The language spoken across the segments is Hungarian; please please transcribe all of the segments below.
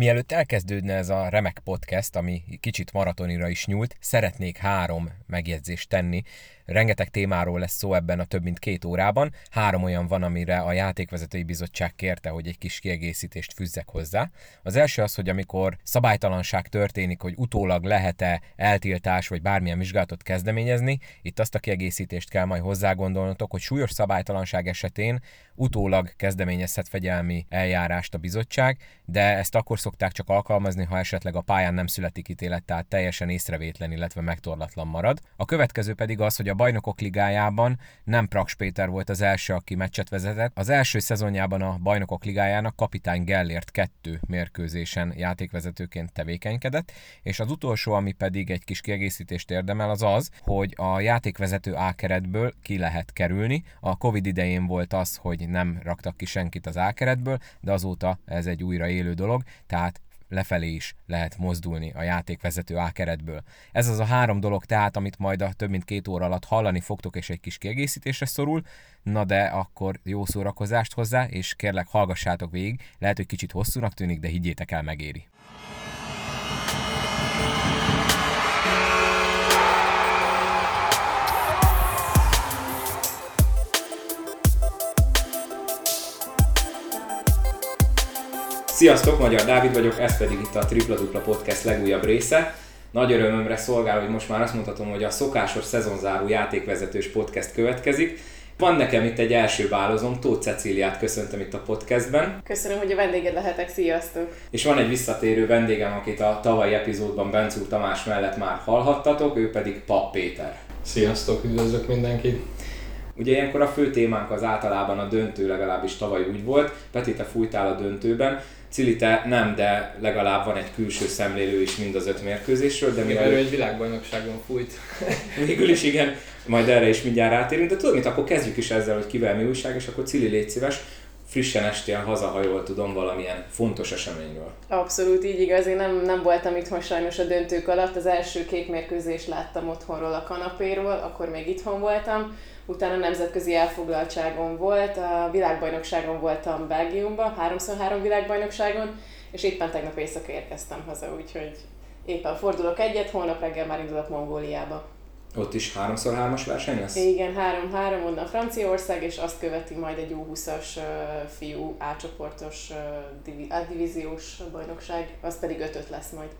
Mielőtt elkezdődne ez a remek podcast, ami kicsit maratonira is nyúlt, szeretnék három megjegyzést tenni. Rengeteg témáról lesz szó ebben a több mint két órában. Három olyan van, amire a játékvezetői bizottság kérte, hogy egy kis kiegészítést fűzzek hozzá. Az első az, hogy amikor szabálytalanság történik, hogy utólag lehet-e eltiltás vagy bármilyen vizsgálatot kezdeményezni, itt azt a kiegészítést kell majd hozzá-gondolnotok, hogy súlyos szabálytalanság esetén utólag kezdeményezhet fegyelmi eljárást a bizottság, de ezt akkor szokták csak alkalmazni, ha esetleg a pályán nem születik ítélet, tehát teljesen észrevétlen, illetve megtorlatlan marad. A következő pedig az, hogy a bajnokok ligájában nem Praks Péter volt az első, aki meccset vezetett. Az első szezonjában a bajnokok ligájának kapitány Gellért kettő mérkőzésen játékvezetőként tevékenykedett, és az utolsó, ami pedig egy kis kiegészítést érdemel, az az, hogy a játékvezető A keretből ki lehet kerülni. A Covid idején volt az, hogy nem raktak ki senkit az A de azóta ez egy újra élő dolog, tehát lefelé is lehet mozdulni a játékvezető A keretből. Ez az a három dolog tehát, amit majd a több mint két óra alatt hallani fogtok, és egy kis kiegészítésre szorul. Na de akkor jó szórakozást hozzá, és kérlek hallgassátok végig. Lehet, hogy kicsit hosszúnak tűnik, de higgyétek el, megéri. Sziasztok, Magyar Dávid vagyok, ez pedig itt a Tripla Dupla Podcast legújabb része. Nagy örömömre szolgál, hogy most már azt mondhatom, hogy a szokásos szezonzáró játékvezetős podcast következik. Van nekem itt egy első bálozom, Tóth Cecíliát köszöntöm itt a podcastben. Köszönöm, hogy a vendéged lehetek, sziasztok! És van egy visszatérő vendégem, akit a tavalyi epizódban Bencúr Tamás mellett már hallhattatok, ő pedig Pap Péter. Sziasztok, üdvözlök mindenkit! Ugye ilyenkor a fő témánk az általában a döntő, legalábbis tavaly úgy volt. Peti, te fújtál a döntőben. Cilite nem, de legalább van egy külső szemlélő is mind az öt mérkőzésről. De mivel ő egy világbajnokságon fújt. Végül is igen, majd erre is mindjárt rátérünk. De tudod mit, akkor kezdjük is ezzel, hogy kivel mi újság, és akkor Cili légy szíves, frissen estél haza, ha jól tudom, valamilyen fontos eseményről. Abszolút így igaz, én nem, nem voltam itthon sajnos a döntők alatt, az első két mérkőzést láttam otthonról a kanapéról, akkor még itthon voltam, utána nemzetközi elfoglaltságon volt, a világbajnokságon voltam Belgiumban, 3x3 világbajnokságon, és éppen tegnap éjszaka érkeztem haza, úgyhogy éppen fordulok egyet, holnap reggel már indulok Mongóliába. Ott is 3x3-as verseny lesz? Igen, 3-3 onnan Franciaország, és azt követi majd egy U20-as uh, fiú A-csoportos uh, divi- divíziós bajnokság, az pedig 5-5 lesz majd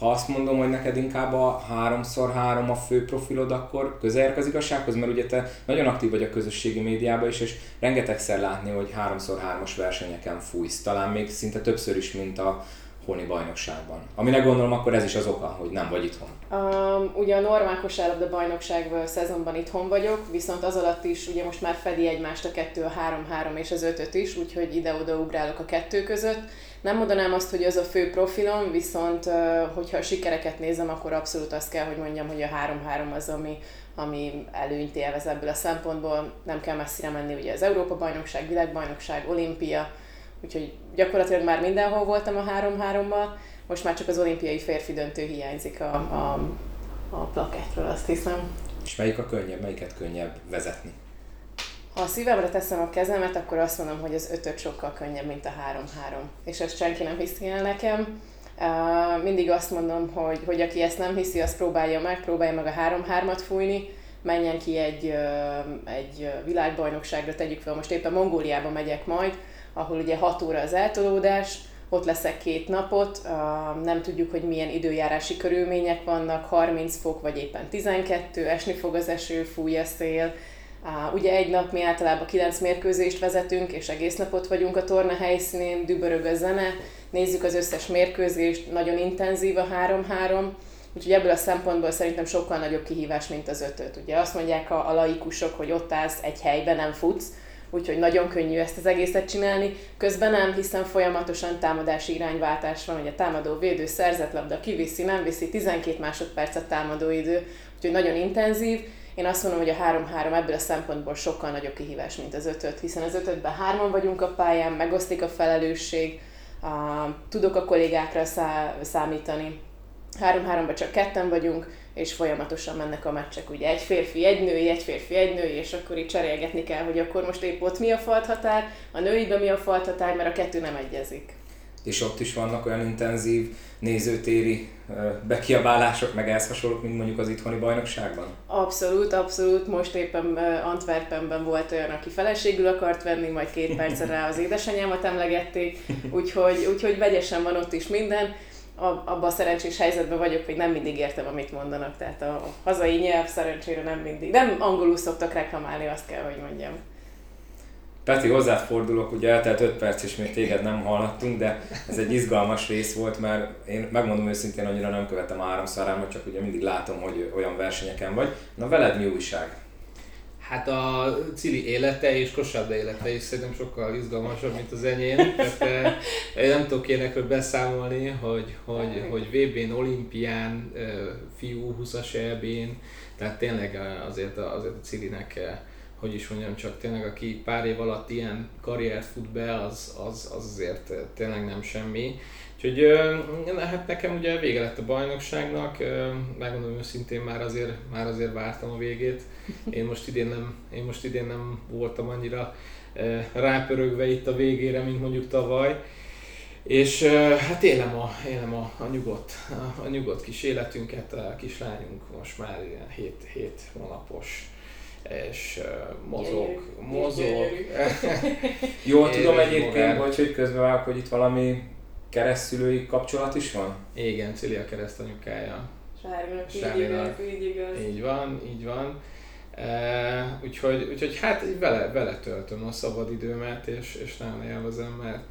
ha azt mondom, hogy neked inkább a 3x3 a fő profilod, akkor közel az igazsághoz, mert ugye te nagyon aktív vagy a közösségi médiában is, és rengetegszer látni, hogy 3x3-as versenyeken fújsz, talán még szinte többször is, mint a honi bajnokságban. Aminek gondolom akkor ez is az oka, hogy nem vagy itthon. Um, ugye a normál kosárlabda bajnokság szezonban itthon vagyok, viszont az alatt is ugye most már fedi egymást a kettő, a 3-3 és az 5 is, úgyhogy ide-oda ugrálok a kettő között nem mondanám azt, hogy az a fő profilom, viszont hogyha a sikereket nézem, akkor abszolút azt kell, hogy mondjam, hogy a 3-3 az, ami, ami előnyt élvez ebből a szempontból. Nem kell messzire menni, ugye az Európa-bajnokság, világbajnokság, olimpia, úgyhogy gyakorlatilag már mindenhol voltam a 3-3-mal, most már csak az olimpiai férfi döntő hiányzik a, a, a plakettről, azt hiszem. És melyik a könnyebb, melyiket könnyebb vezetni? Ha a szívemre teszem a kezemet, akkor azt mondom, hogy az ötöt sokkal könnyebb, mint a három-három. És ezt senki nem hiszi el nekem. Uh, mindig azt mondom, hogy, hogy aki ezt nem hiszi, az próbálja meg, próbálja meg a három-hármat fújni, menjen ki egy, uh, egy világbajnokságra, tegyük fel, most éppen Mongóliába megyek majd, ahol ugye 6 óra az eltolódás, ott leszek két napot, uh, nem tudjuk, hogy milyen időjárási körülmények vannak, 30 fok vagy éppen 12, esni fog az eső, fúj a szél, Uh, ugye egy nap mi általában kilenc mérkőzést vezetünk, és egész napot vagyunk a torna helyszínén, dübörög a zene, nézzük az összes mérkőzést, nagyon intenzív a 3-3, úgyhogy ebből a szempontból szerintem sokkal nagyobb kihívás, mint az ötöt. Ugye azt mondják a, a laikusok, hogy ott állsz egy helyben, nem futsz, úgyhogy nagyon könnyű ezt az egészet csinálni. Közben nem, hiszen folyamatosan támadási irányváltás van, a támadó védő szerzett labda kiviszi, nem viszi, 12 másodperc a támadó idő, úgyhogy nagyon intenzív, én azt mondom, hogy a 3-3 ebből a szempontból sokkal nagyobb kihívás, mint az 5 hiszen az 5 hárman vagyunk a pályán, megosztik a felelősség, a, tudok a kollégákra szá, számítani. 3-3-ban csak ketten vagyunk, és folyamatosan mennek a meccsek, ugye egy férfi, egy női, egy férfi, egy női, és akkor így cserélgetni kell, hogy akkor most épp ott mi a falthatár, a nőiben mi a falthatár, mert a kettő nem egyezik. És ott is vannak olyan intenzív nézőtéri bekiabálások, meg ehhez hasonlók, mint mondjuk az itthoni bajnokságban? Abszolút, abszolút. Most éppen Antwerpenben volt olyan, aki feleségül akart venni, majd két percre rá az édesanyámat emlegették, úgyhogy, úgyhogy vegyesen van ott is minden. Abban a szerencsés helyzetben vagyok, hogy nem mindig értem, amit mondanak, tehát a hazai nyelv szerencsére nem mindig. Nem angolul szoktak reklamálni, azt kell, hogy mondjam. Peti, hozzád fordulok, ugye eltelt 5 perc, és még téged nem hallottunk, de ez egy izgalmas rész volt, mert én megmondom őszintén, annyira nem követem a háromszarámat, csak ugye mindig látom, hogy olyan versenyeken vagy. Na veled mi újság? Hát a Cili élete és kosárda élete is szerintem sokkal izgalmasabb, mint az enyém. Tehát eh, nem tudok énekről beszámolni, hogy, hogy, hogy VB-n, olimpián, eh, fiú 20-as EB-n, tehát tényleg eh, azért, azért a Cilinek hogy is mondjam, csak tényleg aki pár év alatt ilyen karriert fut be, az, az, az azért tényleg nem semmi. Úgyhogy hát nekem ugye vége lett a bajnokságnak, megmondom őszintén már azért, már azért vártam a végét. Én most idén nem, én most idén nem voltam annyira rápörögve itt a végére, mint mondjuk tavaly. És hát élem a, élem a, a nyugodt, a, a nyugodt kis életünket, a kislányunk most már ilyen 7, 7 hónapos és mozog, Gyönyörű. mozog. Jól tudom egyébként, vagy hogy közben hogy itt valami keresztülői kapcsolat is van? Igen, Cili a keresztanyukája. Sárgának, így igaz, így igaz. Így van, így van. Uh, úgyhogy, úgyhogy hát így vele, vele töltöm a szabadidőmet, és, és nagyon élvezem, mert,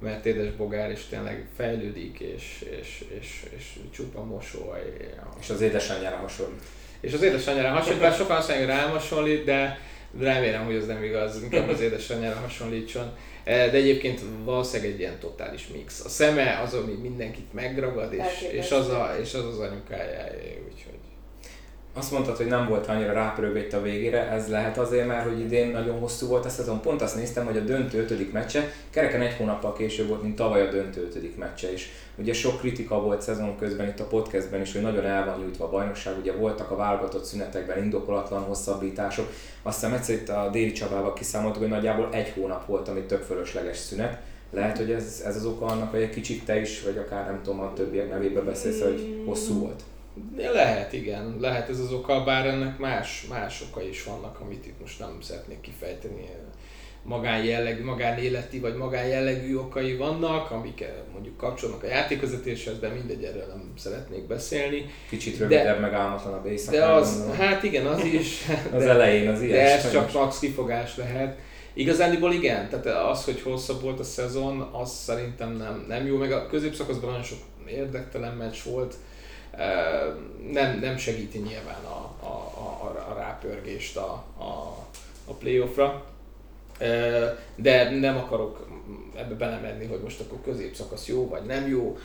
mert édes bogár is tényleg fejlődik, és, és, és, és csupa mosoly. És az édesanyjára hasonlít és az édesanyjára hasonlít, bár sokan azt mondják, rám hasonlít, de remélem, hogy ez nem igaz, inkább az édesanyjára hasonlítson. E, de egyébként valószínűleg egy ilyen totális mix. A szeme az, ami mindenkit megragad, és, és, az, a, és az az anyukája, úgyhogy azt mondtad, hogy nem volt annyira rápörögve a végére, ez lehet azért, mert hogy idén nagyon hosszú volt a szezon. Pont azt néztem, hogy a döntő ötödik meccse kereken egy hónappal később volt, mint tavaly a döntő ötödik meccse is. Ugye sok kritika volt szezon közben itt a podcastben is, hogy nagyon el van nyújtva a bajnokság, ugye voltak a válogatott szünetekben indokolatlan hosszabbítások. Azt hiszem egyszer itt a Déli Csabával kiszámoltuk, hogy nagyjából egy hónap volt, ami tök fölösleges szünet. Lehet, hogy ez, ez az oka annak, hogy egy kicsit te is, vagy akár nem tudom, a többiek nevébe beszélsz, hogy hosszú volt. Lehet, igen, lehet ez az oka, bár ennek más, más oka is vannak, amit itt most nem szeretnék kifejteni. Magánjellegű, magánéleti vagy magánjellegű okai vannak, amik eh, mondjuk kapcsolnak a játékvezetéshez, de mindegy, erről nem szeretnék beszélni. Kicsit rövidebb, meg álmatlan a De az, hát igen, az is. az de, elején az ilyen. De ez csak max kifogás lehet. Igazándiból igen, tehát az, hogy hosszabb volt a szezon, az szerintem nem, nem jó, meg a középszakaszban nagyon sok érdektelen meccs volt, nem, nem segíti nyilván a, a, a, a rápörgést a, a, a playoffra. De nem akarok ebbe belemenni, hogy most akkor középszakasz jó vagy nem jó.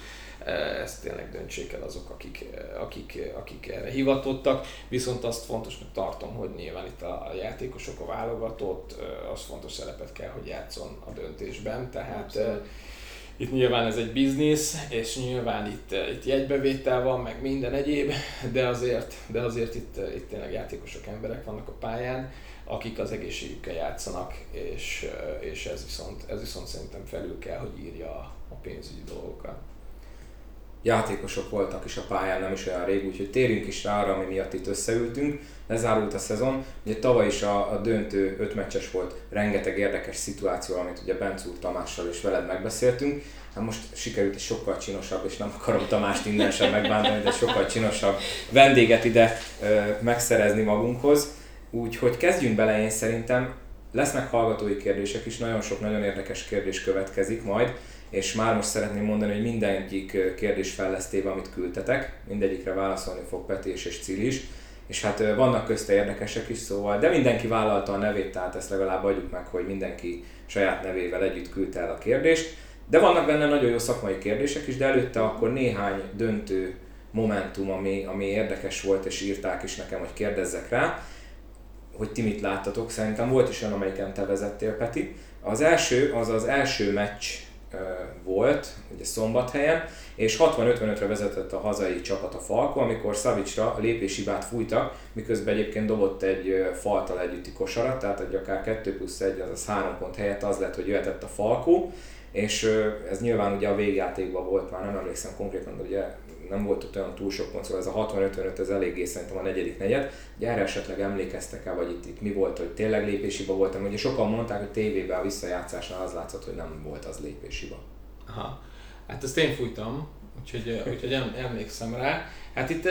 Ezt tényleg döntsék el azok, akik, akik, akik erre hivatottak. Viszont azt fontosnak tartom, hogy nyilván itt a játékosok, a válogatott, az fontos szerepet kell, hogy játszon a döntésben. Tehát Abszolút itt nyilván ez egy biznisz, és nyilván itt, eh, itt jegybevétel van, meg minden egyéb, de azért, de azért itt, eh, itt tényleg játékosok, emberek vannak a pályán, akik az egészségükkel játszanak, és, eh, és ez, viszont, ez viszont szerintem felül kell, hogy írja a pénzügyi dolgokat játékosok voltak is a pályán nem is olyan rég, úgyhogy térjünk is rá arra, ami miatt itt összeültünk. Lezárult a szezon, ugye tavaly is a, a döntő öt meccses volt, rengeteg érdekes szituáció, amit ugye Bencúr Tamással és veled megbeszéltünk. Hát most sikerült egy sokkal csinosabb, és nem akarom Tamást innen sem megbántani, de sokkal csinosabb vendéget ide ö, megszerezni magunkhoz. Úgyhogy kezdjünk bele, én szerintem lesznek hallgatói kérdések is, nagyon sok nagyon érdekes kérdés következik majd és már most szeretném mondani, hogy mindegyik kérdés fejlesztéve, amit küldtetek, mindegyikre válaszolni fog Peti és, és Cili is, és hát vannak közte érdekesek is, szóval, de mindenki vállalta a nevét, tehát ezt legalább adjuk meg, hogy mindenki saját nevével együtt küldte el a kérdést. De vannak benne nagyon jó szakmai kérdések is, de előtte akkor néhány döntő momentum, ami, ami érdekes volt, és írták is nekem, hogy kérdezzek rá, hogy ti mit láttatok. Szerintem volt is olyan, amelyiken te vezettél, Peti. Az első, az az első meccs volt, ugye szombathelyen, és 60-55-re vezetett a hazai csapat a Falko, amikor Szavicsra a lépésibát fújtak, miközben egyébként dobott egy faltal együtti kosarat, tehát egy akár 2 plusz 1, azaz 3 pont helyett az lett, hogy jöhetett a Falkó, és ez nyilván ugye a végjátékban volt, már nem emlékszem konkrétan, de ugye nem volt ott olyan túl sok pont, szóval ez a 60-55 ez eléggé szerintem a negyedik negyed. Ugye esetleg emlékeztek el, vagy itt, itt mi volt, hogy tényleg lépésiba voltam? Ugye sokan mondták, hogy tévében a visszajátszásnál az látszott, hogy nem volt az lépésiba. Aha. Hát ezt én fújtam, úgyhogy, úgyhogy emlékszem rá. Hát itt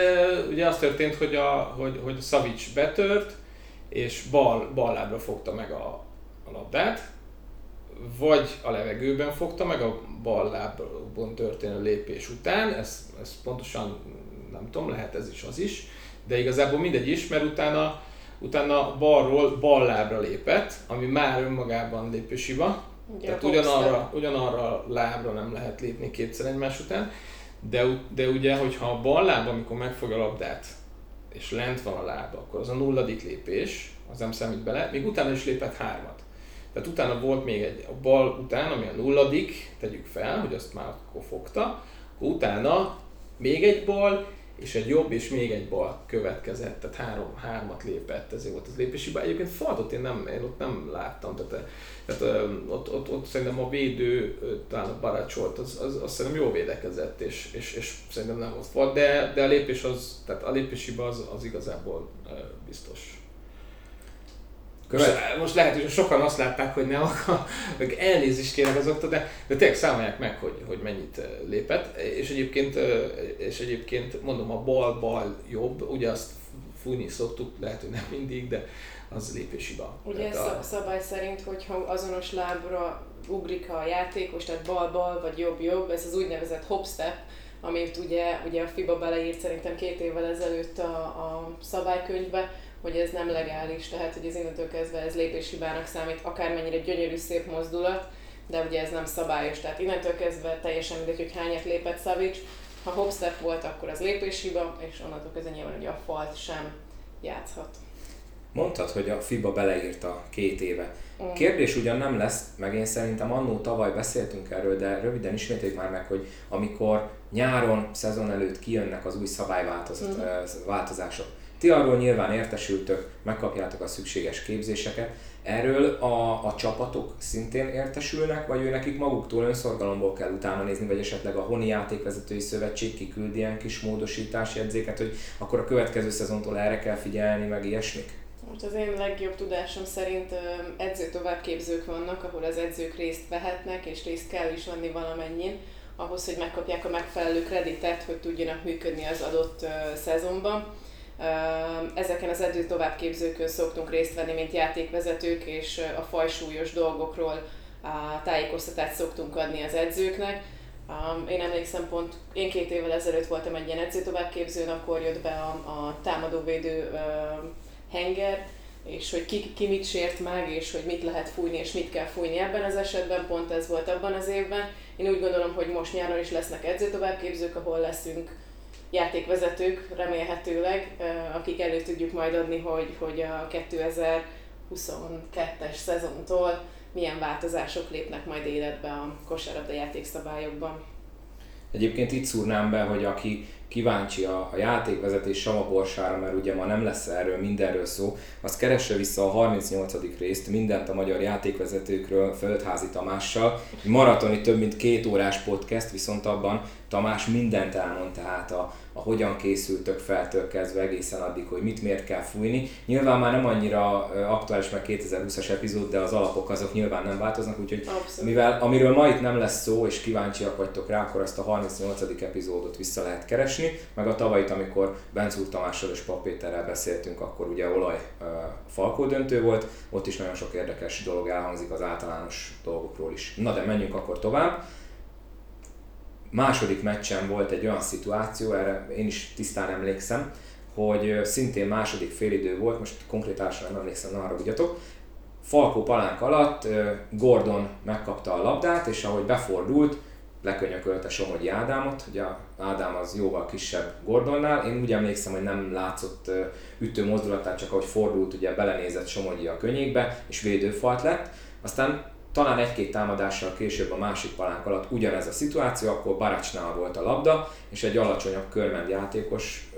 ugye az történt, hogy a, hogy, hogy Savic betört, és bal, bal lábra fogta meg a, a labdát, vagy a levegőben fogta meg a bal lábon történő lépés után, ez, ez pontosan nem tudom, lehet ez is az is, de igazából mindegy is, mert utána, utána balról bal lábra lépett, ami már önmagában lépésiba, Ugye, tehát ugyanarra, ugyanarra lábra nem lehet lépni kétszer egymás után, de, de ugye, hogyha a bal láb, amikor megfog a labdát, és lent van a lába, akkor az a nulladik lépés, az nem számít bele, még utána is lépett hármat. Tehát utána volt még egy, a bal után, ami a nulladik, tegyük fel, hogy azt már akkor fogta, akkor utána még egy bal, és egy jobb, és még egy bal következett, tehát három, hármat lépett, ezért volt az lépési Egyébként faltot én, nem, én ott nem láttam, tehát, tehát ott, ott, ott, szerintem a védő, talán a Baracs volt, az, az, az, szerintem jól védekezett, és, és, és szerintem nem volt fal, de, de a lépés az, tehát a lépési az, az igazából biztos. Követ... Most lehet, hogy sokan azt látták, hogy nem akar, meg elnézést kérek azoktól, de, de tényleg számolják meg, hogy, hogy mennyit lépett. És egyébként, és egyébként mondom, a bal-bal jobb, ugye azt fújni szoktuk, lehet, hogy nem mindig, de az lépéshiba. Ugye ez a... szabály szerint, hogyha azonos lábra ugrik a játékos, tehát bal-bal vagy jobb-jobb, ez az úgynevezett hop step, amit ugye, ugye a FIBA beleírt szerintem két évvel ezelőtt a, a szabálykönyvbe, hogy ez nem legális, tehát hogy az innentől kezdve ez lépéshibának számít, akármennyire gyönyörű szép mozdulat, de ugye ez nem szabályos, tehát innentől kezdve teljesen mindegy, hogy hányat lépett Szavics, ha hopstep volt, akkor az lépéshiba, és onnantól kezdve nyilván ugye a falt sem játszhat. Mondtad, hogy a FIBA beleírta két éve. Mm. Kérdés ugyan nem lesz, meg én szerintem annó tavaly beszéltünk erről, de röviden ismételjük már meg, hogy amikor nyáron, szezon előtt kijönnek az új szabályváltozások, mm. Ti arról nyilván értesültök, megkapjátok a szükséges képzéseket. Erről a, a csapatok szintén értesülnek, vagy ő nekik maguktól önszorgalomból kell utána nézni, vagy esetleg a Honi Játékvezetői Szövetség kiküld ilyen kis módosítási jegyzéket, hogy akkor a következő szezontól erre kell figyelni, meg ilyesmik? Most az én legjobb tudásom szerint edző továbbképzők vannak, ahol az edzők részt vehetnek, és részt kell is venni valamennyin, ahhoz, hogy megkapják a megfelelő kreditet, hogy tudjanak működni az adott szezonban Ezeken az edző továbbképzőkön szoktunk részt venni, mint játékvezetők, és a fajsúlyos dolgokról a tájékoztatást szoktunk adni az edzőknek. Én emlékszem pont, én két évvel ezelőtt voltam egy ilyen edző továbbképzőn, akkor jött be a, a támadóvédő henger, és hogy ki, ki mit sért meg, és hogy mit lehet fújni, és mit kell fújni ebben az esetben, pont ez volt abban az évben. Én úgy gondolom, hogy most nyáron is lesznek edzőtovábbképzők, ahol leszünk játékvezetők remélhetőleg, akik elő tudjuk majd adni, hogy, hogy a 2022-es szezontól milyen változások lépnek majd életbe a kosárlabda játékszabályokban. Egyébként itt szúrnám be, hogy aki kíváncsi a, a játékvezetés savaborsára, mert ugye ma nem lesz erről mindenről szó, az keresse vissza a 38. részt, mindent a magyar játékvezetőkről Földházi Tamással. Maratoni több mint két órás podcast, viszont abban Tamás mindent elmond, tehát a, a hogyan készültök feltől kezdve egészen addig, hogy mit miért kell fújni. Nyilván már nem annyira aktuális meg 2020-as epizód, de az alapok azok nyilván nem változnak, úgyhogy Abszolút. mivel amiről ma itt nem lesz szó, és kíváncsiak vagytok rá, akkor azt a 38. epizódot vissza lehet keresni, meg a tavalyit, amikor Bencúr Tamással és Pap Péterrel beszéltünk, akkor ugye olaj Falkó döntő volt, ott is nagyon sok érdekes dolog elhangzik az általános dolgokról is. Na de menjünk akkor tovább. Második meccsen volt egy olyan szituáció, erre én is tisztán emlékszem, hogy szintén második félidő volt, most konkrétásan nem emlékszem, ne haragudjatok, Falkó palánk alatt Gordon megkapta a labdát, és ahogy befordult, lekönyökölte Somogyi Ádámot, ugye Ádám az jóval kisebb Gordonnál, én úgy emlékszem, hogy nem látszott ütő mozdulatát, csak ahogy fordult, ugye belenézett Somogyi a könnyékbe, és védőfalt lett. Aztán talán egy-két támadással később a másik palánk alatt ugyanez a szituáció, akkor Baracsnál volt a labda, és egy alacsonyabb körmend játékos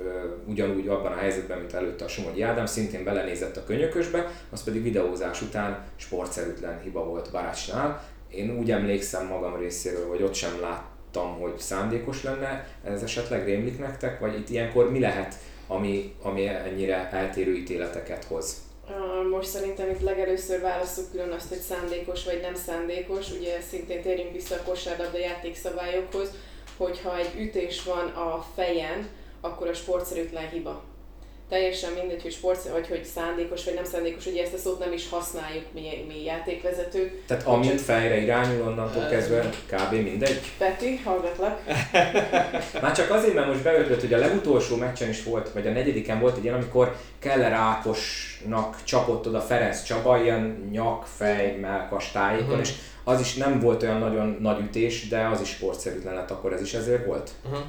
ugyanúgy abban a helyzetben, mint előtte a Somogyi Ádám, szintén belenézett a könyökösbe, az pedig videózás után sportszerűtlen hiba volt Baracsnál, én úgy emlékszem magam részéről, hogy ott sem láttam, hogy szándékos lenne, ez esetleg rémlik nektek, vagy itt ilyenkor mi lehet, ami, ami ennyire eltérő ítéleteket hoz? Most szerintem itt legelőször válaszok külön azt, hogy szándékos vagy nem szándékos. Ugye szintén térjünk vissza a kosárlabda játékszabályokhoz, hogyha egy ütés van a fejen, akkor a sportszerűtlen hiba teljesen mindegy, hogy sport, vagy hogy szándékos, vagy nem szándékos, ugye ezt a szót nem is használjuk mi, mi játékvezetők. Tehát amint fejre irányul, onnantól kezdve kb. mindegy? Peti, hallgatlak. Már csak azért, mert most beötlött, hogy a legutolsó meccsen is volt, vagy a negyediken volt egy ilyen, amikor Keller Ákosnak csapott oda Ferenc Csaba, ilyen nyak, fej, melkas tájékon, uh-huh. és az is nem volt olyan nagyon nagy ütés, de az is sportszerűtlen lett, akkor ez is ezért volt? Uh-huh.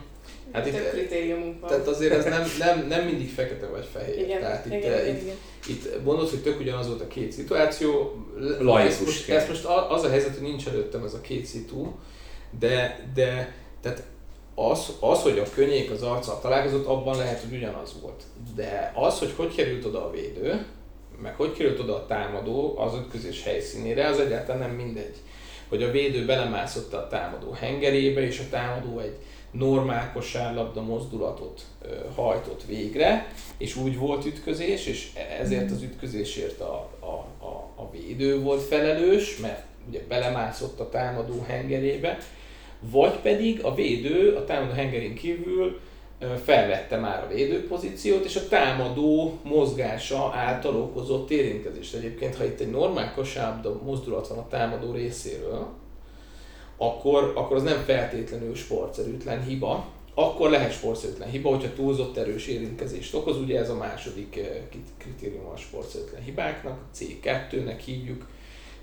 Hát itt, kritériumunk van. Tehát azért ez nem, nem, nem mindig fekete vagy fehér. Igen, tehát itt, igen, itt, igen. itt mondod, hogy tök ugyanaz volt a két szituáció. Laikus ez most, ez most az a helyzet, hogy nincs előttem ez a két szitu, de, de tehát az, az, hogy a könnyék az arccal találkozott, abban lehet, hogy ugyanaz volt. De az, hogy hogy került oda a védő, meg hogy került oda a támadó az ütközés helyszínére, az egyáltalán nem mindegy. Hogy a védő belemászott a támadó hengerébe, és a támadó egy normál kosárlabda mozdulatot hajtott végre, és úgy volt ütközés, és ezért az ütközésért a, a, a, a védő volt felelős, mert ugye belemászott a támadó hengerébe, vagy pedig a védő a támadó hengerén kívül felvette már a védőpozíciót, és a támadó mozgása által okozott érintkezést. Egyébként, ha itt egy normál kosárlabda mozdulat van a támadó részéről, akkor, akkor az nem feltétlenül sportszerűtlen hiba, akkor lehet sportszerűtlen hiba, hogyha túlzott erős érintkezést okoz, ugye ez a második eh, kritérium a sportszerűtlen hibáknak, C2-nek hívjuk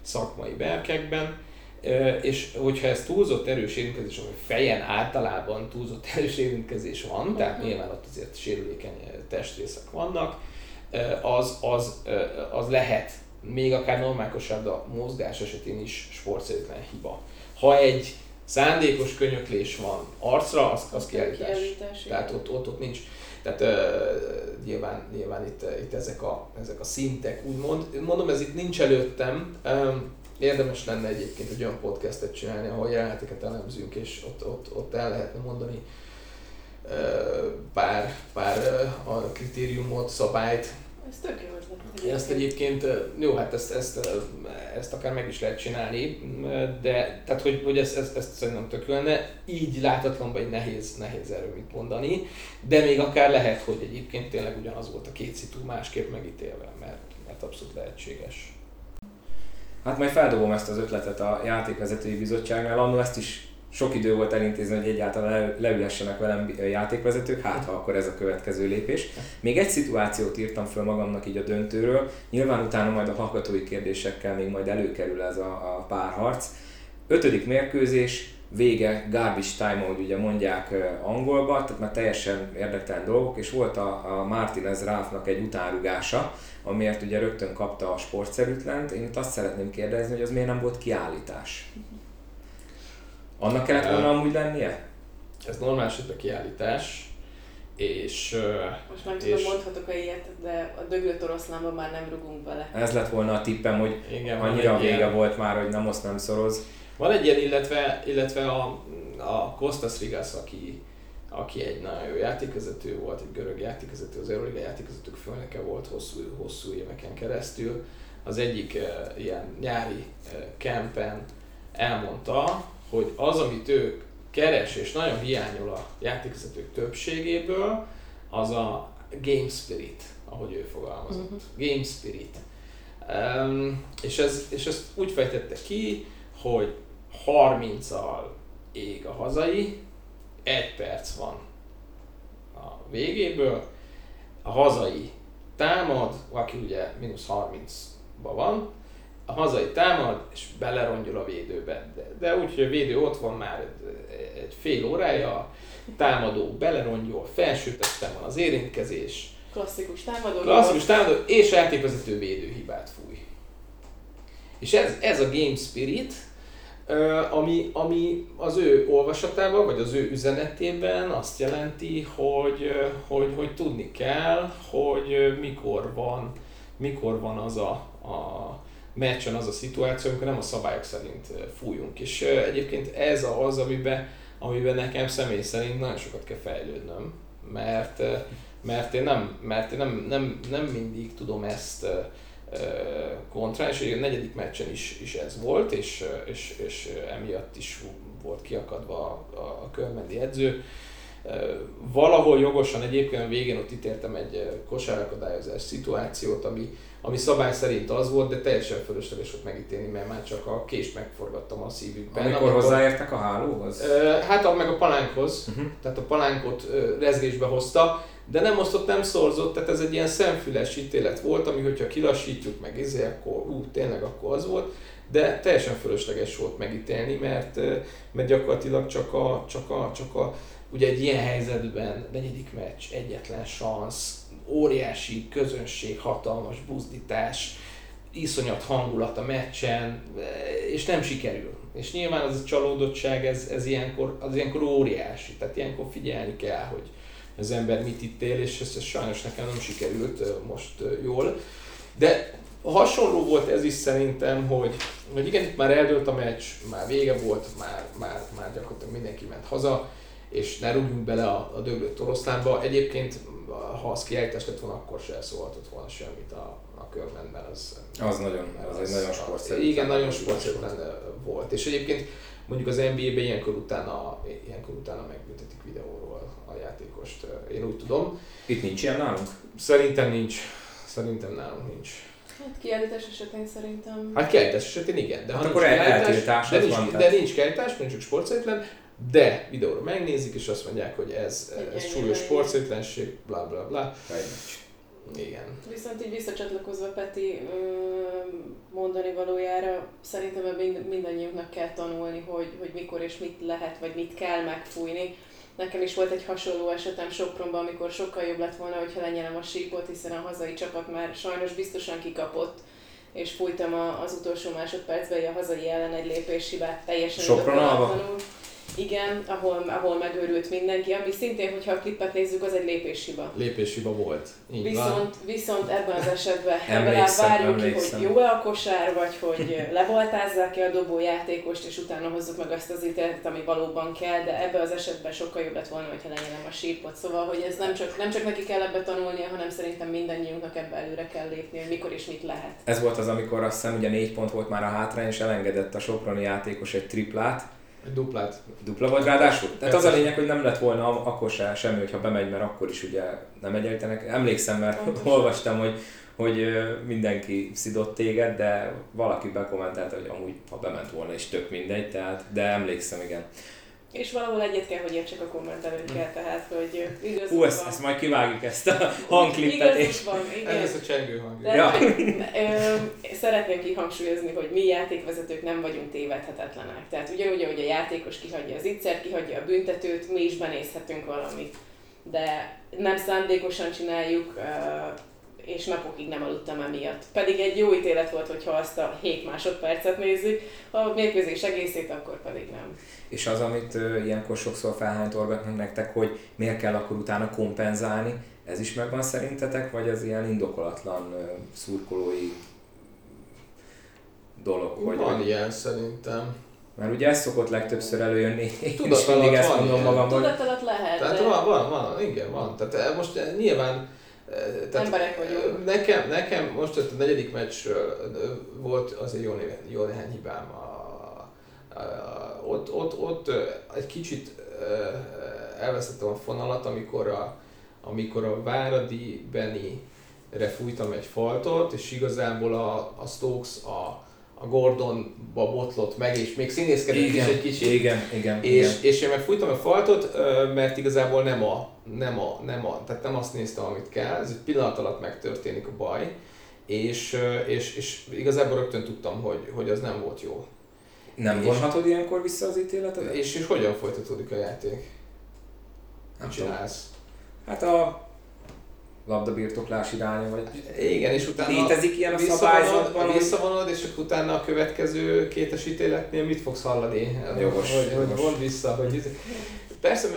szakmai berkekben, eh, és hogyha ez túlzott erős érintkezés, ami fejen általában túlzott erős érintkezés van, tehát uh-huh. nyilván ott azért sérülékeny eh, testrészek vannak, az, az, az lehet még akár normál a mozgás esetén is sportszerűtlen hiba. Ha egy szándékos könyöklés van arcra, az, az kiállítás. kiállítás Tehát ott, ott, ott nincs. Tehát uh, nyilván, nyilván itt, itt ezek, a, ezek a szintek, úgymond. Mondom, ez itt nincs előttem. Um, érdemes lenne egyébként egy olyan podcastet csinálni, ahol jeleneteket elemzünk, és ott, ott, ott el lehetne mondani pár, pár a kritériumot, szabályt, ez tök jó. Ezt egyébként, jó, hát ezt, ezt, ezt akár meg is lehet csinálni, de tehát, hogy, hogy ezt, ezt, ezt szerintem tök lenne. Így látatlanban egy nehéz, nehéz erről mit mondani, de még akár lehet, hogy egyébként tényleg ugyanaz volt a két szitu másképp megítélve, mert, mert abszolút lehetséges. Hát majd feldobom ezt az ötletet a játékvezetői bizottságnál, annól ezt is sok idő volt elintézni, hogy egyáltalán leülhessenek velem játékvezetők, hát ha akkor ez a következő lépés. Még egy szituációt írtam föl magamnak így a döntőről, nyilván utána majd a hallgatói kérdésekkel még majd előkerül ez a, a párharc. Ötödik mérkőzés, vége, garbage time, ahogy ugye mondják angolba, tehát már teljesen érdektelen dolgok, és volt a, a Martinez Ráfnak egy utánrugása, amiért ugye rögtön kapta a sportszerűtlent. Én itt azt szeretném kérdezni, hogy az miért nem volt kiállítás? Annak kellett volna amúgy lennie? Ez normális esetben kiállítás, és... Most már tudom, mondhatok a ilyet, de a döglött oroszlánban már nem rugunk bele. Ez lett volna a tippem, hogy Igen, annyira vége ilyen. volt már, hogy nem azt nem szoroz. Van egy ilyen, illetve, illetve a, a Kostas Rigas, aki, aki egy nagyon jó játékvezető volt, egy görög játékvezető, az Euroliga játékvezetők főnöke volt hosszú, hosszú éveken keresztül. Az egyik uh, ilyen nyári uh, campen elmondta, hogy az, amit ő keres és nagyon hiányol a játékvezetők többségéből, az a game spirit, ahogy ő fogalmazott. Uh-huh. Game spirit. Um, és, ez, és ezt úgy fejtette ki, hogy 30-al ég a hazai, egy perc van a végéből, a hazai támad, aki ugye mínusz 30-ban van, a hazai támad, és belerongyol a védőbe. De, de úgy, hogy a védő ott van már egy, fél órája, támadó belerongyol, felső van az érintkezés. Klasszikus támadó. Klasszikus támadó, és játékvezető védőhibát fúj. És ez, ez a game spirit, ami, ami az ő olvasatában, vagy az ő üzenetében azt jelenti, hogy, hogy, hogy tudni kell, hogy mikor van, mikor van az a, a meccsen az a szituáció, amikor nem a szabályok szerint fújunk. És egyébként ez az, amiben, amiben nekem személy szerint nagyon sokat kell fejlődnöm, mert, mert én, nem, mert én nem, nem, nem mindig tudom ezt kontra, és a negyedik meccsen is, is ez volt, és, és, és emiatt is volt kiakadva a, a körmendi edző. Valahol jogosan egyébként a végén ott ítéltem egy kosárakadályozás szituációt, ami, ami szabály szerint az volt, de teljesen fölösleges volt megítélni, mert már csak a kést megforgattam a szívükben. Amikor, amikor hozzáértek a hálóhoz? Hát meg a palánkhoz, uh-huh. tehát a palánkot rezgésbe hozta, de nem osztott, nem szorzott, tehát ez egy ilyen szemfüles ítélet volt, ami hogyha kilassítjuk meg izé, akkor ú, tényleg akkor az volt, de teljesen fölösleges volt megítélni, mert, mert gyakorlatilag csak a, csak a, csak a ugye egy ilyen helyzetben negyedik meccs, egyetlen szansz, óriási közönség, hatalmas buzdítás, iszonyat hangulat a meccsen, és nem sikerül. És nyilván az a csalódottság, ez, ez ilyenkor, az ilyenkor óriási, tehát ilyenkor figyelni kell, hogy az ember mit itt él, és ez, ez sajnos nekem nem sikerült most jól. De hasonló volt ez is szerintem, hogy, hogy igen, itt már eldőlt a meccs, már vége volt, már, már, már gyakorlatilag mindenki ment haza, és ne rúgjunk bele a, a döglött oroszlánba. Egyébként, ha az kiállítás lett volna, akkor se szólhatott volna semmit a, a körmenben. Az, az nagyon, az, az egy nagyon sportszerű. Igen, nagyon sportszerű volt. És egyébként mondjuk az NBA-ben ilyenkor utána, ilyenkor utána megbüntetik videóról a játékost, én úgy tudom. Itt nincs ilyen nálunk? Szerintem nincs. Szerintem nálunk nincs. Hát kiállítás esetén szerintem. Hát kiállítás esetén igen, de hát ha akkor nincs kiállítás, de, nincs, van, de nincs kiállítás, mert csak sportszerűtlen, de videóra megnézik, és azt mondják, hogy ez, ez súlyos sportszerűtlenség, bla bla bla. Igen. Viszont így visszacsatlakozva Peti mondani valójára, szerintem mind, mindannyiunknak kell tanulni, hogy, hogy mikor és mit lehet, vagy mit kell megfújni. Nekem is volt egy hasonló esetem Sopronban, amikor sokkal jobb lett volna, hogyha lenyelem a sípot, hiszen a hazai csapat már sajnos biztosan kikapott, és fújtam az utolsó másodpercben a hazai ellen egy lépéshibát teljesen Sopron igen, ahol, ahol megőrült mindenki, ami szintén, hogyha a klippet nézzük, az egy lépéshiba. Lépéshiba volt. Így viszont, van. viszont ebben az esetben legalább várjuk ki, hogy jó-e a kosár, vagy hogy lebaltázzák ki a dobójátékost, és utána hozzuk meg azt az ítéletet, ami valóban kell, de ebben az esetben sokkal jobb lett volna, hogyha lenyelem a sípot. Szóval, hogy ez nem csak, nem csak neki kell ebbe tanulnia, hanem szerintem mindannyiunknak ebbe előre kell lépni, hogy mikor és mit lehet. Ez volt az, amikor azt hiszem ugye négy pont volt már a hátrány, és elengedett a Soproni játékos egy triplát, duplát. Dupla volt ráadásul? Tehát az a lényeg, hogy nem lett volna akkor se semmi, hogyha bemegy, mert akkor is ugye nem egyenlítenek. Emlékszem, mert Pontosan. olvastam, hogy, hogy mindenki szidott téged, de valaki bekommentálta, hogy amúgy ha bement volna is tök mindegy, tehát, de emlékszem, igen. És valahol egyet kell, hogy értsek a kommentelőkkel, mm. tehát, hogy igaz Hú, ezt, ezt majd kivágjuk ezt a hangklippet. és van, igen. Ez a csengő hang. De, ja. ö, szeretném kihangsúlyozni, hogy mi játékvezetők nem vagyunk tévedhetetlenek. Tehát ugyanúgy, ahogy a játékos kihagyja az ittszert, kihagyja a büntetőt, mi is benézhetünk valamit. De nem szándékosan csináljuk, és napokig nem aludtam emiatt. Pedig egy jó ítélet volt, hogyha azt a 7 másodpercet nézzük, ha a mérkőzés egészét, akkor pedig nem. És az, amit uh, ilyenkor sokszor felhánytorgatnak nektek, hogy miért kell akkor utána kompenzálni, ez is megvan szerintetek, vagy ez ilyen indokolatlan uh, szurkolói dolog? Vagy van ilyen szerintem. Mert ugye ez szokott legtöbbször előjönni, és mindig ezt mondom magam, hogy... Tudat alatt lehet, Tehát de... van, van, van, igen, van. Tehát most nyilván tehát Emberek vagyunk. Nekem, nekem most a negyedik meccsről volt azért jó, néhány, jó néhány hibám. A, a, a, ott, ott, ott egy kicsit elvesztettem a fonalat, amikor a, amikor a Váradi Benny refújtam egy faltot, és igazából a, a Stokes a, a Gordonba botlott meg, és még színészkedett igen, is egy kicsit. Igen, igen, és, igen. és én meg fújtam a faltot, mert igazából nem a, nem a, nem a, tehát nem azt néztem, amit kell, ez egy pillanat alatt megtörténik a baj, és, és, és igazából rögtön tudtam, hogy, hogy az nem volt jó. Nem vonhatod ilyenkor vissza az ítéletet? És, és hogyan folytatódik a játék? Nem csinálsz? Hát a labdabirtoklás iránya, vagy igen, és utána létezik ilyen a szabályzatban, visszavonod, és akkor utána a következő kétes ítéletnél mit fogsz hallani? Jogos, hogy, hogy vond vissza, hogy persze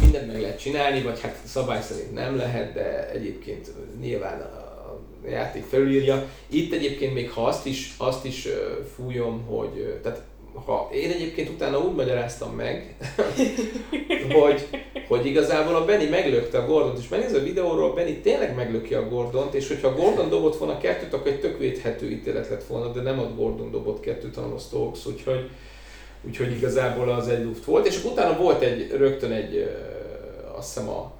mindent meg lehet csinálni, vagy hát szabály szerint nem lehet, de egyébként nyilván a játék felülírja. Itt egyébként még ha azt is, azt is fújom, hogy tehát ha én egyébként utána úgy magyaráztam meg, hogy, hogy igazából a Benny meglökte a Gordont, és megnéz a videóról, Benny tényleg meglöki a Gordont, és hogyha Gordon dobott volna kettőt, akkor egy tök védhető ítélet lett volna, de nem a Gordon dobott kettőt, hanem a Stokes, úgyhogy, úgyhogy igazából az egy luft volt. És utána volt egy, rögtön egy, azt hiszem a,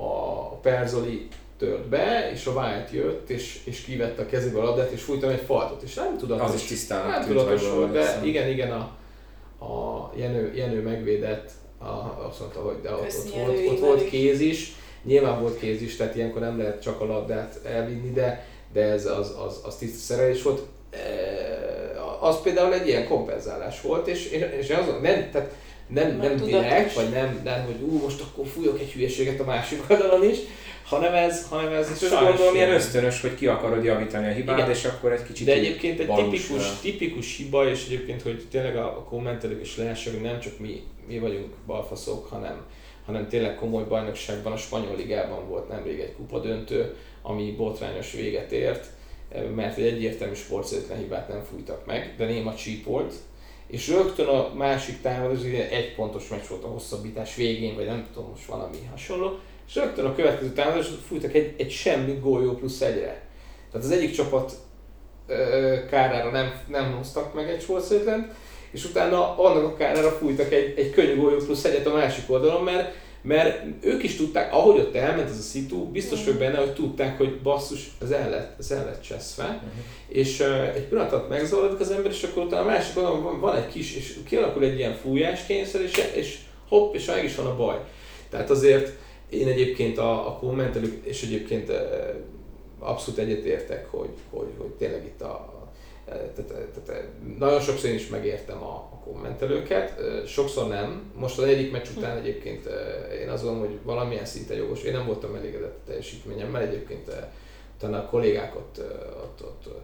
a Perzoli tört be, és a White jött, és, és kivette a kezébe a labdát, és fújtam egy faltot, és nem tudatos. Az is tisztán Nem tudatos volt, de szem. igen, igen, a, a Jenő, Jenő megvédett, a, azt mondta, hogy de ott, ott, volt, ott volt kéz is, nyilván volt kéz is, tehát ilyenkor nem lehet csak a labdát elvinni, de, de ez az, az, az tiszta szerelés volt. E, az például egy ilyen kompenzálás volt, és, és, és az, nem, tehát nem, nem, nem direkt, vagy nem, nem, hogy ú, most akkor fújok egy hülyeséget a másik oldalon is, hanem ez, hanem ez, ez gondolom ilyen ösztönös, hogy ki akarod javítani a hibát, Igen. és akkor egy kicsit De egyébként egy tipikus, tipikus hiba, és egyébként, hogy tényleg a, kommentelők is lássák, hogy nem csak mi, mi vagyunk balfaszok, hanem, hanem tényleg komoly bajnokságban, a spanyol ligában volt nemrég egy kupa döntő, ami botrányos véget ért, mert egy egyértelmű sportszerűtlen hibát nem fújtak meg, de néma csíp volt, és rögtön a másik támadó, egy pontos meccs volt a hosszabbítás végén, vagy nem tudom, most valami hasonló, és rögtön a következő támadás fújtak egy, egy semmi góljó plusz egyre. Tehát az egyik csapat ö, kárára nem, nem hoztak meg egy sorszerűtlent, és utána annak a kárára fújtak egy, egy könnyű góljó plusz egyet a másik oldalon, mert, mert ők is tudták, ahogy ott elment ez a szitu, biztos vagyok benne, hogy tudták, hogy basszus, ez el lett, ez el lett cseszve, uh-huh. és uh, egy pillanat alatt megzavarodik az ember, és akkor utána a másik oldalon van, van egy kis, és kialakul egy ilyen fújáskényszer, és, és hopp, és meg is van a baj. Tehát azért én egyébként a, a kommentelők, és egyébként abszolút egyetértek, hogy, hogy, hogy tényleg itt a, tehát, tehát, nagyon sokszor én is megértem a, a kommentelőket, sokszor nem. Most az egyik meccs után egyébként én azt gondolom, hogy valamilyen szinten jogos. Én nem voltam elégedett a teljesítményemmel, egyébként utána a kollégák ott, ott, ott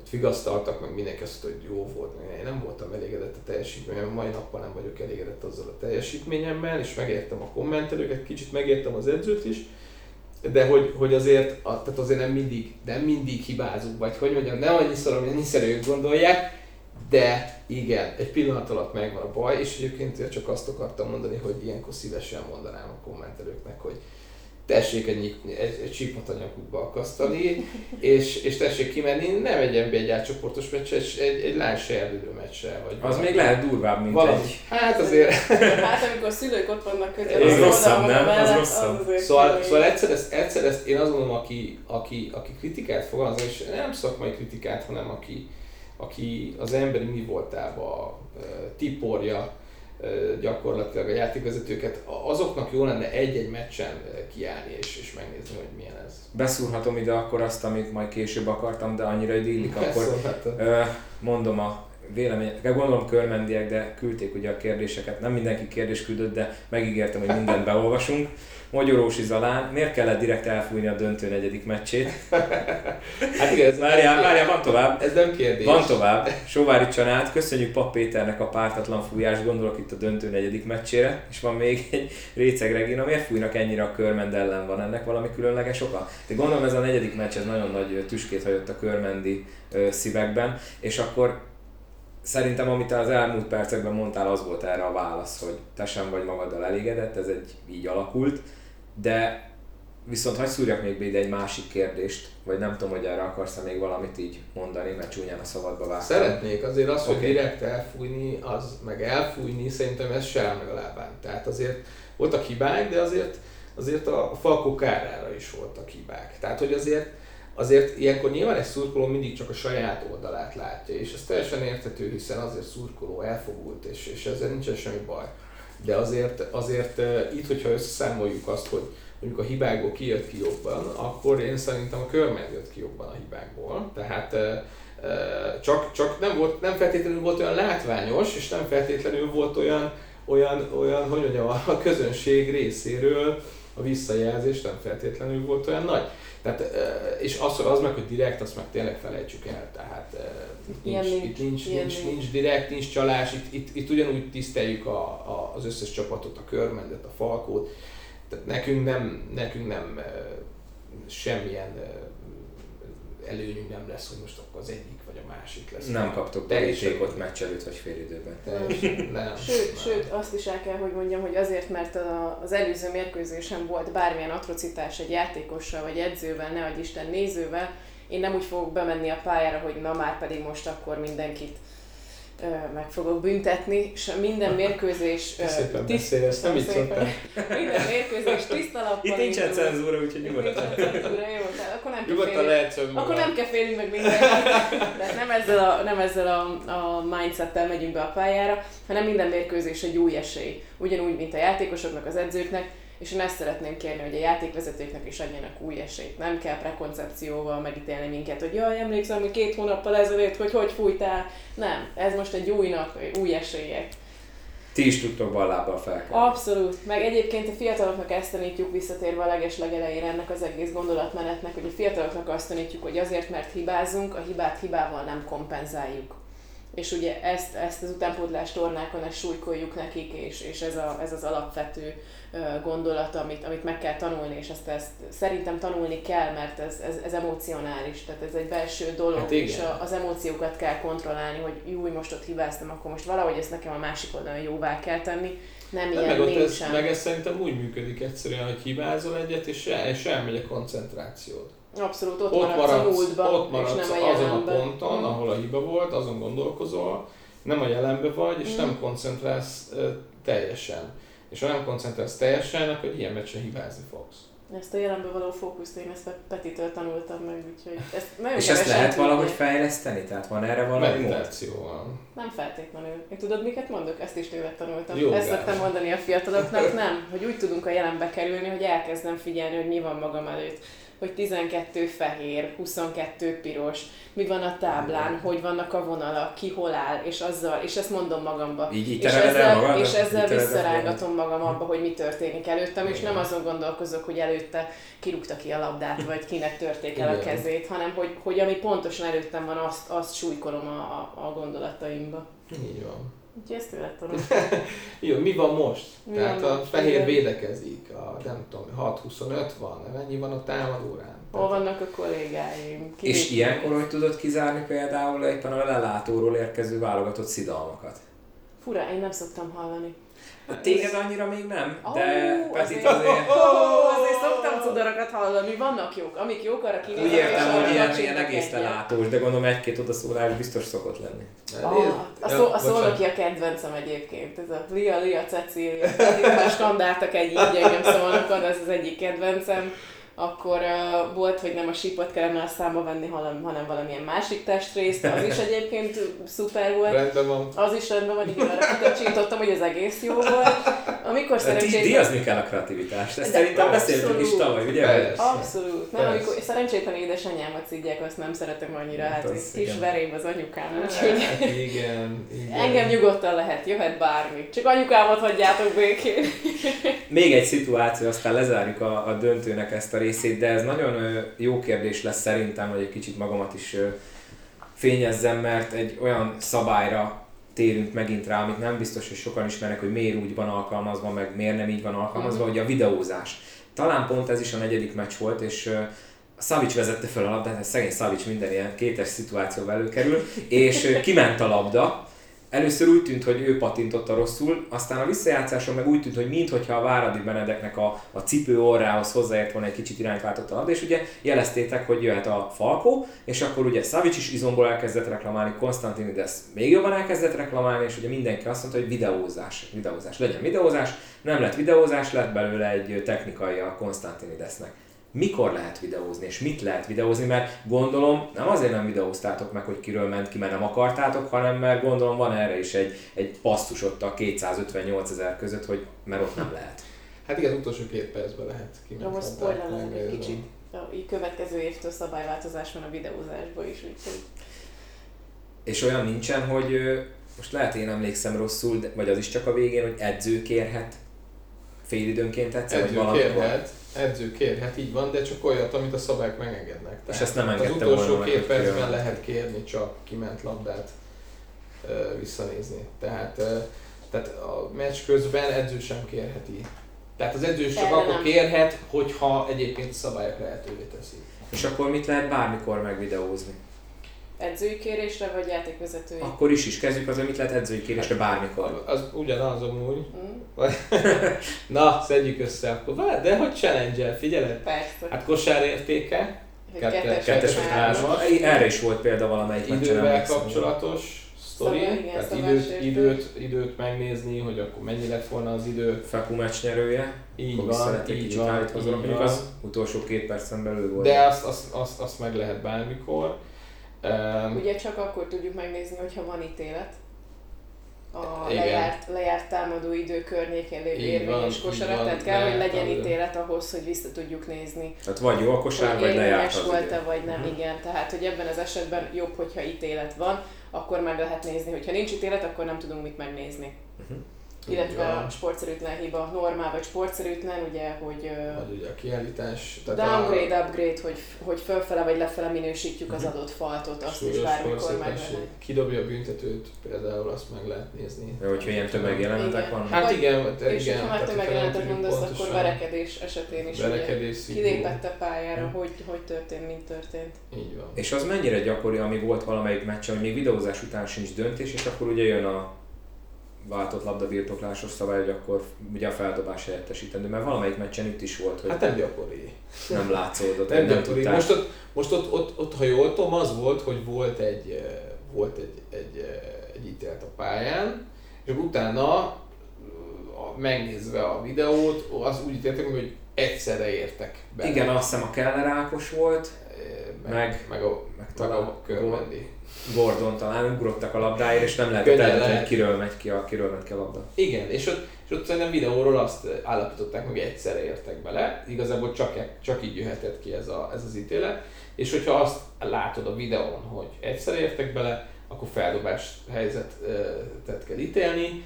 ott vigasztaltak, meg mindenki azt mondta, hogy jó volt, én nem voltam elégedett a teljesítményemmel, mai nappal nem vagyok elégedett azzal a teljesítményemmel, és megértem a kommentelőket, kicsit megértem az edzőt is, de hogy, hogy azért, tehát azért nem mindig, nem mindig hibázunk, vagy hogy mondjam, nem annyiszor, annyiszor ők gondolják, de igen, egy pillanat alatt megvan a baj, és egyébként csak azt akartam mondani, hogy ilyenkor szívesen mondanám a kommentelőknek, hogy tessék egy, egy, egy csípot a nyakukba akasztani, és, és tessék kimenni, nem egy nba egy átcsoportos meccsre, egy, egy lány serdülő meccsre. Vagy az valami. még lehet durvább, mint valami. egy... Hát azért... hát amikor a szülők ott vannak közel, az rosszabb, nem? Az rosszabb. Az szóval, szóval egyszer, ezt, egyszer ezt én azt gondolom, aki, aki, aki kritikát fogalmaz, és nem szakmai kritikát, hanem aki, aki az emberi mi voltába tiporja, gyakorlatilag a játékvezetőket, azoknak jó lenne egy-egy meccsen kiállni és, és megnézni, hogy milyen ez. Beszúrhatom ide akkor azt, amit majd később akartam, de annyira illik, akkor mondom a véleményeket, gondolom körmendiek, de küldték ugye a kérdéseket, nem mindenki kérdés küldött, de megígértem, hogy mindent beolvasunk. Magyarósi Zalán, miért kellett direkt elfújni a döntő negyedik meccsét? hát igen, ez várjál, várjál, van tovább. Ez nem kérdés. Van tovább. Sóvári Csanát, köszönjük Pap Péternek a pártatlan fújást, gondolok itt a döntő negyedik meccsére, és van még egy Réceg Regina, miért fújnak ennyire a körmend ellen, van ennek valami különleges oka? De gondolom ez a negyedik meccs, ez nagyon nagy tüskét hagyott a körmendi szívekben, és akkor szerintem, amit az elmúlt percekben mondtál, az volt erre a válasz, hogy te sem vagy magaddal elégedett, ez egy így alakult, de viszont hagyj szúrjak még ide egy másik kérdést, vagy nem tudom, hogy erre akarsz még valamit így mondani, mert csúnyán a szabadba vágtam. Szeretnék, azért az, okay. hogy direkt elfújni, az meg elfújni, szerintem ez sem meg a lábán. Tehát azért voltak hibák, de azért, azért a Falkó kárára is voltak hibák. Tehát, hogy azért azért ilyenkor nyilván egy szurkoló mindig csak a saját oldalát látja, és ez teljesen érthető, hiszen azért szurkoló elfogult, és, és ezzel nincsen semmi baj. De azért, azért itt, hogyha összeszámoljuk azt, hogy mondjuk a hibákból ki ki jobban, akkor én szerintem a körmen jött ki jobban a hibákból. Tehát csak, csak nem, volt, nem feltétlenül volt olyan látványos, és nem feltétlenül volt olyan, olyan, olyan hogy mondjam, a közönség részéről a visszajelzés nem feltétlenül volt olyan nagy. Tehát, és az, az meg, hogy direkt, azt meg tényleg felejtsük el. Tehát itt nincs, nincs, itt nincs, nincs, nincs direkt, nincs csalás, itt, itt, itt ugyanúgy tiszteljük a, a, az összes csapatot, a körmendet, a falkót. Tehát nekünk nem, nekünk nem semmilyen előnyünk nem lesz, hogy most akkor az egyik a másik lesz. Nem kaptok derítékot meccs előtt vagy fél időben. Teljesen, nem. Sőt, nem. sőt, azt is el kell, hogy mondjam, hogy azért, mert a- az előző mérkőzésen volt bármilyen atrocitás egy játékossal, vagy edzővel, ne adj Isten nézővel, én nem úgy fogok bemenni a pályára, hogy na már pedig most akkor mindenkit meg fogok büntetni, és minden mérkőzés... Te ö, szépen tiszt- beszélsz, nem így szoktál. Minden mérkőzés tiszta lappal Itt nincsen indul. cenzúra, úgyhogy nyugodtan. Nincsen cenzúra, jó, tehát akkor nem kell Nyugodtan félni. lehet önmagad. Akkor nem kell félni meg mindenkit. Tehát nem ezzel a, nem ezzel a, a mindsettel megyünk be a pályára, hanem minden mérkőzés egy új esély. Ugyanúgy, mint a játékosoknak, az edzőknek, és én ezt szeretném kérni, hogy a játékvezetőknek is adjanak új esélyt. Nem kell prekoncepcióval megítélni minket, hogy jaj, emlékszem, hogy két hónappal ezelőtt, hogy hogy fújtál. Nem, ez most egy új nap, új esélyek. Ti is tudtok ballábbal felkelni. Abszolút. Meg egyébként a fiataloknak ezt tanítjuk visszatérve a leges legelejére ennek az egész gondolatmenetnek, hogy a fiataloknak azt tanítjuk, hogy azért, mert hibázunk, a hibát hibával nem kompenzáljuk. És ugye ezt, ezt az utánpótlás tornákon ezt súlykoljuk nekik, és, és ez, a, ez az alapvető gondolat, amit, amit meg kell tanulni, és ezt, ezt szerintem tanulni kell, mert ez, ez, ez emocionális, tehát ez egy belső dolog, Hát és a, az emóciókat kell kontrollálni, hogy jó, most ott hibáztam, akkor most valahogy ezt nekem a másik oldalon jóvá kell tenni. Nem, Nem, ilyen meg, ez, meg ez szerintem úgy működik egyszerűen, hogy hibázol egyet, és, el, és elmegy a koncentrációd. Abszolút ott, Ott maradsz, a maradsz, múltban, ott és maradsz nem a azon a ponton, Mhm. ahol a hiba volt, azon gondolkozol, nem a jelenbe vagy, és Mhm. nem koncentrálsz ö, teljesen. És nem koncentrálsz teljesen, akkor ilyen meccsen hibázni fogsz. Ezt a jelenben való fókuszt én ezt a Petitől tanultam meg, úgyhogy ezt nagyon És ezt lehet tudják. valahogy fejleszteni? Tehát van erre valami? Meditációval. Nem feltétlenül. Én tudod, miket mondok? Ezt is tőled tanultam. Jogás. Ezt szoktam mondani a fiataloknak, nem, hogy úgy tudunk a jelenbe kerülni, hogy elkezdem figyelni, hogy mi van magam előtt. Hogy 12 fehér, 22 piros, mi van a táblán, hogy vannak a vonalak, ki hol áll, és azzal, és ezt mondom magamba. Így, így és ezzel, magad? és ezzel visszarángatom magam abba, hogy mi történik előttem, és nem Igen. azon gondolkozok, hogy előtte kirúgta ki a labdát, vagy kinek törték el a Igen. kezét, hanem hogy, hogy ami pontosan előttem van, azt, azt súlykolom a, a, a gondolataimba. Így van. Úgyhogy ezt tanultam. Jó, mi van most? Mi Tehát van a most? fehér Igen. védekezik, a nem tudom, 6-25 van, mennyi van a támadórán? Hol vannak a kollégáim? Ki És ilyenkor hogy tudod kizárni például éppen a lelátóról érkező válogatott szidalmakat? Fura, én nem szoktam hallani. Téged annyira még nem, de Ó, Petit azért- azért... Ó, azért szoktam cudarokat hallani, vannak jók, amik jók, arra kinézem. Úgy értem, hogy ilyen, ilyen egész lelátós, de gondolom egy-két odaszólás biztos szokott lenni. Ah, a, szó, a a kedvencem egyébként, ez a Lia, Lia, Cecília, most skandáltak egy így engem szolnokon, ez az egyik kedvencem. Akkor uh, volt, hogy nem a sípot kellene a számba venni, hanem, hanem valamilyen másik testrészt, az is egyébként szuper volt. Rendben van. Az is rendben van, igen, arra kitacsintottam, hogy ez egész jó volt. Amikor szerencsétlen... Díjazni kell a kreativitást, ezt De szerintem beszéltünk is abszolút. tavaly, ugye? Persze. Abszolút. Nem, amikor szerencsétlen édesanyámat szidják, azt nem szeretem annyira, Hát hát az kis verém az anyukám, úgyhogy Hát igen, igen. engem nyugodtan lehet, jöhet bármi. Csak anyukámat hagyjátok békén. Még egy szituáció, aztán lezárjuk a, a döntőnek ezt a részét, de ez nagyon jó kérdés lesz szerintem, hogy egy kicsit magamat is fényezzem, mert egy olyan szabályra térünk megint rá, amit nem biztos, hogy sokan ismernek, hogy miért úgy van alkalmazva, meg miért nem így van alkalmazva, Mhm. hogy a videózás. Talán pont ez is a negyedik meccs volt, és Szavics vezette fel a labdát, ez szegény Szavics minden ilyen kétes szituációba előkerül, és kiment a labda, Először úgy tűnt, hogy ő patintotta rosszul, aztán a visszajátszáson meg úgy tűnt, hogy minthogyha a Váradi Benedeknek a, a cipő orrához hozzáért volna egy kicsit irányt váltott a labda, és ugye jeleztétek, hogy jöhet a Falkó, és akkor ugye Savic is izomból elkezdett reklamálni, Konstantinides még jobban elkezdett reklamálni, és ugye mindenki azt mondta, hogy videózás, videózás, legyen videózás, nem lett videózás, lett belőle egy technikai a Konstantinidesnek mikor lehet videózni, és mit lehet videózni, mert gondolom nem azért nem videóztátok meg, hogy kiről ment ki, mert nem akartátok, hanem mert gondolom van erre is egy, egy passzus ott a 258 ezer között, hogy mert ott nem lehet. Hát igen, az utolsó két percben lehet kiment. Na most labdát spoiler egy kicsit. A következő évtől szabályváltozás van a videózásban is, úgyhogy És olyan nincsen, hogy most lehet én emlékszem rosszul, de- vagy az is csak a végén, hogy edző kérhet félidőnként egyszer, vagy Edző valamikor. kérhet, edző kérhet, így van, de csak olyat, amit a szabályok megengednek. Tehát ezt nem Az engedte utolsó volna meg, két percben lehet kérni csak kiment labdát ö, visszanézni. Tehát, ö, tehát a meccs közben edző sem kérheti. Tehát az edző csak akkor nem. kérhet, hogyha egyébként a szabályok lehetővé teszik. És akkor mit lehet bármikor megvideózni? Edzői kérésre vagy játékvezetői? Akkor is is kezdjük az, mit lehet edzői kérésre bármikor. Az ugyanaz amúgy. Mm, Na, szedjük össze akkor. Várj, de hogy challenge figyeled? persze. Hát kosár értéke, kettes- kettes, vagy hármas. Erre is volt példa valamelyik idővel kapcsolatos sztori, igen, tehát szabad időt, időt, időt megnézni, hogy akkor mennyi lett volna az idő. Feku meccs nyerője. Így akkor van, így van, így van. az utolsó két percen belül volt. De azt, azt, azt, azt meg lehet bármikor. Um, Ugye csak akkor tudjuk megnézni, hogyha van ítélet. A Igen. lejárt, lejárt támadó idő környékén lévő érvényes kosarat, van, tehát kell, hogy legyen támadó. ítélet ahhoz, hogy vissza tudjuk nézni. Tehát vagy jó a kosár, vagy lejárt az volt-e idő. vagy nem, Mhm. igen. Tehát, hogy ebben az esetben jobb, hogyha ítélet van, akkor meg lehet nézni. Hogyha nincs ítélet, akkor nem tudunk mit megnézni. Mhm. Illetve Így van. a sportszerűtlen hiba, normál vagy sportszerűtlen, ugye, hogy vagy ugye a kiállítás. Tehát downgrade, a upgrade, hogy, hogy fölfele vagy lefele minősítjük az adott faltot, azt is súlyos bármikor meg. Kidobja a büntetőt, például azt meg lehet nézni. Jó, hogyha ilyen tömegjelenetek Igen. van. Hát Vagy- igen, de És igen. ha már tömegjelenetet mondasz, akkor verekedés esetén is ugye Verekedés, szigorú. kilépett a pályára, Mhm. hogy, hogy történt, mint történt. Így van. És az mennyire gyakori, ami volt valamelyik meccsen, hogy még videózás után sincs döntés, és akkor ugye jön a váltott labdabirtoklásos szabály, hogy akkor ugye a feldobás helyettesítendő, mert valamelyik meccsen itt is volt, hogy Hát nem gyakori. nem látszódott, Nem, nem, gyakori. tudták. Most, ott, most ott, ott, ott, ha jól tudom, az volt, hogy volt egy, volt egy, egy, egy ítélet a pályán, és utána a- megnézve a videót, az úgy ítéltek, hogy egyszerre értek be. Igen, azt hiszem a Keller Ákos volt, meg, meg- meg, a, meg meg a Körmendi. Gordon talán ugrottak a labdáért, és nem lehetett eldönteni, hogy kiről megy ki a, kiről ment ki a labda. Igen, és ott, és ott szerintem videóról azt állapították meg, hogy egyszerre értek bele. Igazából csak, e- csak így jöhetett ki ez, a, ez az ítélet. És hogyha azt látod a videón, hogy egyszerre értek bele, akkor feldobás helyzetet kell ítélni.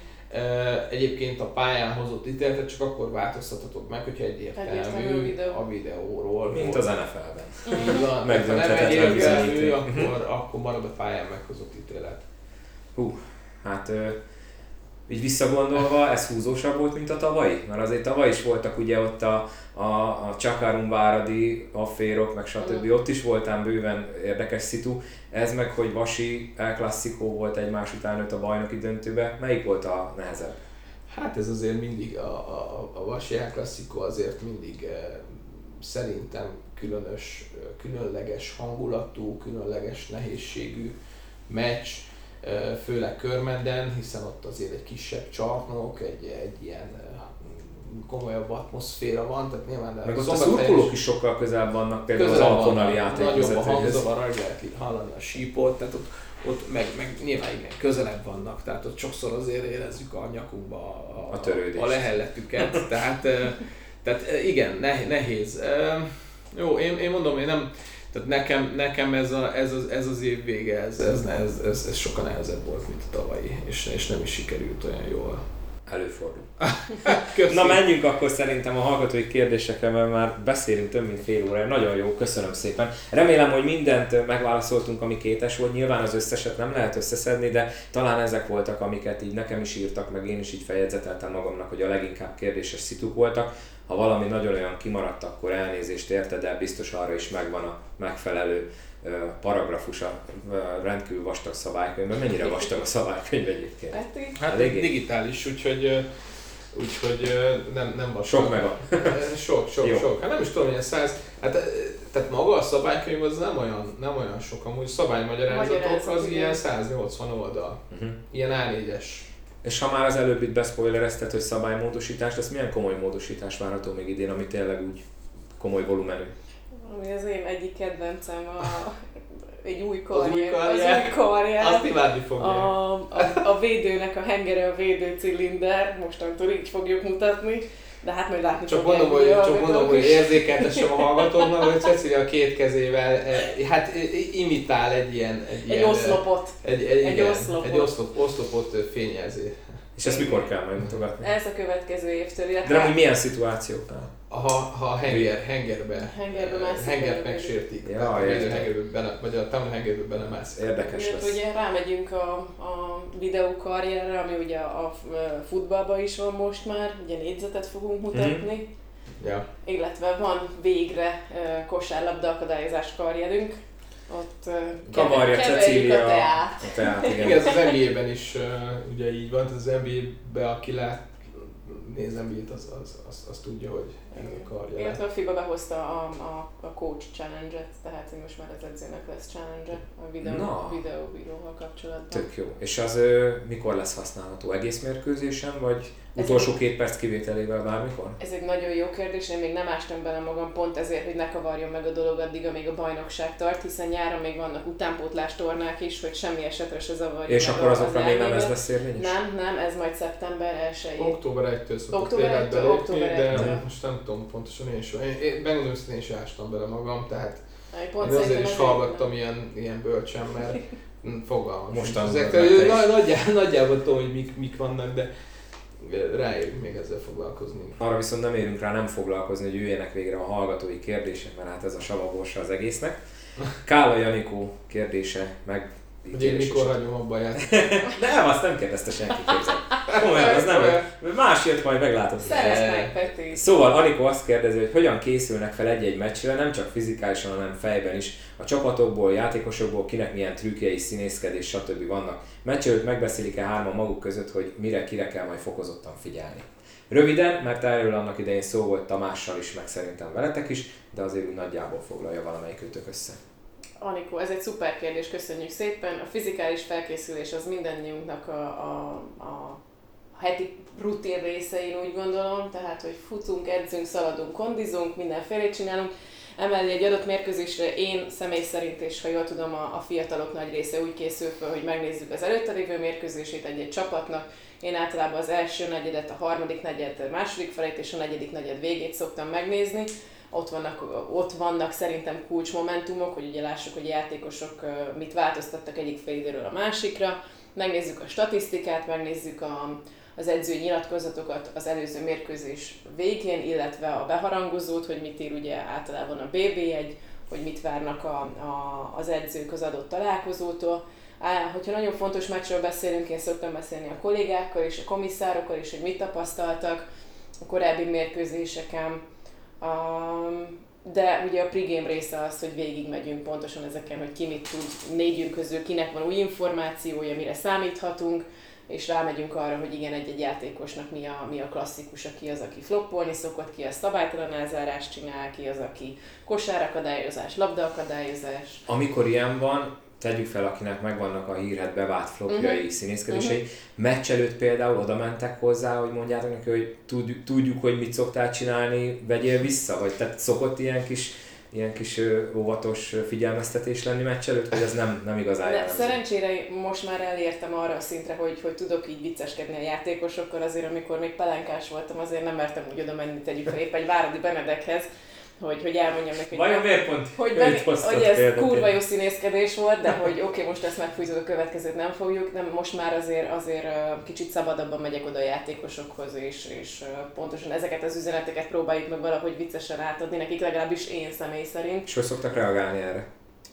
Egyébként a pályán hozott ítéletet csak akkor változtathatod meg, hogyha Egyértelmű videó. a videóról. Mint az NFL-ben. Megdönthetetlen bizonyíték. akkor, akkor marad a pályán meghozott ítélet. Hát ö, így visszagondolva, ez húzósabb volt, mint a tavalyi? Mert azért tavaly is voltak ugye ott a, a, a Csakarum Váradi afférok, meg stb. Ott is voltán bőven érdekes szitu. Ez meg, hogy Vasi El Clasico volt egymás után öt a bajnoki döntőbe. Melyik volt a nehezebb? Hát ez azért mindig, a, a, a Vasi Klasszikó azért mindig eh, szerintem különös, különleges hangulatú, különleges nehézségű meccs, főleg Körmenden, hiszen ott azért egy kisebb csarnok, egy, egy ilyen komolyabb atmoszféra van, tehát nyilván Meg ott a szurkolók is sokkal közelebb vannak, például az közelebb Alkonali vannak, Nagyobb a hangzavar, lehet hallani a sípot, tehát ott, ott meg, meg nyilván igen, közelebb vannak, tehát ott sokszor azért érezzük a nyakunkba a, A törődést. a lehelletüket, tehát, eh, tehát eh, igen, ne- nehéz. Eh, Jó, én, én mondom, én nem, tehát nekem, nekem ez, a, ez, az, ez az év vége, ez, ez, ez, ez, ez sokkal nehezebb volt, mint a tavalyi, és, és nem is sikerült olyan jól. Előfordul. Na menjünk akkor szerintem a hallgatói kérdésekre, mert már beszélünk több mint fél órája. Nagyon jó, köszönöm szépen. Remélem, hogy mindent megválaszoltunk, ami kétes volt. Nyilván az összeset nem lehet összeszedni, de talán ezek voltak, amiket így nekem is írtak, meg én is így feljegyzeteltem magamnak, hogy a leginkább kérdéses szituk voltak. Ha valami nagyon olyan kimaradt, akkor elnézést érte, de biztos arra is megvan a megfelelő paragrafus a rendkívül vastag szabálykönyvben. Mennyire vastag a szabálykönyv egyébként? Hát Eléggé. digitális, úgyhogy, úgyhogy nem, nem vastag. Sok meg a... Sok, sok, Jó. sok. Hát nem is tudom, milyen száz. Hát, eh, tehát maga a szabálykönyv az nem olyan, nem olyan sok. Amúgy szabálymagyarázatok Magyarázat, az igen. ilyen 180 oldal. Uh-huh. Ilyen A4-es. És ha már az előbb itt beszpoilerezted, hogy szabálymódosítás, lesz milyen komoly módosítás várható még idén, ami tényleg úgy komoly volumenű? Ami az én egyik kedvencem, a, egy új új karrier, az karrier. új karrier. Azt imádni fogják. A, a, a védőnek a hengere a védőcilinder, mostantól így fogjuk mutatni, de hát majd látni Csak mondom, hogy, csak mondom, hogy érzékeltessem a hallgatóknak, hogy Cecilia a két kezével, eh, hát imitál egy ilyen... Egy, Egy ilyen, eh, oszlopot. Egy, egy, egy igen, oszlopot. Egy oszlop, oszlopot fényelzi. És ezt mikor kell majd mutogatni? Ez a következő évtől, De illetve nem, hogy milyen szituációknál? Ha, ha a henger, hengerbe, Hengerbe mászik hengert megsértik, Ja, a hengerbe bele, vagy a támadó hengerbe belemászik. Érdekes Illetve lesz. ugye rámegyünk a, a videókarrierre, ami ugye a f- futballban is van most már, ugye négyzetet fogunk mutatni. Ja. Illetve van végre uh, kosárlabda akadályozás karrierünk. Ott Kavarja Cecília a teát. A teát, igen. Igen, ez az NBA-ben is uh, ugye így van, tehát az NBA-ben aki lát, néz NBA-t, az, az, az, az, tudja, hogy ennek a karja. Illetve a FIBA behozta a, a, a coach challenge-et, tehát hogy most már az edzőnek lesz challenge a videó, Na. videó, videóval kapcsolatban. Tök jó. És az ö, mikor lesz használható? Egész mérkőzésen, vagy utolsó két perc kivételével bármikor? Ez egy nagyon jó kérdés, én még nem ástam bele magam pont ezért, hogy ne kavarjon meg a dolog addig, amíg a bajnokság tart, hiszen nyáron még vannak utánpótlás tornák is, hogy semmi esetre se zavarjon És akkor a- azokra az még nem ez lesz érvényes? Nem, nem, ez majd szeptember 1 Október 1-től szokott Október életbe 1-től, lépni, október de 1-től. most nem tudom pontosan én sem. Én, én megmondom őszintén, én sem ástam bele magam, tehát Pont én azért is hallgattam ilyen, ilyen bölcsen, mert fogalmam Most sincs. tanulod Ezek, meg te is. nagy, nagyjából, nagyjából tudom, hogy mik, mik vannak, de ráérünk még ezzel foglalkozni. Arra viszont nem érünk rá nem foglalkozni, hogy jöjjenek végre a hallgatói kérdések, mert hát ez a savagorsa az egésznek. Kála Janikó kérdése, meg Hogy én mikor hagyom abba a játékot. Nem, azt nem kérdezte senki képzel. Komolyan, az nem. Más jött, majd meglátod. Szerezd meg, Peti! Szóval Anikó azt kérdezi, hogy hogyan készülnek fel egy-egy meccsre, nem csak fizikálisan, hanem fejben is. A csapatokból, játékosokból kinek milyen trükkjei, színészkedés, stb. vannak. Meccs előtt megbeszélik-e hárman maguk között, hogy mire, kire kell majd fokozottan figyelni. Röviden, mert erről annak idején szó volt Tamással is, meg szerintem veletek is, de azért úgy nagyjából foglalja valamelyik őtök össze. Anikó, ez egy szuper kérdés, köszönjük szépen. A fizikális felkészülés az mindannyiunknak a, a, a heti rutin része, úgy gondolom, tehát, hogy futunk, edzünk, szaladunk, kondizunk, mindenféle csinálunk. Emellé egy adott mérkőzésre én személy szerint, és ha jól tudom, a, a fiatalok nagy része úgy készül fel, hogy megnézzük az előtte lévő mérkőzését egy-egy csapatnak. Én általában az első negyedet, a harmadik negyed második felét és a negyedik negyed végét szoktam megnézni. Ott vannak, ott vannak szerintem kulcsmomentumok, hogy ugye lássuk, hogy játékosok mit változtattak egyik félidőről a másikra. Megnézzük a statisztikát, megnézzük a, az edzői nyilatkozatokat az előző mérkőzés végén, illetve a beharangozót, hogy mit ír ugye általában a BB1, hogy mit várnak a, a, az edzők az adott találkozótól. Á, hogyha nagyon fontos meccsről beszélünk, én szoktam beszélni a kollégákkal és a komisszárokkal is, hogy mit tapasztaltak a korábbi mérkőzéseken. Um, de ugye a pregame része az, hogy végigmegyünk pontosan ezeken, hogy ki mit tud, négyünk közül kinek van új információja, mire számíthatunk, és rámegyünk arra, hogy igen, egy-egy játékosnak mi a, mi a klasszikus, ki az, aki floppolni szokott, ki a szabálytalan elzárást csinál, ki az, aki kosárakadályozás, labdaakadályozás. Amikor ilyen van, tegyük fel, akinek megvannak a hírhet bevált flopjai, uh-huh. színészkedései. Uh-huh. Meccs előtt például oda mentek hozzá, hogy mondjátok neki, hogy tudjuk, tudjuk, hogy mit szoktál csinálni, vegyél vissza? Vagy tehát szokott ilyen kis ilyen kis óvatos figyelmeztetés lenni meccs előtt, hogy ez nem, nem igazán De szerencsére most már elértem arra a szintre, hogy, hogy tudok így vicceskedni a játékosokkal, azért amikor még pelenkás voltam, azért nem mertem úgy oda menni, tegyük fel épp egy Váradi Benedekhez, hogy, hogy elmondjam neki, hogy Vajon miért pont hogy, hoztad hogy ez példaként? kurva jó színészkedés volt, de hogy oké, okay, most ezt megfújtod, a következőt nem fogjuk, nem, most már azért, azért kicsit szabadabban megyek oda a játékosokhoz, és, és pontosan ezeket az üzeneteket próbáljuk meg valahogy viccesen átadni nekik, legalábbis én személy szerint. És hogy szoktak reagálni erre?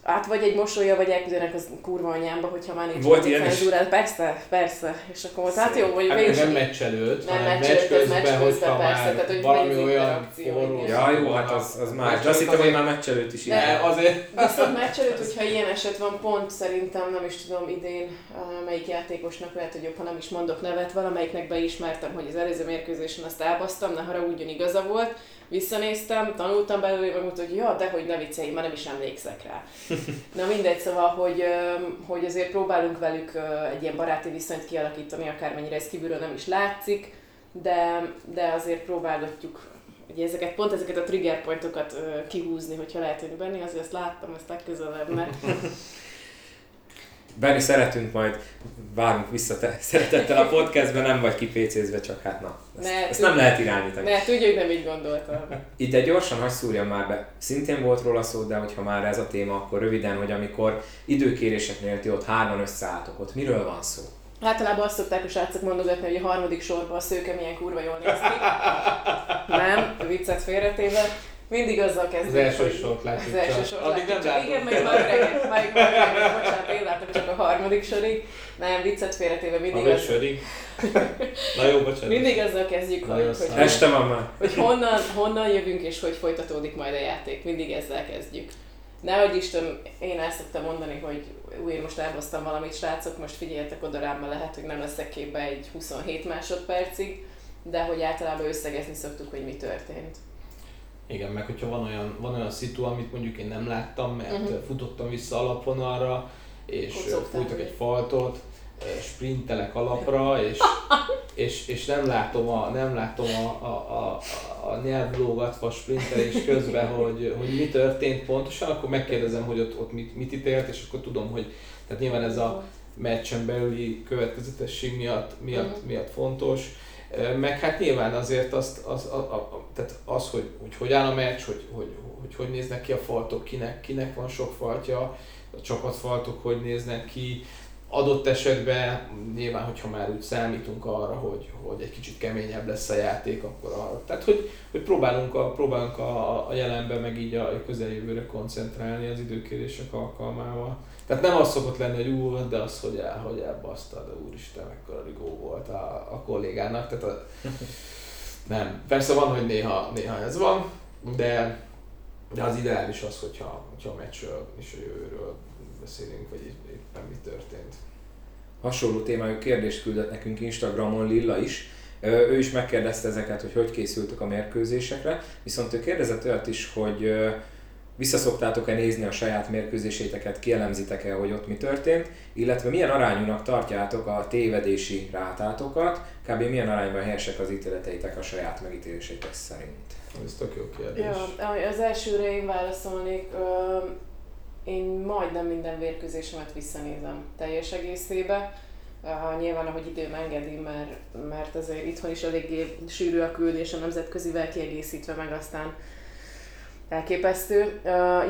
Hát vagy egy mosolya, vagy elküldenek az kurva anyámba, hogyha már nincs Volt ilyen is? cenzúrát. Persze, persze. És akkor mondta, hát jó, hogy Hát végül nem meccs előtt, Nem hanem meccs előtt, meccs közben, közben, hogyha persze, tehát, hogy valami olyan forró. Ja, jó, hát az, az más. De azt hittem, hogy már meccs előtt is De- ilyen. Azért... Viszont meccs előtt, hogyha ilyen eset van, pont szerintem nem is tudom idén, melyik játékosnak lehet, hogy jobb, ha nem is mondok nevet, valamelyiknek beismertem, hogy az előző mérkőzésen azt elbasztam, ne haragudjon, igaza volt, visszanéztem, tanultam belőle, meg mondta, hogy ja, de hogy ne viccelj, már nem is emlékszek rá. Na mindegy, szóval, hogy, hogy azért próbálunk velük egy ilyen baráti viszonyt kialakítani, akármennyire ez kívülről nem is látszik, de, de azért próbálgatjuk ugye ezeket, pont ezeket a trigger pointokat kihúzni, hogyha lehet, hogy benni, azért ezt láttam, ezt legközelebb, mert Benni, szeretünk majd, várunk vissza te szeretettel a podcastben, nem vagy kipécézve, csak hát na, ezt, Ne, ezt nem lehet irányítani. ne, tudja, hogy nem így gondoltam. Itt egy gyorsan hagy szúrjam már be. Szintén volt róla szó, de hogyha már ez a téma, akkor röviden, hogy amikor időkéréseknél ti ott hárman összeálltok, ott miről van szó? Általában azt szokták a srácok mondogatni, hogy a harmadik sorban a szőke milyen kurva jól néz ki. Nem, viccet félretéve. Mindig azzal kezdődik, Az első sort látjuk Az első sort Addig nem csak. Igen, meg majd reggel, majd majd reggel, bocsánat, én látom csak a harmadik sorig. Nem, viccet félretéve, mindig, A az, ötödik. Na jó, bocsánat. mindig azzal kezdjük, Nagyon hogy, hogy, szállás. Este van már. hogy honnan, honnan jövünk és hogy folytatódik majd a játék. Mindig ezzel kezdjük. Nehogy Isten, én el szoktam mondani, hogy új, most elhoztam valamit, srácok, most figyeljetek oda rám, mert lehet, hogy nem leszek képbe egy 27 másodpercig, de hogy általában összegezni szoktuk, hogy mi történt. Igen, meg hogyha van olyan, van olyan szitu, amit mondjuk én nem láttam, mert uh-huh. futottam vissza alapvonalra, és Kocogtál fújtak egy faltot, sprintelek alapra, és, és, és nem látom a, nem látom a, a, a, a nyelv lógatva sprintelés közben, hogy, hogy mi történt pontosan, akkor megkérdezem, hogy ott, ott mit, mit ítélt, és akkor tudom, hogy tehát nyilván ez a meccsen belüli következetesség miatt, miatt, Mhm. miatt fontos. Meg hát nyilván azért azt, az, a, a, tehát az hogy, hogy hogy áll a meccs, hogy hogy, hogy, hogy néznek ki a faltok, kinek, kinek van sok faltja, a csapatfaltok hogy néznek ki, adott esetben nyilván, hogyha már úgy számítunk arra, hogy, hogy egy kicsit keményebb lesz a játék, akkor arra. Tehát, hogy, hogy próbálunk, a, próbálunk a, a jelenben, meg így a közeljövőre koncentrálni az időkérések alkalmával. Tehát nem az szokott lenni, hogy ú, de az, hogy, el, hogy elbaszta, de úristen, mekkora rigó volt a, a kollégának. Tehát a, nem. Persze van, hogy néha, néha ez van, de, de az ideális az, hogyha, hogyha a meccsről és a jövőről beszélünk, vagy épp- éppen mi történt. hasonló témájú kérdést küldött nekünk Instagramon Lilla is. Ő is megkérdezte ezeket, hogy hogy készültök a mérkőzésekre, viszont ő kérdezett olyat is, hogy visszaszoktátok-e nézni a saját mérkőzéséteket, kielemzitek-e, hogy ott mi történt, illetve milyen arányúnak tartjátok a tévedési rátátokat, kb. milyen arányban helyesek az ítéleteitek a saját megítélésétek szerint. Ez tök jó kérdés. Ja, az elsőre én válaszolnék. Ö, Én majdnem minden vérkőzésemet visszanézem teljes egészébe. Uh, nyilván, ahogy időm engedi, mert, mert azért itthon is eléggé sűrű a küldés a nemzetközivel kiegészítve, meg aztán elképesztő.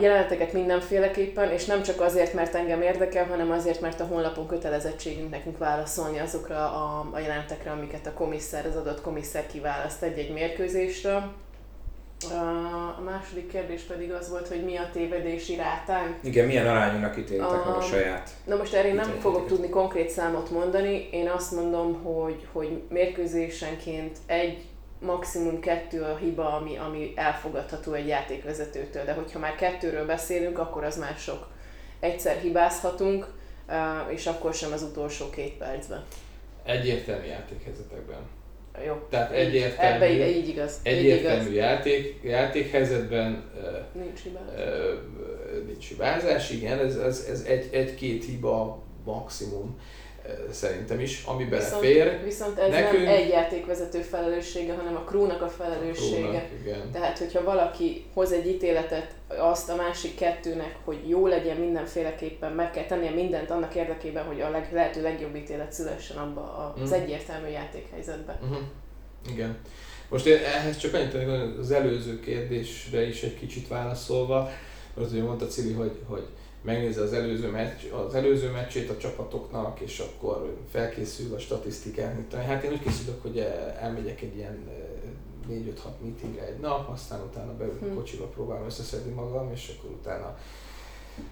Jeleneteket mindenféleképpen, és nem csak azért, mert engem érdekel, hanem azért, mert a honlapon kötelezettségünk nekünk válaszolni azokra a, a jelenetekre, amiket a komisszer, az adott komisszer kiválaszt egy-egy mérkőzésről. Uh, A második kérdés pedig az volt, hogy mi a tévedési rátánk. Igen, milyen arányúnak ítélitek meg a saját? Na most erre én nem fogok tudni konkrét számot mondani, én azt mondom, hogy, hogy mérkőzésenként egy, maximum kettő a hiba, ami, ami elfogadható egy játékvezetőtől, de hogyha már kettőről beszélünk, akkor az már sok. Egyszer hibázhatunk, és akkor sem az utolsó két percben. Egyértelmű játékhelyzetekben. Jó. Tehát Így- egyértelmű, Ebbe így, így igaz. Így egyértelmű igaz. játék, játékhelyzetben Nincs hibás. ö, nincs hibázás, igen, ez, ez, ez egy, egy-két hiba maximum szerintem is, ami belefér. viszont ez Nekünk- nem egy játékvezető felelőssége, hanem a krúnak a felelőssége. Krónak, igen. Tehát, hogyha valaki hoz egy ítéletet azt a másik kettőnek, hogy jó legyen mindenféleképpen, meg kell tennie mindent annak érdekében, hogy a leg, lehető legjobb ítélet szülessen abba az Mm. egyértelmű játékhelyzetben. Uh-huh. Igen. Most én ehhez csak annyit tennék, az előző kérdésre is egy kicsit válaszolva, az ugye mondta Cili, hogy, hogy megnézze az előző, meccs, az előző meccsét a csapatoknak, és akkor felkészül a tudom én. Hát én úgy készülök, hogy eh, elmegyek egy ilyen 4-5-6 meetingre egy nap, aztán utána beülök a Hm. kocsiba, próbálom összeszedni magam, és akkor utána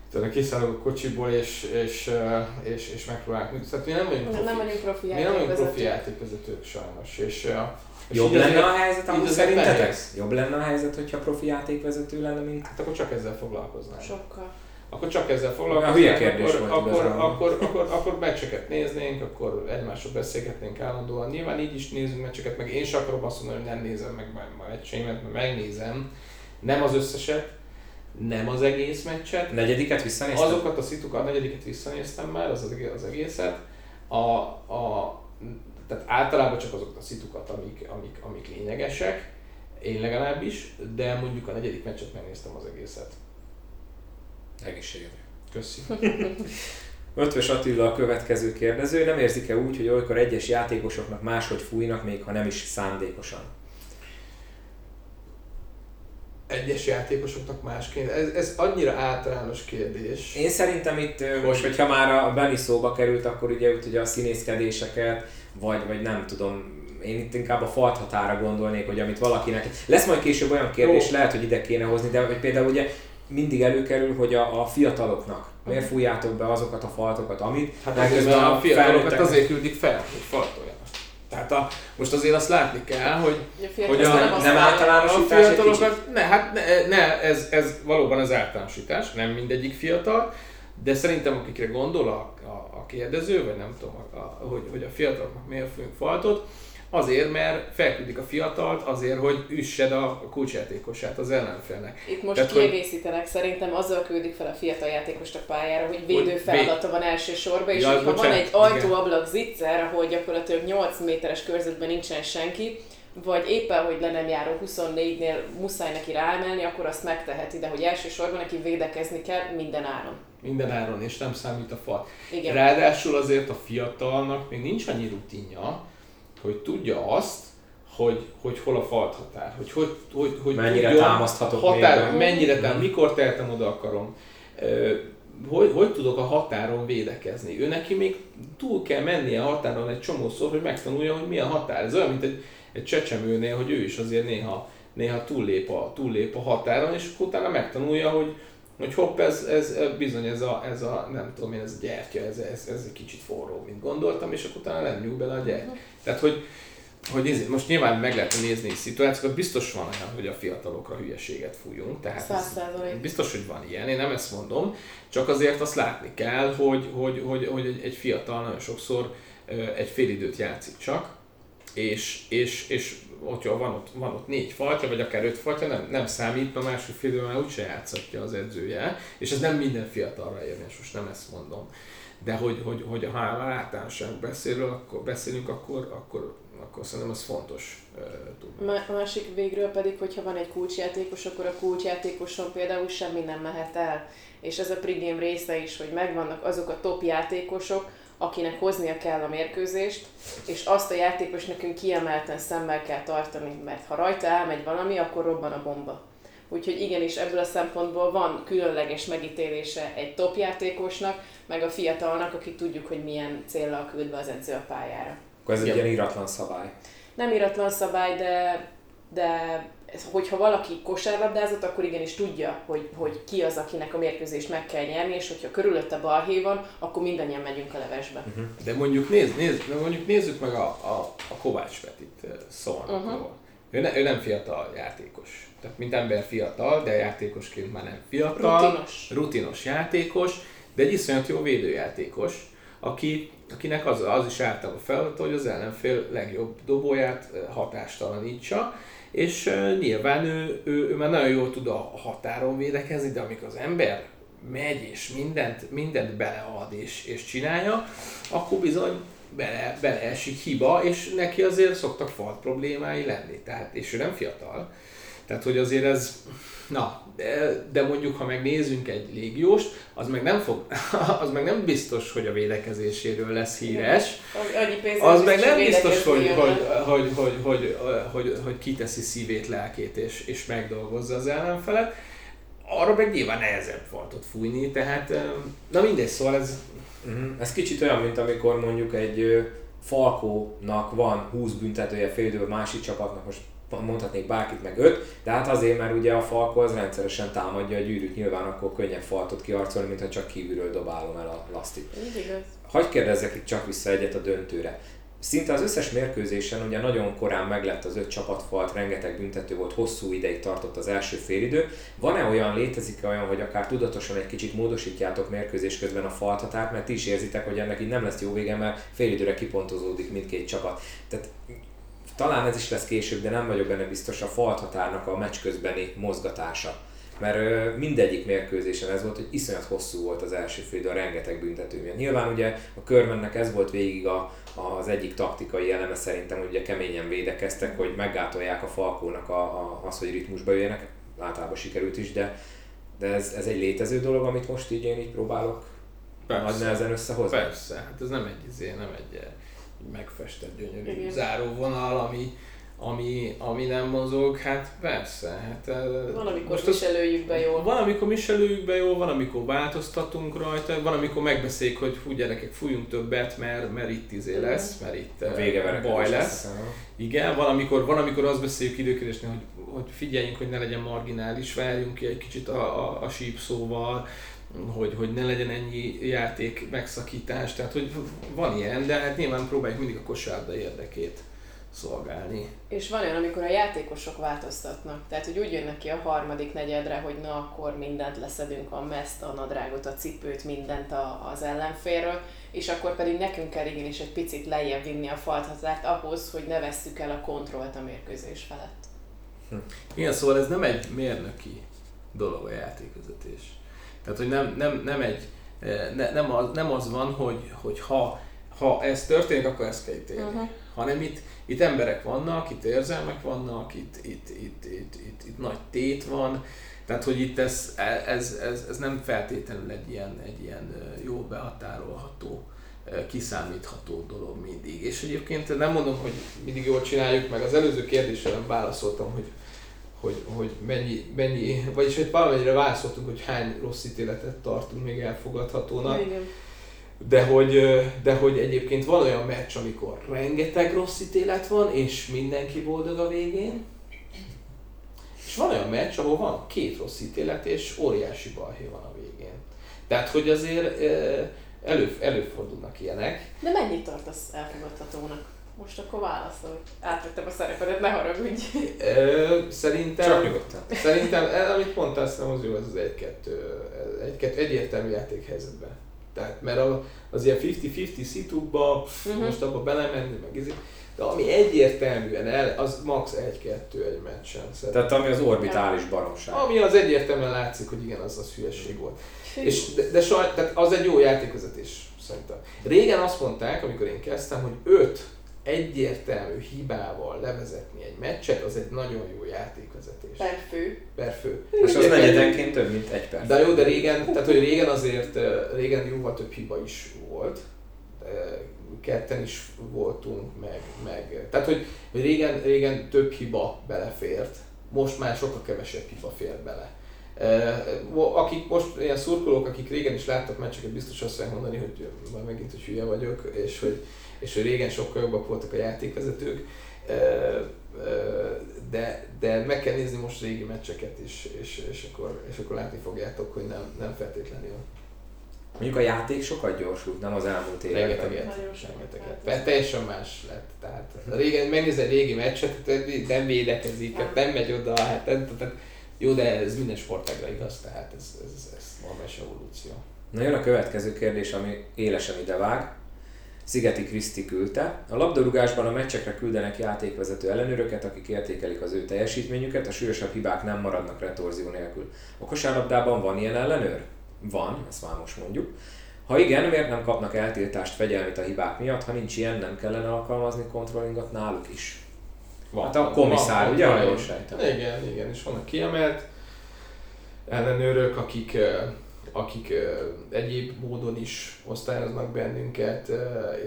utána kiszállok a kocsiból, és, és, eh, és, és megpróbálok. Tehát mi nem vagyunk profi. nem vagyunk profi Mi nem vagyunk profi játékvezetők. sajnos, és, eh, és Jobb lenne azért- a helyzet amúgy szerintetek? Jobb lenne a helyzet, hogyha profi játékvezető lenne, mint Hát akkor csak ezzel foglalkoznánk. Sokkal. Akkor csak ezzel foglalkoznánk. hülye kérdés akkor, volt akkor, igazából. akkor, akkor, akkor, meccseket néznénk, akkor egymásról beszélgetnénk állandóan. Nyilván így is nézünk meccseket, meg én sem akarom azt mondani, hogy nem nézem meg a meccseimet, mert megnézem. Nem az összeset, nem az egész meccset. negyediket visszanéztem? Azokat a szitukat, a negyediket visszanéztem már, az, az egészet. A, a, tehát általában csak azokat a szitukat, amik, amik, amik lényegesek, én legalábbis, de mondjuk a negyedik meccset megnéztem az egészet. Egészségedre. Köszi. Ötvös Attila a következő kérdező. Nem érzik-e úgy, hogy olykor egyes játékosoknak máshogy fújnak, még ha nem is szándékosan? Egyes játékosoknak másként. Ez, ez annyira általános kérdés. Én szerintem itt, most, hogyha már a Benny szóba került, akkor ugye, ugye a színészkedéseket, vagy, vagy nem tudom, én itt inkább a falt határa gondolnék, hogy amit valakinek... Lesz majd később olyan kérdés, Jó. lehet, hogy ide kéne hozni, de hogy például ugye mindig előkerül, hogy a, a fiataloknak miért fújjátok be azokat a faltokat, amit... Hát a, a fiatalokat azért küldik fel, hogy faltoljanak. Tehát a, most azért azt látni kell, hogy, a hogy a, nem, nem általánosítás a fiatalokat, ne, hát ne, ne ez, ez valóban az általánosítás, nem mindegyik fiatal, de szerintem akikre gondol a, a, a kérdező, vagy nem tudom, a, a, hogy, hogy a fiataloknak miért fújunk faltot, Azért, mert felküldik a fiatalt, azért, hogy üssed a kulcsjátékosát az ellenfélnek. Itt most Tehát, kiegészítenek, hogy... szerintem azzal küldik fel a fiatal játékost a pályára, hogy védő feladata van elsősorban, és ja, ha van egy ajtóablak zicser, ahol gyakorlatilag 8 méteres körzetben nincsen senki, vagy éppen, hogy le nem járó 24-nél muszáj neki ráemelni, akkor azt megteheti, de hogy elsősorban neki védekezni kell minden áron. Minden áron, és nem számít a fal. Igen. Ráadásul azért a fiatalnak még nincs annyi rutinja, hogy tudja azt, hogy, hogy hol a falt határ, hogy, hogy, hogy, hogy mennyire tudja, támaszthatok határ, még mennyire tám, mikor teltem oda akarom, hogy, hogy tudok a határon védekezni. Ő neki még túl kell mennie a határon egy csomószor, hogy megtanulja, hogy mi a határ. Ez olyan, mint egy, egy csecsemőnél, hogy ő is azért néha, néha túllép, a, túllép a határon, és akkor utána megtanulja, hogy, hogy hopp, ez, ez bizony ez a, ez a, nem tudom én, ez a gyertya, ez, ez, ez egy kicsit forró, mint gondoltam, és akkor utána nem nyúl bele a gyertya. Tehát, hogy, hogy ez, most nyilván meg lehet nézni szituációkat, biztos van olyan, hogy a fiatalokra hülyeséget fújunk, tehát ez biztos, hogy van ilyen, én nem ezt mondom, csak azért azt látni kell, hogy, hogy, hogy, hogy egy fiatal nagyon sokszor egy fél időt játszik csak, és, és, és hogyha van ott, van ott négy faltja, vagy akár öt faltja, nem, nem számít, a másik fél időben már úgyse játszatja az edzője, és ez nem minden fiatalra érvényes, most nem ezt mondom. De hogy, hogy, hogy ha általánosság beszélünk, akkor, beszélünk, akkor, akkor, akkor szerintem az fontos uh. A másik végről pedig, hogyha van egy kulcsjátékos, akkor a kulcsjátékoson például semmi nem mehet el. És ez a pregame része is, hogy megvannak azok a top játékosok, akinek hoznia kell a mérkőzést, és azt a játékos nekünk kiemelten szemmel kell tartani, mert ha rajta elmegy valami, akkor robban a bomba. Úgyhogy igenis ebből a szempontból van különleges megítélése egy top játékosnak, meg a fiatalnak, aki tudjuk, hogy milyen célra küld be az edző a pályára. Akkor ez egy ilyen iratlan szabály. Nem iratlan szabály, de, de hogyha valaki kosárlabdázott, akkor igenis tudja, hogy, hogy ki az, akinek a mérkőzést meg kell nyerni, és hogyha körülötte balhé van, akkor mindannyian megyünk a levesbe. Uh-huh. De mondjuk, nézz, nézz, mondjuk nézzük meg a, a, a Kovács Petit szólnak. Uh-huh. Ő, ne, ő nem fiatal játékos. Tehát mint ember fiatal, de játékosként már nem fiatal. Rutinos. Rutinos játékos, de egy iszonyat jó védőjátékos, aki, akinek az, az is általában feladata, hogy az ellenfél legjobb dobóját hatástalanítsa és nyilván ő, ő, ő már nagyon jól tud a határon védekezni, de amikor az ember megy és mindent, mindent belead és, és csinálja, akkor bizony bele, beleesik hiba, és neki azért szoktak falt problémái lenni. Tehát, és ő nem fiatal. Tehát, hogy azért ez, na, de, de mondjuk, ha megnézzünk egy légióst, az meg nem fog, az meg nem biztos, hogy a védekezéséről lesz híres. Az meg nem biztos, hogy, hogy, hogy, hogy, hogy, hogy, hogy kiteszi szívét, lelkét és, és megdolgozza az ellenfelet. Arra meg nyilván nehezebb faltot fújni, tehát na mindegy, szóval ez... Uh-huh. Ez kicsit olyan, mint amikor mondjuk egy Falkónak van 20 büntetője fél másik csapatnak most mondhatnék bárkit meg öt, de hát azért, mert ugye a Falko az rendszeresen támadja a gyűrűt, nyilván akkor könnyebb faltot kiarcolni, mint ha csak kívülről dobálom el a lasztit. Hagy kérdezzek itt csak vissza egyet a döntőre. Szinte az összes mérkőzésen ugye nagyon korán meglett az öt csapatfalt, rengeteg büntető volt, hosszú ideig tartott az első félidő. Van-e olyan, létezik-e olyan, hogy akár tudatosan egy kicsit módosítjátok mérkőzés közben a falthatárt, mert ti is érzitek, hogy ennek így nem lesz jó vége, mert félidőre kipontozódik mindkét csapat. Tehát talán ez is lesz később, de nem vagyok benne biztos a falthatárnak a meccs közbeni mozgatása. Mert mindegyik mérkőzésen ez volt, hogy iszonyat hosszú volt az első fél, a rengeteg büntető miatt. Nyilván ugye a körmennek ez volt végig a, az egyik taktikai eleme szerintem, hogy ugye keményen védekeztek, hogy meggátolják a Falkónak a, a, az, hogy ritmusba jöjjenek. Általában sikerült is, de, de ez, ez egy létező dolog, amit most így én így próbálok Persze. nagy nehezen összehozni. Persze, hát ez nem egy, izé, nem egy megfestett gyönyörű Igen. záróvonal, ami, ami, ami nem mozog, hát persze. Hát, van, amikor most mi se lőjük be jól. Van, amikor mi se lőjük be jól, van, amikor változtatunk rajta, van, amikor megbeszéljük, hogy hú gyerekek, fújjunk többet, mert, mert itt izé lesz, mert itt a vége baj lesz. lesz. Igen, van amikor, van, amikor azt beszéljük időkérdésnél, hogy, hogy figyeljünk, hogy ne legyen marginális, várjunk ki egy kicsit a, a, a sípszóval, hogy, hogy ne legyen ennyi játék megszakítás, tehát hogy van ilyen, de hát nyilván próbáljuk mindig a kosárda érdekét szolgálni. És van olyan, amikor a játékosok változtatnak, tehát hogy úgy jönnek ki a harmadik negyedre, hogy na akkor mindent leszedünk, a meszt, a nadrágot, a cipőt, mindent a, az ellenfélről, és akkor pedig nekünk kell igenis egy picit lejjebb vinni a falthatárt ahhoz, hogy ne vesszük el a kontrollt a mérkőzés felett. Hm. Igen, szóval ez nem egy mérnöki dolog a játékvezetés. Tehát, hogy nem, nem, nem egy, eh, ne, nem, az, nem az van, hogy, hogy ha, ha ez történik, akkor ezt kell ítélni. Uh-huh. Hanem itt, itt emberek vannak, itt érzelmek vannak, itt, itt, itt, itt, itt, itt nagy tét van, tehát, hogy itt ez, ez, ez, ez nem feltétlenül egy ilyen, egy ilyen jó behatárolható, kiszámítható dolog mindig. És egyébként nem mondom, hogy mindig jól csináljuk, meg az előző kérdésre nem válaszoltam, hogy, hogy, hogy mennyi, mennyi, vagyis hogy valamennyire válaszoltunk, hogy hány rossz ítéletet tartunk még elfogadhatónak. Igen de hogy, de hogy egyébként van olyan meccs, amikor rengeteg rossz ítélet van, és mindenki boldog a végén, és van olyan meccs, ahol van két rossz ítélet, és óriási balhé van a végén. Tehát, hogy azért elő, előfordulnak ilyenek. De mennyit tartasz elfogadhatónak? Most akkor válaszol. Átvettem a szerepedet, ne haragudj. Szerintem, Csak nyugodtan. Szerintem, amit mondtál, szerintem az jó, ez az egy-kettő, egy-kettő egyértelmű játékhelyzetben tehát, mert az ilyen 50-50 szitukba, uh-huh. most abba belemenni, meg izé, de ami egyértelműen el, az max 1-2 egy meccsen. Szerintem. Tehát ami az orbitális baromság. Ami az egyértelműen látszik, hogy igen, az az hülyeség volt. És de, de saj, tehát az egy jó játékvezetés szerintem. Régen azt mondták, amikor én kezdtem, hogy 5 egyértelmű hibával levezetni egy meccset, az egy nagyon jó játékvezetés. Per fő. Per fő. És az negyedenként több, mint egy perc. De jó, de régen, tehát hogy régen azért, régen jóval több hiba is volt. Ketten is voltunk, meg, meg tehát hogy, hogy régen, régen több hiba belefért, most már sokkal kevesebb hiba fér bele. Akik most ilyen szurkolók, akik régen is láttak meccseket, biztos azt fogják mondani, hogy már megint, hogy hülye vagyok, és hogy, és régen sokkal jobbak voltak a játékvezetők, de, de meg kell nézni most régi meccseket is, és, és, akkor, és akkor látni fogjátok, hogy nem, nem feltétlenül. Mondjuk a játék sokat gyorsult, nem az elmúlt években. Rengeteget, rengeteget. Teljesen más lett. Tehát régen megnézel régi meccset, nem védekezik, nem megy oda, hát nem, tehát, jó, de ez minden sportágra igaz, tehát ez, ez, ez normális evolúció. Na jön a következő kérdés, ami élesen idevág. Szigeti Kriszti küldte. A labdarúgásban a meccsekre küldenek játékvezető ellenőröket, akik értékelik az ő teljesítményüket, a súlyosabb hibák nem maradnak retorzió nélkül. A kosárlabdában van ilyen ellenőr? Van, ezt már most mondjuk. Ha igen, miért nem kapnak eltiltást fegyelmit a hibák miatt? Ha nincs ilyen, nem kellene alkalmazni kontrollingot náluk is. Van. Hát a komisszár, van, ugye? Van, jól sejtem. Igen, igen, és vannak kiemelt ellenőrök, akik akik egyéb módon is osztályoznak bennünket,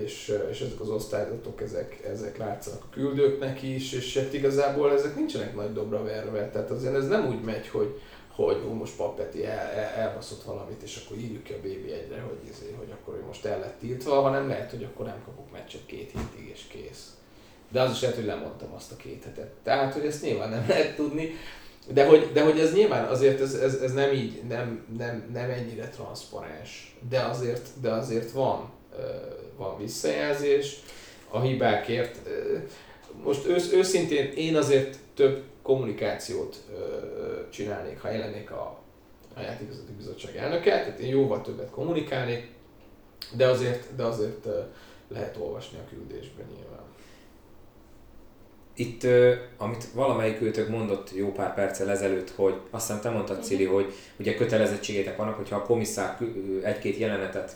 és, és ezek az osztályzatok, ezek, ezek látszanak a küldőknek is, és hát igazából ezek nincsenek nagy dobra verve, tehát azért ez nem úgy megy, hogy, hogy ó, most Papeti el, el, elbaszott valamit, és akkor írjuk ki a BB egyre, hogy, izé, hogy akkor ő most el lett tiltva, hanem lehet, hogy akkor nem kapok meccset két hétig, és kész. De az is lehet, hogy lemondtam azt a két hetet. Tehát, hogy ezt nyilván nem lehet tudni. De hogy, de hogy ez nyilván azért ez, ez, ez nem így, nem, nem, nem ennyire transzparens, de azért, de azért van, van visszajelzés a hibákért. Most ősz, őszintén én azért több kommunikációt csinálnék, ha jelennék a, a játékvezető bizottság elnöke, tehát én jóval többet kommunikálnék, de azért, de azért lehet olvasni a küldésben nyilván itt, amit valamelyik őtök mondott jó pár perccel ezelőtt, hogy azt hiszem te mondtad, Cili, hogy ugye kötelezettségétek vannak, hogyha a komisszár egy-két jelenetet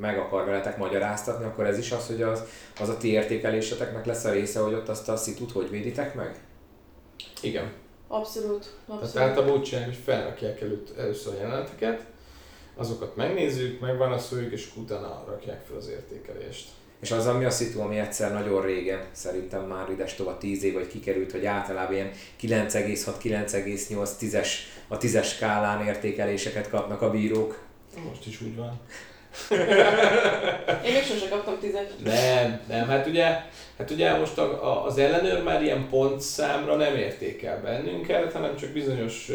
meg akar veletek magyaráztatni, akkor ez is az, hogy az, az a ti értékeléseteknek lesz a része, hogy ott azt a szitut hogy véditek meg? Igen. Abszolút. abszolút. Tehát általában úgy csináljuk, hogy felrakják előtt, először a jeleneteket, azokat megnézzük, megválaszoljuk, és utána rakják fel az értékelést. És az, ami a szitu, ami egyszer nagyon régen, szerintem már ides tovább 10 év, vagy kikerült, hogy általában ilyen 9,6-9,8 10-es, a 10-es skálán értékeléseket kapnak a bírók. Most is úgy van. Én még sosem kaptam tízes. Nem, nem, hát ugye, hát ugye most a, a, az ellenőr már ilyen pontszámra nem értékel bennünket, hanem csak bizonyos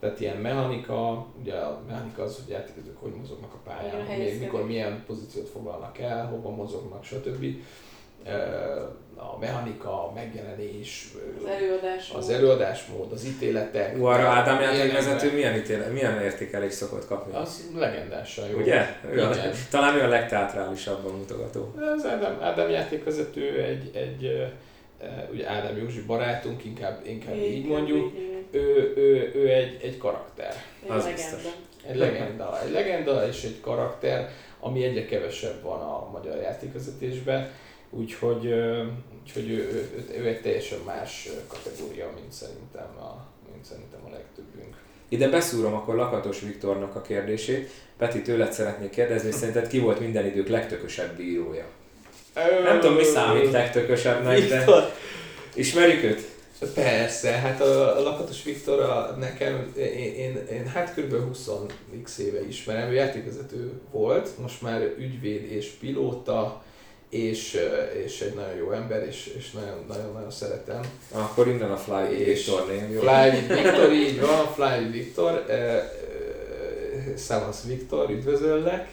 tehát ilyen mechanika, ugye a mechanika az, hogy játékozók hogy mozognak a pályán, még mikor milyen pozíciót foglalnak el, hova mozognak, stb. A mechanika, a megjelenés, az előadás, az előadásmód, az ítéletek. Ú, arra Ádám játékvezető milyen, ítélet, milyen értékelés szokott kapni? Az legendásan jó. Ugye? Igen. Talán ő a legteatrálisabban mutogató. Az Ádám, Ádám játékvezető egy, egy ugye Ádám Józsi barátunk, inkább, inkább így, így mondjuk, ő, ő, ő egy, egy karakter. Egy az legenda. Egy legenda. Egy legenda és egy karakter, ami egyre kevesebb van a magyar játékvezetésben, úgyhogy, úgyhogy ő, ő, ő, egy teljesen más kategória, mint szerintem a, mint szerintem a legtöbbünk. Ide beszúrom akkor Lakatos Viktornak a kérdését. Peti, tőled szeretnék kérdezni, szerinted ki volt minden idők legtökösebb bírója? Nem tudom, mi számít legtökösebbnek, de ismerjük őt? Persze, hát a, a Lakatos Viktor a, nekem, én, én, én hát kb. 20 x éve ismerem, ő játékvezető volt, most már ügyvéd és pilóta, és, és egy nagyon jó ember, és, és nagyon, nagyon, nagyon szeretem. Akkor innen a Fly Viktor név? Fly Viktor, így van, Fly Viktor, Szavasz Viktor, üdvözöllek,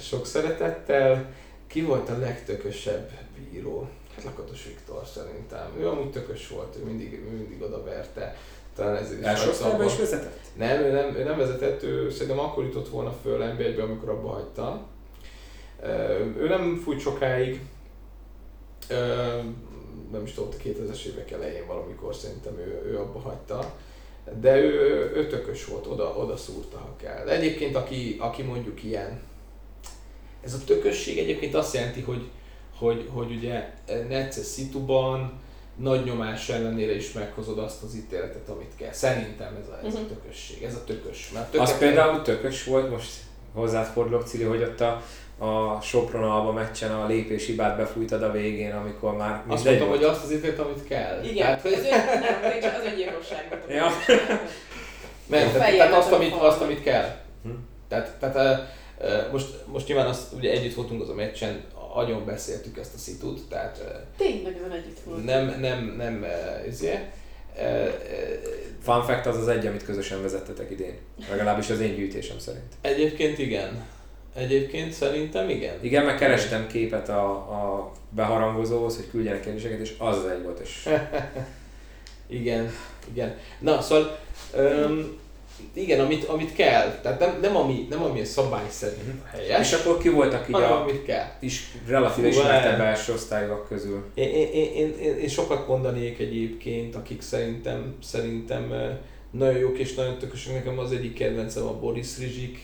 sok szeretettel. Ki volt a legtökösebb bíró? Hát Lakatos Viktor szerintem. Ő amúgy tökös volt, ő mindig, ő mindig oda verte. Talán ez is Első is vezetett? Nem, ő nem, ő nem vezetett, ő szerintem akkor jutott volna föl nba amikor abba hagyta. Ő nem fújt sokáig, nem is tudom, 2000-es évek elején valamikor szerintem ő, ő abba hagyta. De ő, ő tökös volt, oda, oda szúrta, ha kell. De egyébként aki, aki mondjuk ilyen, ez a tökösség egyébként azt jelenti, hogy, hogy, hogy ugye necces szituban nagy nyomás ellenére is meghozod azt az ítéletet, amit kell. Szerintem ez a, ez a mhm. tökösség, ez a tökös. Mert az például tökös volt, most hozzád fordulok Cili, hogy ott a, a Sopron Alba meccsen a lépéshibát befújtad a végén, amikor már Azt mondtam, volt. hogy azt az ítélet, amit kell. Igen, tehát, hogy... ez, nem, az öngyilkosság volt. Ja. Tehát, tehát azt, amit, azt, amit kell. Hm? Tehát, tehát most, most nyilván azt, ugye együtt voltunk az a meccsen, agyon beszéltük ezt a szitut, tehát... Tényleg van együtt volt. Nem, nem, nem, ezért. Fun fact az az egy, amit közösen vezettetek idén. Legalábbis az én gyűjtésem szerint. Egyébként igen. Egyébként szerintem igen. Igen, meg kerestem képet a, a beharangozóhoz, hogy küldjenek kérdéseket, és az az egy volt. És... igen, igen. Na, szóval um, igen, amit, amit kell. Tehát nem, nem, ami, nem ami a szabály szerint mhm. helyes. És akkor ki voltak így a, amit kell. is relatív ismertebb első osztályok közül? Én, én, én, én, én, sokat mondanék egyébként, akik szerintem, szerintem nagyon jók és nagyon tökösek. Nekem az egyik kedvencem a Boris Rizsik,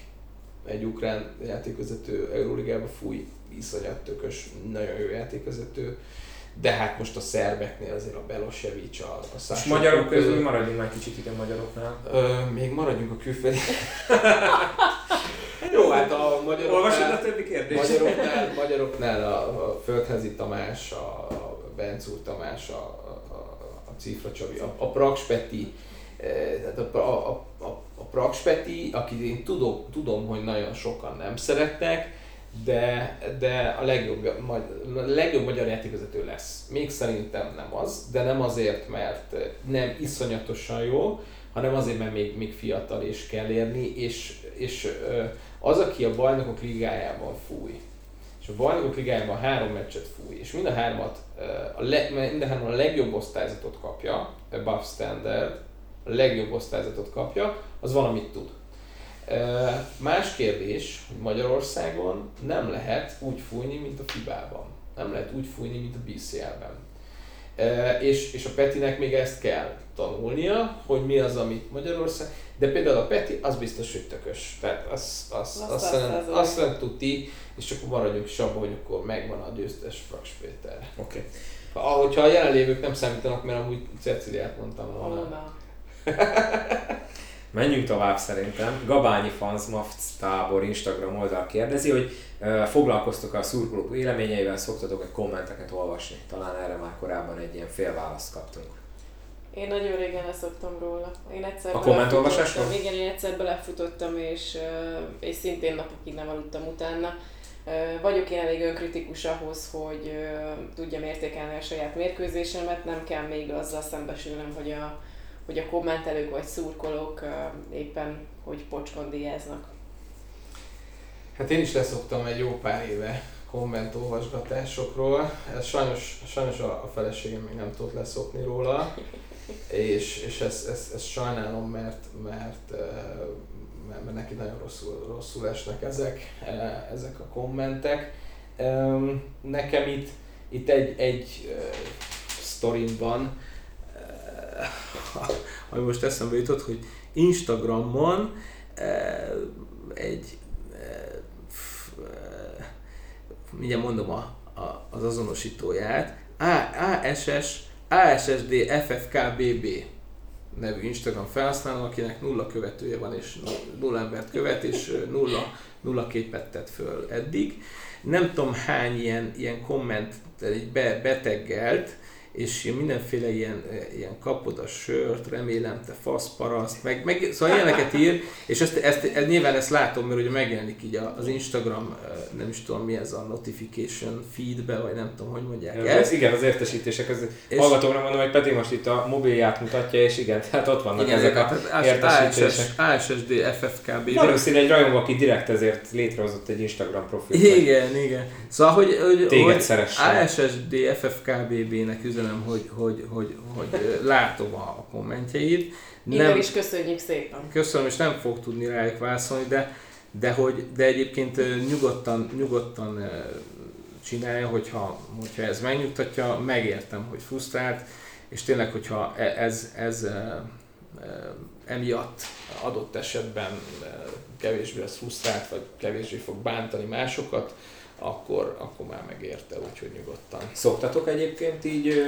egy ukrán játékvezető Euróligába fúj, iszonyat tökös, nagyon jó játékvezető de hát most a szerbeknél azért a Belosevic, a, a Sasha És magyarok közül maradjunk már kicsit itt a magyaroknál. Ö, még maradjunk a külföldi. Jó, hát a magyaroknál... Olvasod a többi kérdést? Magyaroknál, magyaroknál a, a Földházi Tamás, a, a Bencúr Tamás, a, a, a Cifra Csabi, a, a Praks Peti, tehát a, a, a, a Praks Peti, akit én tudom, tudom, hogy nagyon sokan nem szeretnek, de, de a legjobb, a legjobb magyar játékvezető lesz. Még szerintem nem az, de nem azért, mert nem iszonyatosan jó, hanem azért, mert még, még fiatal és kell érni, és, és az, aki a bajnokok ligájában fúj, és a bajnokok ligájában három meccset fúj, és mind a hármat, a le, mind a három a legjobb osztályzatot kapja, above standard, a legjobb osztályzatot kapja, az valamit tud. Más kérdés, hogy Magyarországon nem lehet úgy fújni, mint a FIBA-ban. Nem lehet úgy fújni, mint a BCL-ben. És, és a Petinek még ezt kell tanulnia, hogy mi az, amit Magyarország... De például a Peti, az biztos, hogy tökös. Tehát az, az, az, azt, azt, azt, azt nem tudti, és csak maradjunk is abban, hogy akkor megvan a győztes Fraks Péter. Oké. Okay. Ahogyha a jelenlévők nem számítanak, mert amúgy Ceciliát mondtam volna. Menjünk tovább szerintem. Gabányi Fans Mafc tábor Instagram oldal kérdezi, hogy uh, foglalkoztok a szurkolók véleményeivel, szoktatok egy kommenteket olvasni? Talán erre már korábban egy ilyen félválaszt kaptunk. Én nagyon régen leszoktam róla. Én egyszer A kommentolvasásról? Igen, én egyszer belefutottam, és, és szintén napokig nem aludtam utána. Vagyok én elég önkritikus ahhoz, hogy tudjam értékelni a saját mérkőzésemet, nem kell még azzal szembesülnöm, hogy a, hogy a kommentelők vagy szurkolók éppen hogy pocskondíjáznak. Hát én is leszoktam egy jó pár éve kommentolvasgatásokról. Ez sajnos, sajnos a, a feleségem még nem tudott leszokni róla, és, és ezt, ezt, ezt sajnálom, mert, mert, mert, mert neki nagyon rosszul, rosszul esnek ezek, ezek a kommentek. Em, Nekem itt, itt egy, egy sztorim van, ami most eszembe jutott, hogy Instagramon eh, egy eh, eh, mindjárt mondom a, a, az azonosítóját, ASS, ASSD FFKBB nevű Instagram felhasználó, akinek nulla követője van, és nulla embert követ, és nulla, nulla képet tett föl eddig. Nem tudom hány ilyen, ilyen komment így be, beteggelt, és ilyen mindenféle ilyen, eh, ilyen kapod a sört, remélem te faszparaszt, meg, meg szóval ilyeneket ír, és ezt, ezt, ezt, nyilván ezt látom, mert ugye megjelenik így az Instagram, eh, nem is tudom mi ez a notification feedbe, vagy nem tudom, hogy mondják Ez, ezt. igen, az értesítések, az És- hallgatókra mondom, hogy Peti most itt a mobilját mutatja, és igen, tehát ott vannak Igen, ezek a tehát értesítések. ASS, ASSD FFKB. Valószínű egy rajongó, aki direkt ezért létrehozott egy Instagram profilt. Igen, igen. Szóval, hogy, hogy, hogy. ASSD FFKBB-nek üzenem, hogy, hogy, hogy, hogy, látom a kommentjeit. Innen is köszönjük szépen! Köszönöm, és nem fog tudni rájuk válaszolni, de, de, hogy, de egyébként nyugodtan, nyugodtan csinálja, hogyha, hogyha ez megnyugtatja, megértem, hogy frusztrált, és tényleg, hogyha e- ez, ez emiatt adott esetben kevésbé lesz frusztrált, vagy kevésbé fog bántani másokat, akkor, akkor már megérte, úgyhogy nyugodtan. Szoktatok egyébként így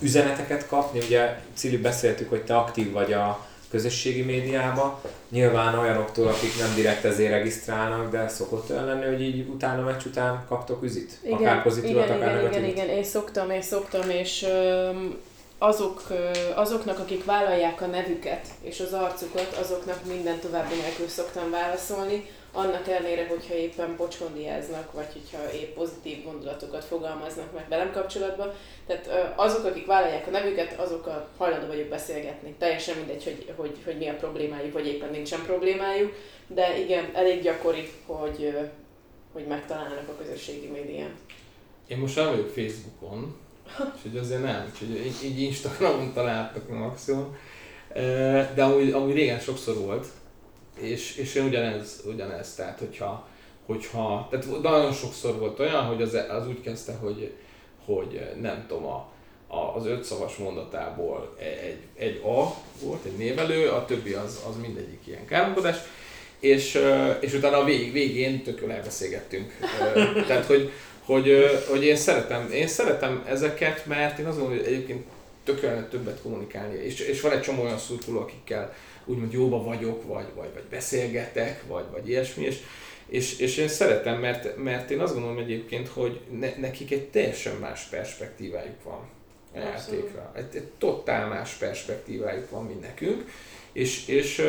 üzeneteket kapni? Ugye Cili beszéltük, hogy te aktív vagy a közösségi médiában. Nyilván olyanoktól, akik nem direkt ezért regisztrálnak, de szokott olyan lenni, hogy így utána meccs után kaptok üzit? akár pozitívat, igen, akár igen, igen, igen, én szoktam, én szoktam, és azok, azoknak, akik vállalják a nevüket és az arcukat, azoknak minden további nélkül szoktam válaszolni, annak ellenére, hogyha éppen pocskondiáznak, vagy hogyha épp pozitív gondolatokat fogalmaznak meg velem kapcsolatban. Tehát azok, akik vállalják a nevüket, azokkal hajlandó vagyok beszélgetni. Teljesen mindegy, hogy, hogy, hogy mi a problémájuk, vagy éppen nincsen problémájuk, de igen, elég gyakori, hogy, hogy megtalálnak a közösségi médián. Én most nem vagyok Facebookon, úgyhogy azért nem, úgyhogy így, így Instagramon találtak maximum. De amúgy, amúgy régen sokszor volt, és, és én ugyanez, ugyanez, tehát hogyha, hogyha, tehát nagyon sokszor volt olyan, hogy az, az úgy kezdte, hogy, hogy nem tudom, a, a, az öt szavas mondatából egy, egy A volt, egy névelő, a többi az, az mindegyik ilyen káromkodás, és, és utána a vég, végén tök jól elbeszélgettünk. Tehát, hogy, hogy, hogy én, szeretem, én szeretem ezeket, mert én azt gondolom, hogy egyébként tök jó lenne többet kommunikálni, és, és van egy csomó olyan szurkoló, akikkel úgymond jóba vagyok, vagy, vagy, vagy beszélgetek, vagy, vagy ilyesmi, és, és, és én szeretem, mert, mert én azt gondolom egyébként, hogy ne, nekik egy teljesen más perspektívájuk van a Abszolút. játékra. Egy, egy totál más perspektívájuk van, mint nekünk, és, és,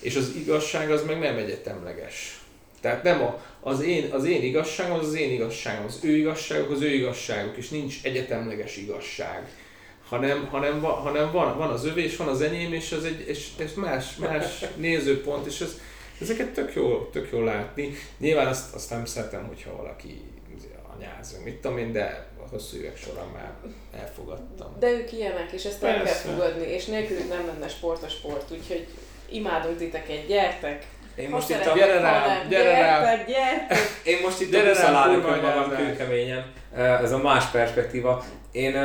és az igazság az meg nem egyetemleges. Tehát nem a, az, én, az én igazságom, az az én igazságom, az ő igazságok, az ő igazságok, és nincs egyetemleges igazság. Hanem, hanem, van, hanem van, van az övé, és van az enyém, és ez egy és, és más, más nézőpont, és ez, ezeket tök jó, tök jó látni. Nyilván azt, azt nem szeretem, hogyha valaki anyáz, mit tudom én, de a hosszú évek során már elfogadtam. De ők ilyenek, és ezt el kell Persze. fogadni, és nélkülük nem lenne sport a sport, úgyhogy imádunk titeket, gyertek! Én most itt a, Gyere rám, gyere rám. gyertek, gyertek! én most itt Gyere a rám, anyázás. kőkeményen. Ez a más perspektíva. Én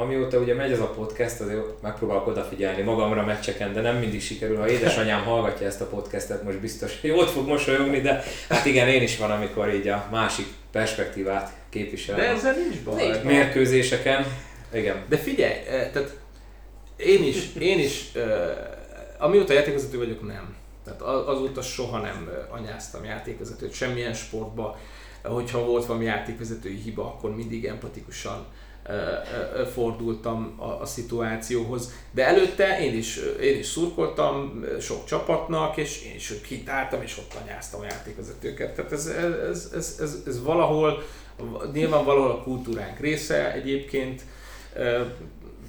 amióta ugye megy ez a podcast, azért megpróbálok odafigyelni magamra meccseken, de nem mindig sikerül. Ha édesanyám hallgatja ezt a podcastet, most biztos jót fog mosolyogni, de hát igen, én is van, amikor így a másik perspektívát képviselem. De ezzel nincs baj. Nincs baj. Mérkőzéseken. Igen. De figyelj, eh, tehát én is, én is eh, amióta játékvezető vagyok, nem. Tehát azóta soha nem anyáztam játékvezetőt semmilyen sportba. Hogyha volt valami játékvezetői hiba, akkor mindig empatikusan fordultam a, a szituációhoz. De előtte én is, én is szurkoltam sok csapatnak, és én is kitáltam, és ott anyáztam a játékvezetőket. Tehát ez, ez, ez, ez, ez valahol, nyilván valahol a kultúránk része egyébként,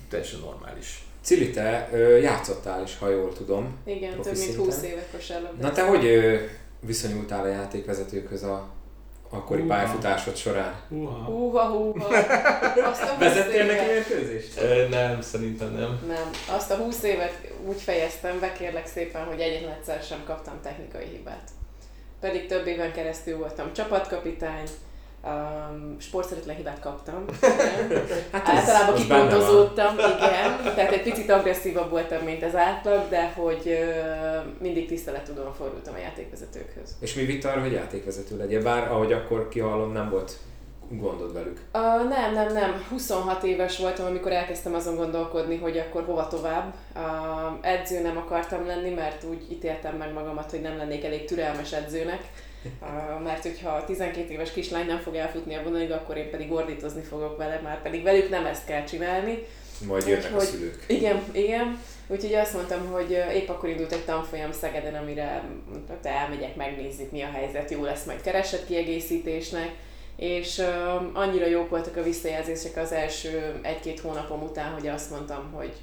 teljesen normális. Cili, te játszottál is, ha jól tudom. Igen, több mint 20 éves kosárlabdát. Na te hogy viszonyultál a játékvezetőkhöz a akkori uh-ha. pályafutásod során? Húha, húha. húha. Vezettél neki mérkőzést? Nem, szerintem nem. Nem. Azt a 20 évet úgy fejeztem be, kérlek szépen, hogy egyetlen egyszer sem kaptam technikai hibát. Pedig több éven keresztül voltam csapatkapitány, um, sportszeretlen hibát kaptam. hát Általában kipontozódtam, igen. Tehát egy picit agresszívabb voltam, mint az átlag, de hogy uh, mindig tiszteletudóan fordultam a játékvezetőkhöz. És mi vitt arra, hogy játékvezető legyen? Bár ahogy akkor kihallom, nem volt gondod velük? Uh, nem, nem, nem. 26 éves voltam, amikor elkezdtem azon gondolkodni, hogy akkor hova tovább. Uh, edző nem akartam lenni, mert úgy ítéltem meg magamat, hogy nem lennék elég türelmes edzőnek mert hogyha 12 éves kislány nem fog elfutni a vonalig, akkor én pedig ordítozni fogok vele, már pedig velük nem ezt kell csinálni. Majd jönnek Úgy, a szülők. Igen, igen. Úgyhogy azt mondtam, hogy épp akkor indult egy tanfolyam Szegeden, amire te elmegyek, megnézzük mi a helyzet, jó lesz majd keresett kiegészítésnek, és uh, annyira jók voltak a visszajelzések az első egy-két hónapom után, hogy azt mondtam, hogy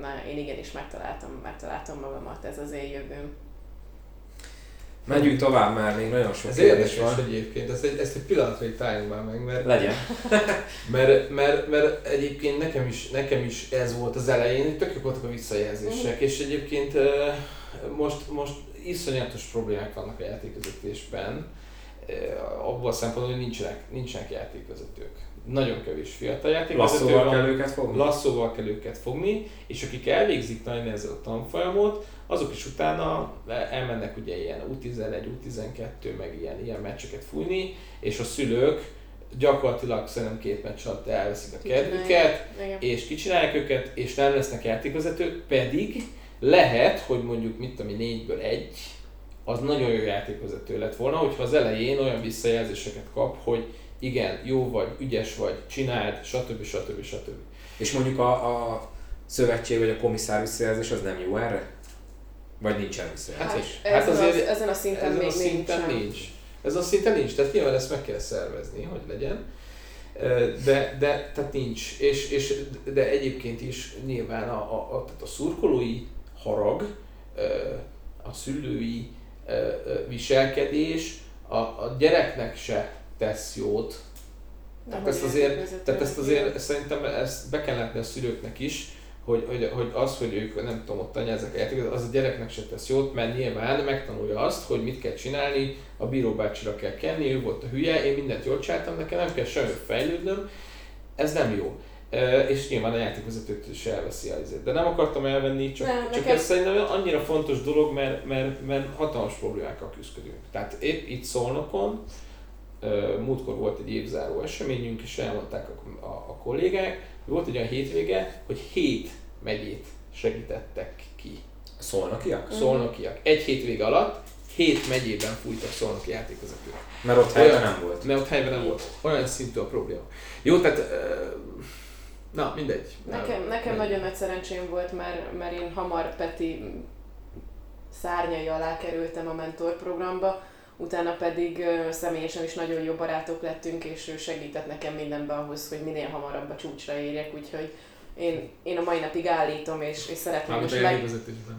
na, én igenis megtaláltam, megtaláltam magamat, ez az én jövőm. Megyünk tovább, mert még nagyon sok Ez érdekes van. egyébként, ezt egy, ezt egy pillanatra itt álljunk már meg, mert... Legyen. mert, mert, mert, egyébként nekem is, nekem is ez volt az elején, hogy tök voltak a visszajelzések, mm. és egyébként most, most iszonyatos problémák vannak a játékvezetésben, abban a szempontból, hogy nincsenek, nincsenek játékvezetők. Nagyon kevés fiatal játékvezető Lasszóval kell őket fogni? Lasszóval kell őket fogni, és akik elvégzik nagy nehezen a tanfolyamot, azok is utána elmennek ugye ilyen U11, U12, meg ilyen, ilyen meccseket fújni, és a szülők gyakorlatilag szerintem két meccs alatt elveszik a kedvüket, és kicsinálják őket, és nem lesznek játékvezetők, pedig lehet, hogy mondjuk mit ami négyből egy, az nagyon jó játékvezető lett volna, hogyha az elején olyan visszajelzéseket kap, hogy igen, jó vagy, ügyes vagy, csináld, stb. stb. stb. És mondjuk a, a szövetség vagy a komisszár visszajelzés az nem jó erre? Vagy nincsen visszajelzés? Hát, hát azért, az, ezen a szinten ezen még a szinten nincs. nincs. Ez a szinten nincs, tehát nyilván ezt meg kell szervezni, hogy legyen. De, de tehát nincs. És, és, de egyébként is nyilván a, a, a, tehát a szurkolói harag, a szülői viselkedés a, a gyereknek se tesz jót. Tehát ezt, azért, tehát ezt azért szerintem ezt be kell látni a szülőknek is, hogy, hogy, hogy az, hogy ők nem tudom, ott anyázzák a játékot, az a gyereknek se tesz jót, mert nyilván megtanulja azt, hogy mit kell csinálni, a bíróbácsira kell kenni, ő volt a hülye, én mindent jól csináltam, nekem nem kell semmi fejlődnöm, ez nem jó. E, és nyilván a játékvezetőt is elveszi az De nem akartam elvenni, csak, nem, csak nekem... ez szerintem annyira fontos dolog, mert, mert, mert hatalmas problémákkal küzdködünk. Tehát épp itt Szolnokon, múltkor volt egy évzáró eseményünk, és elmondták a, a, a kollégák, volt egy olyan hétvége, hogy hét megyét segítettek ki. Szolnokiak? Szolnokiak. Egy hétvége alatt hét megyében fújtak szolnoki játékvezetők. Mert ott helyben nem volt. Mert ott helyben nem volt. Olyan szintű a probléma. Jó, tehát Na, mindegy. Nekem, nekem nagyon nagy szerencsém volt, mert, mert én hamar Peti szárnyai alá kerültem a mentorprogramba, utána pedig személyesen is nagyon jó barátok lettünk, és ő segített nekem mindenben ahhoz, hogy minél hamarabb a csúcsra érjek, úgyhogy én, én a mai napig állítom, és, és szeretném, most meg,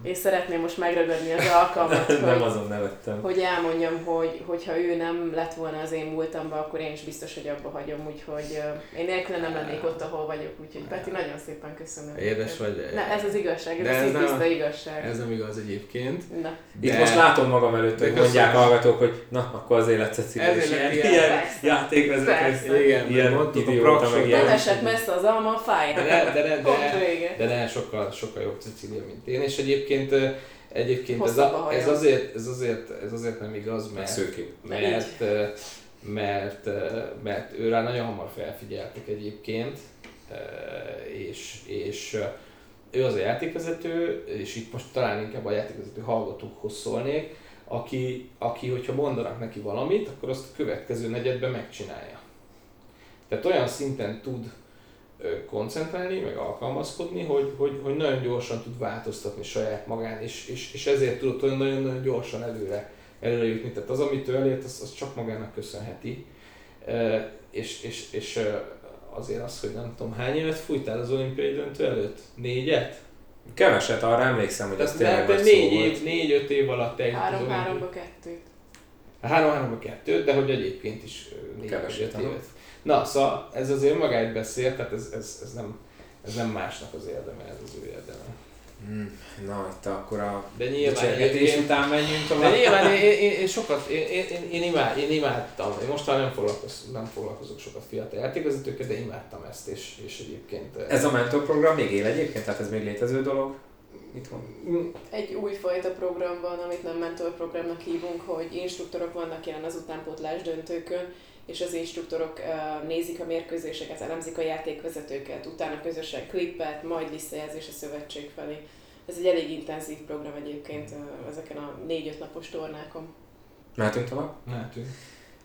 és szeretném most megragadni az alkalmat, hogy, nem azon nevettem. hogy elmondjam, hogy hogyha ő nem lett volna az én múltamban, akkor én is biztos, hogy abba hagyom, úgyhogy uh, én nélküle nem lennék ott, ahol vagyok, úgyhogy Peti, nagyon szépen köszönöm. Édes vagy. Ne, ez az igazság, ez, ez a tiszta igazság. Ez nem igaz egyébként. Na. De, Itt most látom magam előtt, hogy mondják hallgatók, hogy na, akkor az élet Cecilia is ilyen, ilyen játékvezető, igen, ilyen idióta, meg ilyen. Nem esett messze az alma a fáján. De, de, de, de, de ne, sokkal, sokkal jobb Cecilia, mint én, és egyébként Egyébként ez, a, ez, azért, ez, azért, ez azért nem igaz, mert, mert, mert, mert ő rá nagyon hamar felfigyeltek egyébként, és, és ő az a játékvezető, és itt most talán inkább a játékvezető hallgatókhoz szólnék, aki, aki, hogyha mondanak neki valamit, akkor azt a következő negyedben megcsinálja. Tehát olyan szinten tud koncentrálni, meg alkalmazkodni, hogy, hogy, hogy nagyon gyorsan tud változtatni saját magán, és, és, és ezért tudott olyan nagyon-nagyon gyorsan előre, előre jutni. Tehát az, amit ő elért, az, az csak magának köszönheti. És, és, és azért az, hogy nem tudom, hány évet fújtál az olimpiai döntő előtt? Négyet? Keveset, arra emlékszem, hogy ez tényleg de négy, év, négy-öt év alatt egy. Három-háromba kettőt. Három-háromba kettőt, de hogy egyébként is négy Keveset, évet. Na, szóval ez azért magáért beszél, tehát ez, ez, ez, nem, ez nem másnak az érdeme, ez az ő érdeme. Hmm, na, itt akkor a de nyilván, én, után menjünk tovább. De nyilván én, én, én sokat, én, én, én, imád, én imádtam, én most már nem, foglalkoz, nem foglalkozok sokat fiatal játékvezetőkkel, de imádtam ezt, és, és egyébként... Ez a mentorprogram még él egyébként? Tehát ez még létező dolog? Itthon? Mm. Egy újfajta program van, amit nem mentorprogramnak hívunk, hogy instruktorok vannak jelen az utánpótlás döntőkön, és az instruktorok nézik a mérkőzéseket, elemzik a játékvezetőket, utána közösen klippet, majd visszajelzés a szövetség felé. Ez egy elég intenzív program egyébként ezeken a négy-öt napos tornákon. Mehetünk tovább? Mehetünk.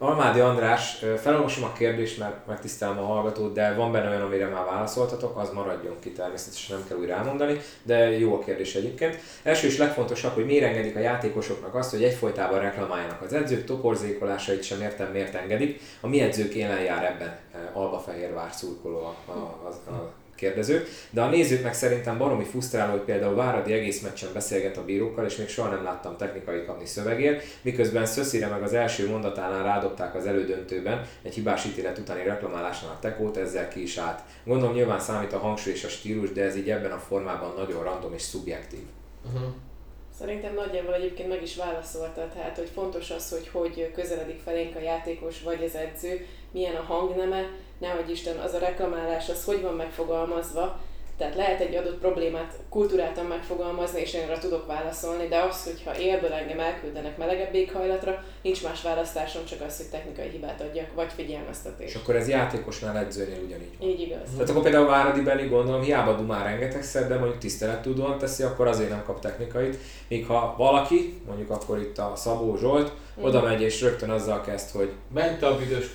Almádi András, felolvasom a kérdést, mert megtisztelem a hallgatót, de van benne olyan, amire már válaszoltatok, az maradjon ki természetesen, nem kell újra elmondani, de jó a kérdés egyébként. Első és legfontosabb, hogy miért engedik a játékosoknak azt, hogy egyfolytában reklamáljanak az edzők, toporzékolásait sem értem miért engedik. A mi edzők élen jár ebben Alba Fehérvár szurkoló a, a, a, a kérdező, de a nézőknek szerintem baromi fusztráló, hogy például Váradi egész meccsen beszélget a bírókkal, és még soha nem láttam technikai kapni szövegért, miközben Szöszire meg az első mondatánál rádobták az elődöntőben egy hibás ítélet utáni reklamálásnál a tekót, ezzel ki is állt. Gondolom nyilván számít a hangsúly és a stílus, de ez így ebben a formában nagyon random és szubjektív. Uh-huh. Szerintem nagyjából egyébként meg is válaszolta, tehát hogy fontos az, hogy hogy közeledik felénk a játékos vagy az edző, milyen a hangneme, nehogy Isten, az a reklamálás, az hogy van megfogalmazva, tehát lehet egy adott problémát kultúráltan megfogalmazni, és én arra tudok válaszolni, de az, hogyha élből engem elküldenek melegebb éghajlatra, nincs más választásom, csak az, hogy technikai hibát adjak, vagy figyelmeztetés. És akkor ez játékosnál edzőnél ugyanígy van. Így igaz. Tehát akkor például Váradi Benni gondolom hiába dumál rengetegszer, de mondjuk tisztelettudóan teszi, akkor azért nem kap technikait. Míg ha valaki, mondjuk akkor itt a Szabó Zsolt, mm. oda megy és rögtön azzal kezd, hogy ment a büdös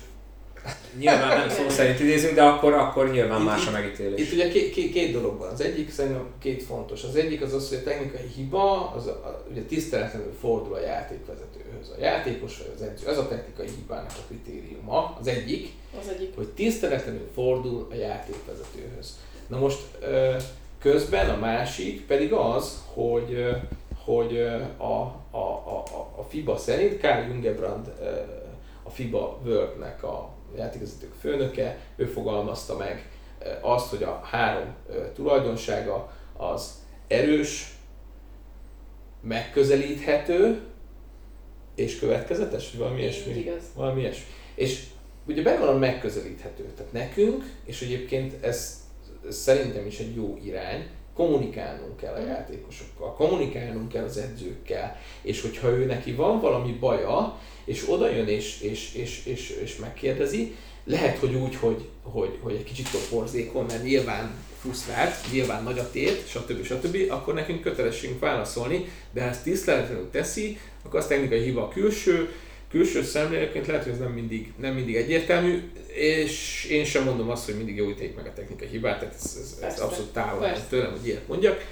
Nyilván nem szó szerint idézünk, de akkor, akkor nyilván itt, más a megítélés. Itt ugye két, két, két dolog van. Az egyik szerintem két fontos. Az egyik az az, hogy a technikai hiba, az a, a, ugye tiszteletlenül fordul a játékvezetőhöz. A játékos vagy az edző, ez a technikai hibának a kritériuma. Az egyik, az egyik. hogy tiszteletlenül fordul a játékvezetőhöz. Na most közben a másik pedig az, hogy hogy a, a, a, a FIBA szerint Karl Jungebrand a FIBA World-nek a játékvezetők főnöke, ő fogalmazta meg azt, hogy a három tulajdonsága az erős, megközelíthető, és következetes, valami ilyesmi. Igaz. Valami ilyesmi. És ugye benne van a megközelíthető. Tehát nekünk, és egyébként ez, ez szerintem is egy jó irány, kommunikálnunk kell a mhm. játékosokkal, kommunikálnunk kell az edzőkkel, és hogyha ő neki van valami baja, és oda jön és, és, és, és, és megkérdezi, lehet, hogy úgy, hogy, hogy, hogy egy kicsit toporzékon, mert nyilván frusztrált, nyilván nagy a tét, stb. stb., akkor nekünk kötelességünk válaszolni, de ha ezt tiszteletlenül teszi, akkor az technikai hiba a külső, külső szemlélőként lehet, hogy ez nem mindig, nem mindig egyértelmű, és én sem mondom azt, hogy mindig jó meg a technikai hibát, tehát ez, ez, ez abszolút távol tőlem, hogy ilyet mondjak.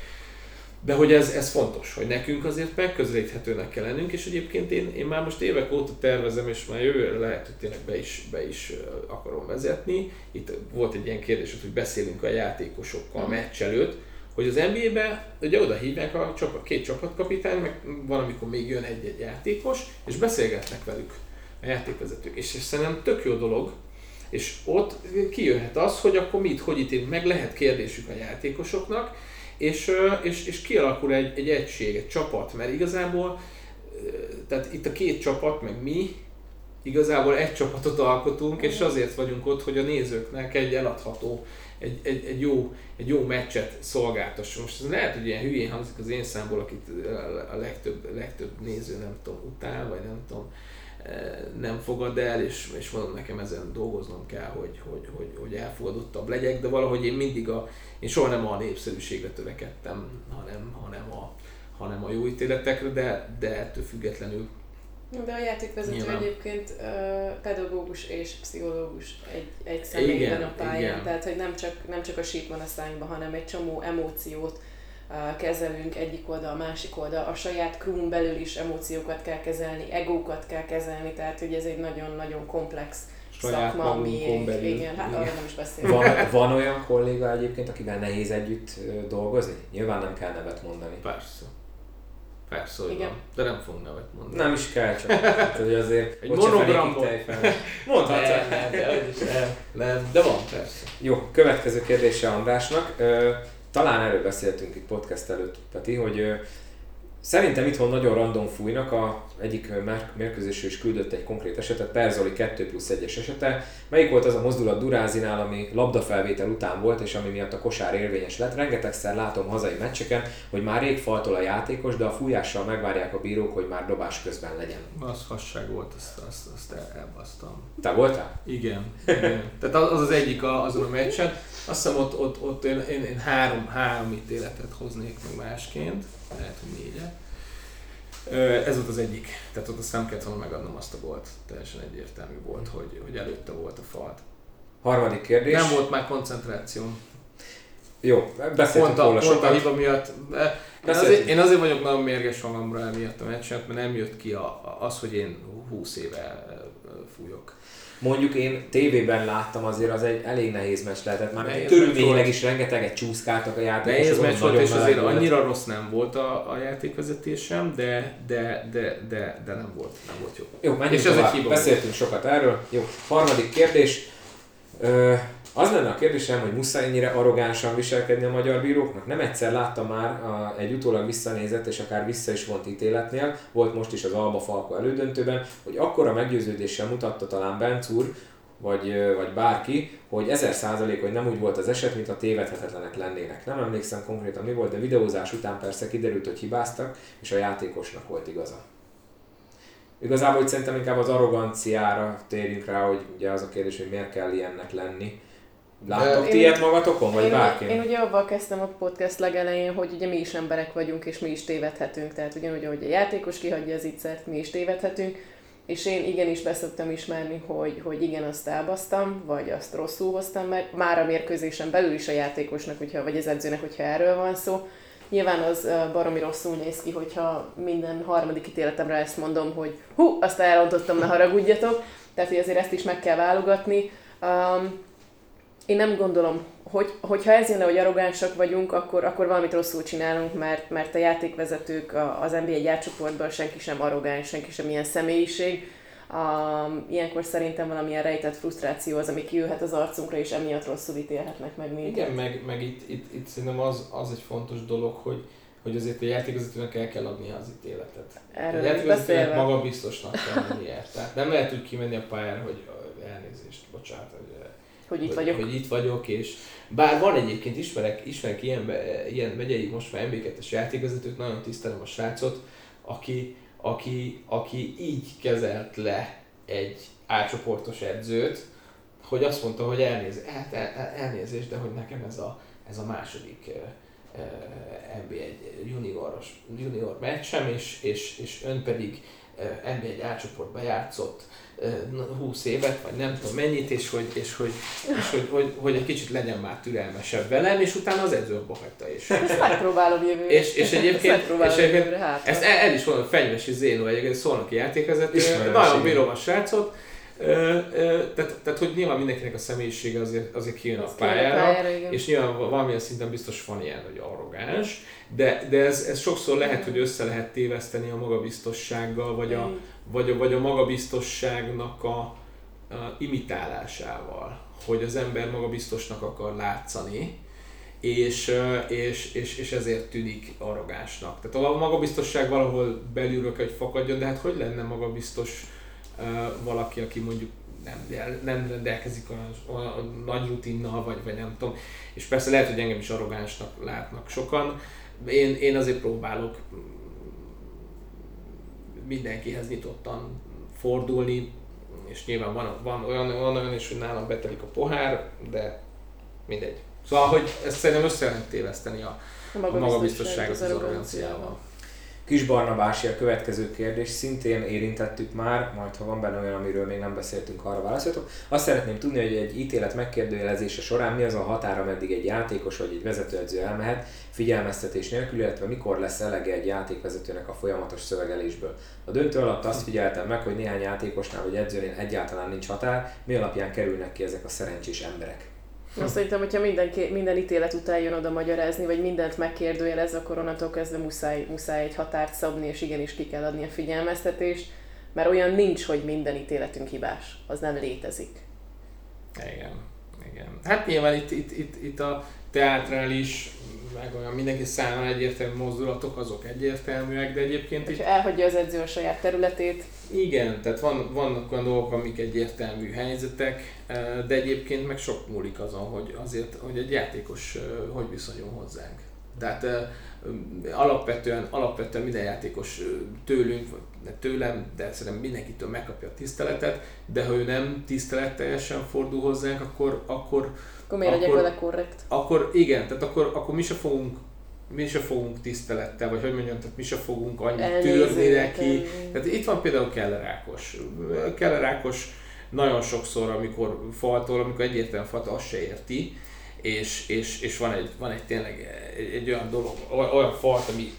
De hogy ez, ez fontos, hogy nekünk azért megközelíthetőnek kell lennünk, és egyébként én, én már most évek óta tervezem, és már jövőre lehet, hogy tényleg be is, be is akarom vezetni. Itt volt egy ilyen kérdés, hogy beszélünk a játékosokkal a meccs előtt, hogy az NBA-be ugye oda hívják a csapat, két csapatkapitány, meg van, amikor még jön egy-egy játékos, és beszélgetnek velük a játékvezetők. És, és szerintem tök jó dolog, és ott kijöhet az, hogy akkor mit, hogy itt meg lehet kérdésük a játékosoknak, és, és, és kialakul egy, egy egység, egy csapat, mert igazából tehát itt a két csapat, meg mi, igazából egy csapatot alkotunk, és azért vagyunk ott, hogy a nézőknek egy eladható, egy, egy, egy, jó, egy jó meccset szolgáltassunk. Most ez lehet, hogy ilyen hülyén hangzik az én számból, akit a legtöbb, legtöbb néző nem tudom, utál, vagy nem tudom, nem fogad el, és, és mondom, nekem ezen dolgoznom kell, hogy, hogy, hogy, hogy elfogadottabb legyek, de valahogy én mindig a, én soha nem a népszerűségre törekedtem, hanem, hanem, a, hanem a jó ítéletekre, de, de ettől függetlenül de a játékvezető Nyilván. egyébként uh, pedagógus és pszichológus egy, egy személyben a pályán, igen. tehát hogy nem csak, nem csak a síp van a szánkban, hanem egy csomó emóciót uh, kezelünk egyik oldal, másik oldal, a saját krún belül is emóciókat kell kezelni, egókat kell kezelni, tehát hogy ez egy nagyon-nagyon komplex Saját szakma, magunkon belül. igen, hát Igen. arra nem is beszélünk. Van, van olyan kolléga egyébként, akivel nehéz együtt dolgozni? Nyilván nem kell nevet mondani. Persze. Persze, hogy Igen. van. De nem fogunk nevet mondani. Nem is kell csak. Hát, hogy azért Egy tejfel. Mondhatsz. Nem, nem, de, nem, nem, de van persze. Jó, következő kérdése Andrásnak. Talán erről beszéltünk itt podcast előtt, Peti, hogy szerintem itthon nagyon random fújnak, a egyik mérkőzésről is küldött egy konkrét esetet, Perzoli 2 plusz 1-es esete. Melyik volt az a mozdulat Durázinál, ami labdafelvétel után volt, és ami miatt a kosár érvényes lett? Rengetegszer látom hazai meccseken, hogy már rég faltol a játékos, de a fújással megvárják a bírók, hogy már dobás közben legyen. Az hasság volt, azt, azt, azt el, elbasztam. Te voltál? Igen, igen. Tehát az az, az egyik a, azon a meccsen. Azt hiszem ott, ott, ott én, én, én három, három ítéletet hoznék meg másként, lehet, hogy négyet. Ez volt az egyik. Tehát ott azt nem kellett volna megadnom azt a gólt. Teljesen egyértelmű volt, hogy, hogy előtte volt a falt. Harmadik kérdés. Nem volt már koncentrációm. Jó, beszéltünk róla pont a sokat. hiba miatt. Én azért, én azért vagyok nagyon mérges magamra emiatt a meccset, mert nem jött ki a, az, hogy én 20 éve fújok. Mondjuk én tévében láttam, azért az egy elég nehéz meccs lehetett. Már Nehéz körülményileg is rengeteget csúszkáltak a játékosok. Nehéz meccs volt, és azért volt. annyira rossz nem volt a, a játékvezetésem, de, de, de, de, de nem volt, nem volt jó. Jó, menjünk És ez egy tovább. hiba Beszéltünk sokat erről. Jó, harmadik kérdés. Ö, az lenne a kérdésem, hogy muszáj ennyire arrogánsan viselkedni a magyar bíróknak? Nem egyszer láttam már a, egy utólag visszanézett és akár vissza is vont ítéletnél, volt most is az Alba Falko elődöntőben, hogy akkora meggyőződéssel mutatta talán Benc úr, vagy, vagy bárki, hogy ezer százalék, hogy nem úgy volt az eset, mint a tévedhetetlenek lennének. Nem emlékszem konkrétan mi volt, de videózás után persze kiderült, hogy hibáztak, és a játékosnak volt igaza. Igazából itt szerintem inkább az arroganciára térjünk rá, hogy ugye az a kérdés, hogy miért kell ilyennek lenni. Láttok ti ilyet magatokon, vagy én, bárki? én ugye avval kezdtem a podcast legelején, hogy ugye mi is emberek vagyunk, és mi is tévedhetünk. Tehát ugyanúgy, ahogy a játékos kihagyja az ittszert, mi is tévedhetünk. És én igenis beszoktam ismerni, hogy, hogy igen, azt elbasztam, vagy azt rosszul hoztam meg. Már a mérkőzésen belül is a játékosnak, hogyha, vagy az edzőnek, hogyha erről van szó. Nyilván az baromi rosszul néz ki, hogyha minden harmadik ítéletemre ezt mondom, hogy hú, azt elrontottam, ne haragudjatok. Tehát, hogy azért ezt is meg kell válogatni. Um, én nem gondolom, hogy, hogyha ez jön le, hogy arrogánsak vagyunk, akkor, akkor valamit rosszul csinálunk, mert, mert a játékvezetők a- az NBA gyárcsoportban senki sem arrogáns, senki sem ilyen személyiség. Um, ilyenkor szerintem valamilyen rejtett frusztráció az, ami kijöhet az arcunkra, és emiatt rosszul ítélhetnek meg minket. Igen, meg, meg itt, itt, itt szerintem az, az egy fontos dolog, hogy, hogy azért a játékvezetőnek el kell adni az ítéletet. Erről a játékvezetőnek maga biztosnak kell lennie. Tehát nem lehet úgy kimenni a pályára, hogy elnézést, bocsánat, hogy, itt hogy, vagyok. hogy itt vagyok, és bár van egyébként, ismerek, ismerek ilyen, ilyen megyei, most már MB2-es játékvezetőt, nagyon tisztelem a srácot, aki, aki, aki így kezelt le egy A-csoportos edzőt, hogy azt mondta, hogy elnéz, hát el, el, elnézést, de hogy nekem ez a, ez a második uh, NB1 junioros, junior meccsem, és, és, és ön pedig uh, NB1 A-csoportba játszott 20 évet, vagy nem tudom mennyit, és hogy, és hogy, és hogy, hogy, hogy egy kicsit legyen már türelmesebb velem, és utána az edző abba hagyta is. Ezt megpróbálom jövőre. És- és egyébként- Ezt és egyébként jövőre, hát. Ezt el, el is mondom, Fenyvesi Zénó egyébként szólnoki játékvezető, nagyon bírom a srácot, tehát, tehát, hogy nyilván mindenkinek a személyisége azért, azért kijön a kijön a pályára, pályára, igen. és nyilván valamilyen szinten biztos van ilyen, hogy arrogáns, de, de ez, ez sokszor lehet, hogy össze lehet téveszteni a magabiztossággal, vagy a, vagy a, vagy a magabiztosságnak a, a imitálásával, hogy az ember magabiztosnak akar látszani, és, és, és, és ezért tűnik arrogánsnak. Tehát a magabiztosság valahol belülről kell, hogy fakadjon, de hát hogy lenne magabiztos valaki, aki mondjuk nem, nem rendelkezik olyan, olyan nagy rutinnal, vagy, vagy nem tudom. És persze lehet, hogy engem is arrogánsnak látnak sokan. Én, én azért próbálok mindenkihez nyitottan fordulni, és nyilván van, van, olyan, van olyan is, hogy nálam betelik a pohár, de mindegy. Szóval, hogy ezt szerintem össze lehet téveszteni a, a magabiztosságot az, arroganciával. Kis Barnabási a következő kérdés, szintén érintettük már, majd ha van benne olyan, amiről még nem beszéltünk, arra válaszoltok. Azt szeretném tudni, hogy egy ítélet megkérdőjelezése során mi az a határa, meddig egy játékos vagy egy vezetőedző elmehet figyelmeztetés nélkül, illetve mikor lesz elege egy játékvezetőnek a folyamatos szövegelésből. A döntő alatt azt figyeltem meg, hogy néhány játékosnál vagy edzőnél egyáltalán nincs határ, mi alapján kerülnek ki ezek a szerencsés emberek. Azt szerintem, hogyha minden, minden ítélet után jön oda magyarázni, vagy mindent megkérdőjelez, akkor onnantól kezdve muszáj, muszáj egy határt szabni, és igenis ki kell adni a figyelmeztetést, mert olyan nincs, hogy minden ítéletünk hibás. Az nem létezik. Igen, igen. Hát nyilván itt, itt, itt, itt a teátrális meg olyan mindenki számára egyértelmű mozdulatok, azok egyértelműek, de egyébként is... elhagyja az edző a saját területét. Igen, tehát van, vannak olyan dolgok, amik egyértelmű helyzetek, de egyébként meg sok múlik azon, hogy azért, hogy egy játékos hogy viszonyul hozzánk. Tehát alapvetően, alapvetően minden játékos tőlünk, vagy tőlem, de szerintem mindenkitől megkapja a tiszteletet, de ha ő nem tiszteletteljesen fordul hozzánk, akkor, akkor akkor miért legyek vele korrekt? Akkor igen, tehát akkor, akkor mi se fogunk mi se fogunk tisztelettel, vagy hogy mondjam, tehát mi se fogunk annyit tűrni neki. Tehát itt van például Keller Ákos. Keller Ákos nagyon sokszor, amikor faltól, amikor egyértelműen faltól, azt se érti, és, és, és van, egy, van egy tényleg egy, egy olyan dolog, olyan falt, ami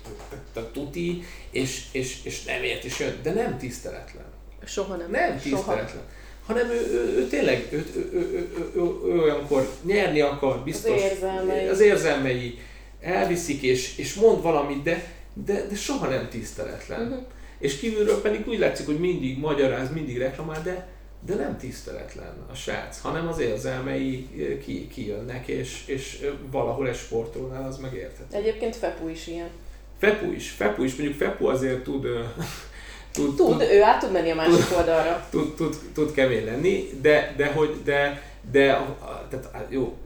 tuti, és, és, és nem ért, és jön, de nem tiszteletlen. Soha nem. Nem tiszteletlen. Soha hanem ő, ő, ő tényleg ő, ő, ő, ő, ő, ő, ő olyankor nyerni akar, biztos. Az érzelmei. Az érzelmei elviszik, és, és mond valamit, de, de, de soha nem tiszteletlen. Uh-huh. És kívülről pedig úgy látszik, hogy mindig magyaráz, mindig reklamál, de, de nem tiszteletlen a srác, hanem az érzelmei ki, kijönnek, és, és valahol egy sportolónál az megérthető. Egyébként Fepu is ilyen. Fepu is, Fepu is, mondjuk Fepu azért tud tud, tud, tud, ő át tud menni a másik tud, oldalra. Tud, tud, tud kemény lenni, de, de hogy, de, de tehát jó,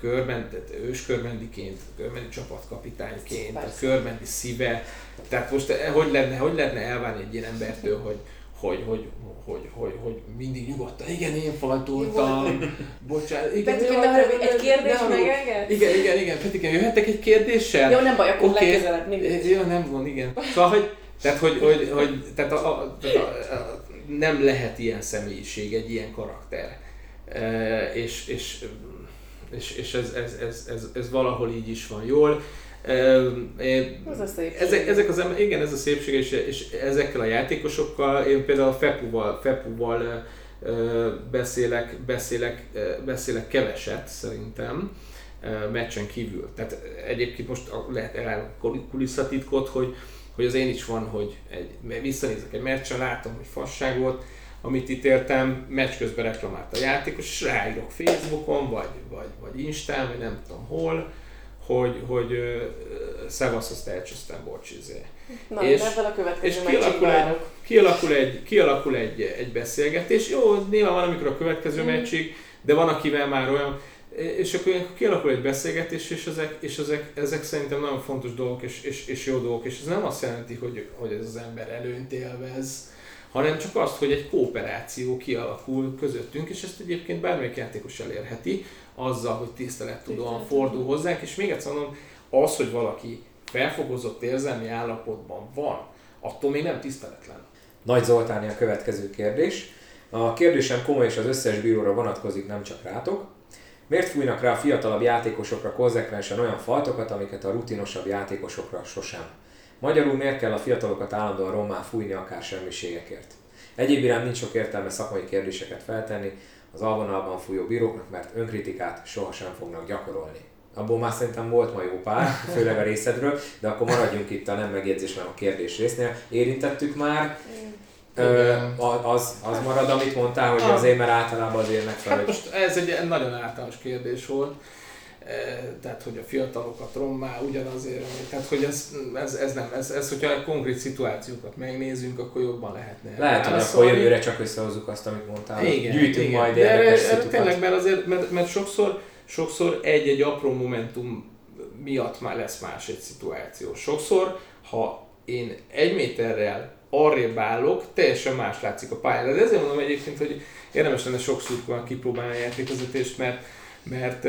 körben, tehát őskörmendiként, körmendi csapatkapitányként, a körmendi szíve, tehát most eh, hogy lenne, hogy lehetne elvárni egy ilyen embertől, hogy, hogy, hogy, hogy, hogy, hogy mindig nyugodtan, igen, én faltoltam, bocsánat, igen, Petike, de, egy kérdés megenged? Igen, igen, igen, Petike, jöhetek egy kérdéssel? Jó, nem baj, akkor okay. legközelebb. Jó, nem gond, igen. Szóval, hogy, tehát, hogy, hogy, hogy tehát a, a, tehát a, a, nem lehet ilyen személyiség, egy ilyen karakter. E, és, és, és, és ez, ez, ez, ez, ez, valahol így is van jól. E, ez a szépség. Ezek, ezek az ember, igen, ez a szépség, és, és ezekkel a játékosokkal, én például Fepuval, Fepuval e, beszélek, beszélek, beszélek keveset szerintem meccsen kívül. Tehát egyébként most lehet el kulisszatitkot, hogy hogy az én is van, hogy egy, visszanézek egy meccsen, látom, hogy fasság volt, amit ítéltem, meccs közben reklamált a játékos, és ráírok Facebookon, vagy, vagy, vagy Instán, vagy nem tudom hol, hogy, hogy uh, szevasz, azt elcsöztem, bocs, izé. Na, és, a következő és kialakul egy, kialakul, egy, kialakul egy, egy beszélgetés. Jó, nyilván van, amikor a következő mm. meccsig, de van, akivel már olyan, és akkor kialakul egy beszélgetés, és ezek, és ezek, ezek szerintem nagyon fontos dolgok, és, és, és jó dolgok, és ez nem azt jelenti, hogy, hogy ez az ember előnyt élvez, hanem csak azt, hogy egy kooperáció kialakul közöttünk, és ezt egyébként bármelyik játékos elérheti, azzal, hogy tisztelettudóan fordul hozzánk, és még egyszer mondom, az, hogy valaki felfogozott érzelmi állapotban van, attól még nem tiszteletlen. Nagy Zoltáni a következő kérdés. A kérdésem komoly és az összes bíróra vonatkozik, nem csak rátok. Miért fújnak rá a fiatalabb játékosokra konzekvensen olyan faltokat, amiket a rutinosabb játékosokra sosem? Magyarul miért kell a fiatalokat állandóan rommá fújni akár semmiségekért? Egyéb iránt nincs sok értelme szakmai kérdéseket feltenni az alvonalban fújó bíróknak, mert önkritikát sohasem fognak gyakorolni. Abból már szerintem volt ma jó pár, főleg a részedről, de akkor maradjunk itt a nem megjegyzés, hanem a kérdés résznél. Érintettük már, Ö, az, az marad, amit mondtál, hogy azért, mert általában azért megfelelő. Hát most ez egy nagyon általános kérdés volt. Tehát, hogy a fiatalokat rommá ugyanazért, tehát, hogy ez, ez, ez nem, ez, ez, hogyha konkrét szituációkat megnézünk, akkor jobban lehetne. Lehet, hogy akkor jövőre csak összehozzuk azt, amit mondtál. Igen, Gyűjtünk igen. majd De erre, erre tényleg, mert azért, mert, mert sokszor, sokszor egy-egy apró momentum miatt már lesz más egy szituáció. Sokszor, ha én egy méterrel arrébb állok, teljesen más látszik a pályán. De ezért mondom egyébként, hogy érdemes lenne sok szurkolóan kipróbálni a játékvezetést, mert mert,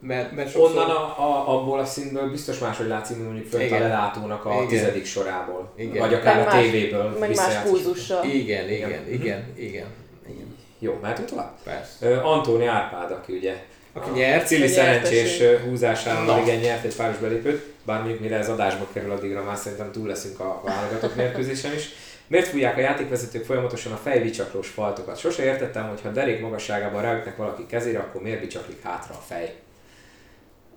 mert, mert sokszor... Onnan a, a, abból a színből biztos máshogy látszik, mint mondjuk fönt igen. a lelátónak a igen. tizedik sorából. Igen. Vagy akár meg a tévéből. Meg más púzussal. Igen, igen, igen, igen, igen. igen. Jó, mehetünk tovább? Persze. Uh, Antóni Árpád, aki ugye aki nyert. Cili szerencsés húzásával igen nyert egy páros belépőt, bár mondjuk mire ez adásba kerül, addigra már szerintem túl leszünk a válogatott mérkőzésen is. Miért fújják a játékvezetők folyamatosan a fejbicsaklós faltokat? Sose értettem, hogy ha derék magasságában ráütnek valaki kezére, akkor miért bicsaklik hátra a fej?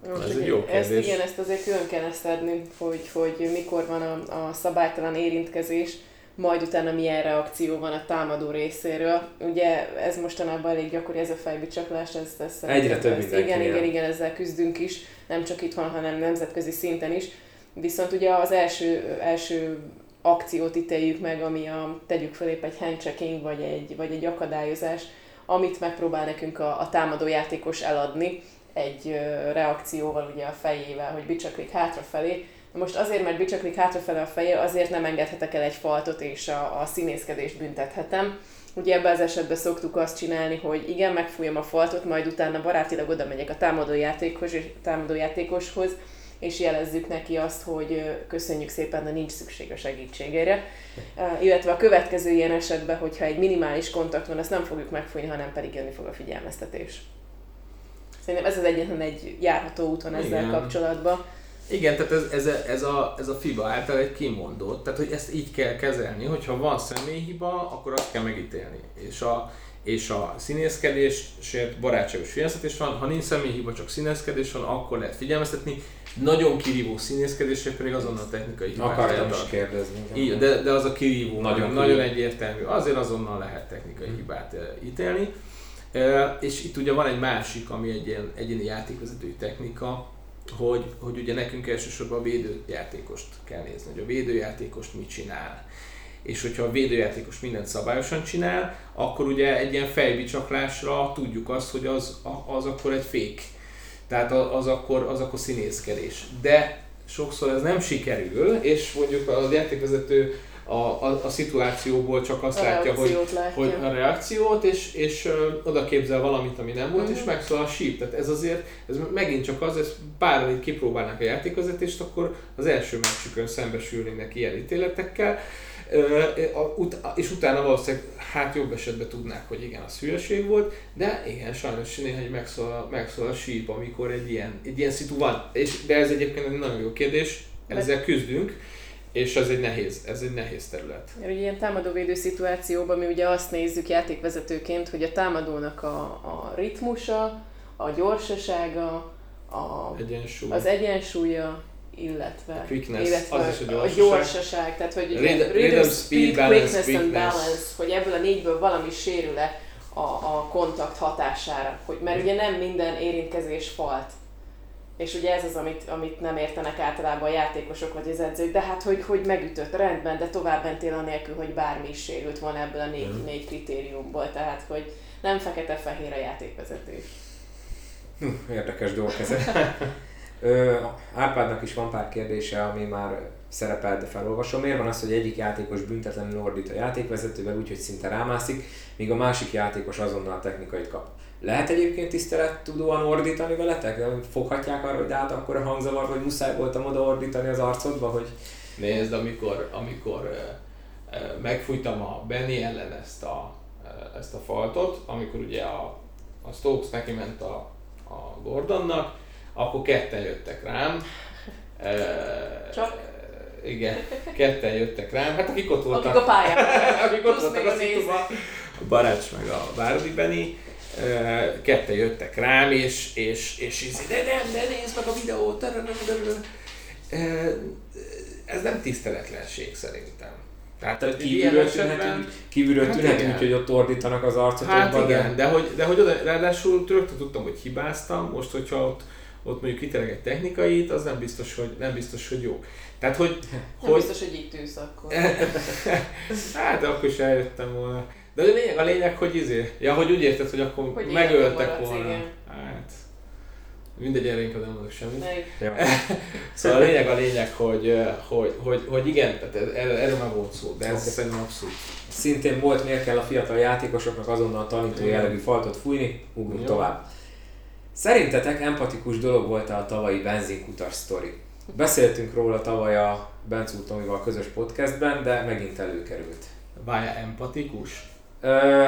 Most ez egy jó Ezt, igen, ezt azért külön kell szedni, hogy, hogy mikor van a, a szabálytalan érintkezés, majd utána milyen reakció van a támadó részéről. Ugye ez mostanában elég gyakori, ez a fejbicsaklás, ez, ez Egyre több ez, Igen, igen, igen, ezzel küzdünk is, nem csak itthon, hanem nemzetközi szinten is. Viszont ugye az első, első akciót ítéljük meg, ami a tegyük fel épp egy handchecking, vagy egy, vagy egy akadályozás, amit megpróbál nekünk a, a támadó játékos eladni egy ö, reakcióval ugye a fejével, hogy bicsaklik hátrafelé. Most azért, mert bicsaklik hátrafelé a feje, azért nem engedhetek el egy faltot, és a, a színészkedést büntethetem. Ugye ebben az esetben szoktuk azt csinálni, hogy igen, megfújom a faltot, majd utána barátilag oda megyek a támadó játékoshoz, támadó játékoshoz és jelezzük neki azt, hogy köszönjük szépen, de nincs szükség a segítségére. Illetve a következő ilyen esetben, hogyha egy minimális kontakt van, azt nem fogjuk megfújni, hanem pedig jönni fog a figyelmeztetés. Szerintem ez az egyetlen egy járható úton ezzel Igen. kapcsolatban. Igen, tehát ez, ez, a, ez, a, ez a FIBA által egy kimondott, tehát hogy ezt így kell kezelni, hogyha van személyhiba, akkor azt kell megítélni. És a, és a színészkedésért barátságos figyelmeztetés van, ha nincs személyhiba, csak színészkedés van, akkor lehet figyelmeztetni, nagyon kirívó színészkedésre pedig azonnal technikai hibát Akartam is kérdezni. Igen, de, de az a kirívó, nagyon, nagyon egyértelmű. Azért azonnal lehet technikai hmm. hibát uh, ítélni. Uh, és itt ugye van egy másik, ami egy ilyen egyéni játékvezetői technika, hogy, hogy ugye nekünk elsősorban a védőjátékost kell nézni, hogy a védőjátékost mit csinál. És hogyha a védőjátékos mindent szabályosan csinál, akkor ugye egy ilyen fejbicsaklásra tudjuk azt, hogy az, az akkor egy fék tehát az akkor, az akkor színészkedés. De sokszor ez nem sikerül, és mondjuk a játékvezető a, a, a szituációból csak azt a látja, hogy, látja. hogy a reakciót, és, és ö, oda képzel valamit, ami nem volt, mm. és mhm. megszól a síp. Tehát ez azért, ez megint csak az, ez pár itt kipróbálnak a játékvezetést, akkor az első meccsükön szembesülnének ilyen ítéletekkel, és utána valószínűleg hát jobb esetben tudnák, hogy igen, az hülyeség volt, de igen, sajnos néha megszól, megszól a síp, amikor egy ilyen, egy ilyen szitu van. És, de ez egyébként egy nagyon jó kérdés, ezzel küzdünk, és ez egy nehéz, ez egy nehéz terület. Egy ilyen támadóvédő szituációban mi ugye azt nézzük játékvezetőként, hogy a támadónak a, a ritmusa, a gyorsasága, a, Egyensúly. az egyensúlya, illetve, a quickness, illetve az is a gyorsaság. a gyorsaság, tehát hogy rhythm, rhythm, speed, balance, quickness, quickness and balance, hogy ebből a négyből valami sérül-e a, a kontakt hatására, hogy mert ugye nem minden érintkezés falt. És ugye ez az, amit, amit nem értenek általában a játékosok vagy az edzők, de hát hogy, hogy megütött rendben, de tovább mentél anélkül, hogy bármi is sérült volna ebből a négy, mm. négy kritériumból, tehát hogy nem fekete-fehér a játékvezetés. Érdekes dolog ez. Árpádnak is van pár kérdése, ami már szerepel, de felolvasom. Miért van az, hogy egyik játékos büntetlenül ordít a játékvezetővel, úgyhogy szinte rámászik, míg a másik játékos azonnal technikait kap? Lehet egyébként tisztelet tudóan ordítani veletek? Foghatják arra, hogy hát akkor a hangzavar, hogy muszáj voltam oda ordítani az arcodba, hogy... Nézd, amikor, amikor megfújtam a Benny ellen ezt a, ezt a faltot, amikor ugye a, a Stokes neki ment a, a Gordonnak, akkor ketten jöttek rám. Csak? Igen, ketten jöttek rám. Hát akik ott voltak. Akik a pályán. akik ott voltak a szituban. A Barács meg a Várdi Benny. Ketten jöttek rám, és, és, és, és de nem, de nézd meg a videót. Ez nem tiszteletlenség szerintem. Tehát, Tehát kívülről tűnhet, kívülről hát tűnhet úgy, hogy ott ordítanak az arcot. Hát igen, de, de hogy, de hogy oda, ráadásul rögtön tudtam, hogy hibáztam, most hogyha ott ott mondjuk kitereg egy technikait, az nem biztos, hogy, nem biztos, hogy jó. Tehát, hogy, nem hogy... biztos, hogy itt tűnsz akkor. hát, de akkor is eljöttem volna. De a lényeg, a lényeg, hogy izé, ja, hogy úgy érted, hogy akkor hogy megöltek volna. Igen. Hát, Mindegy, erre inkább nem mondok semmit. Jó. Szóval a lényeg a lényeg, hogy, hogy, hogy, hogy igen, tehát erről, erről már volt szó, de ez Oké. szerintem abszolút. Szintén volt, miért kell a fiatal játékosoknak azonnal tanító jellegű faltot fújni, ugrunk Jó. tovább. Szerintetek empatikus dolog volt a tavalyi benzinkutas sztori? Beszéltünk róla tavaly a Bencú Tomival közös podcastben, de megint előkerült. Várjál, empatikus? Ö,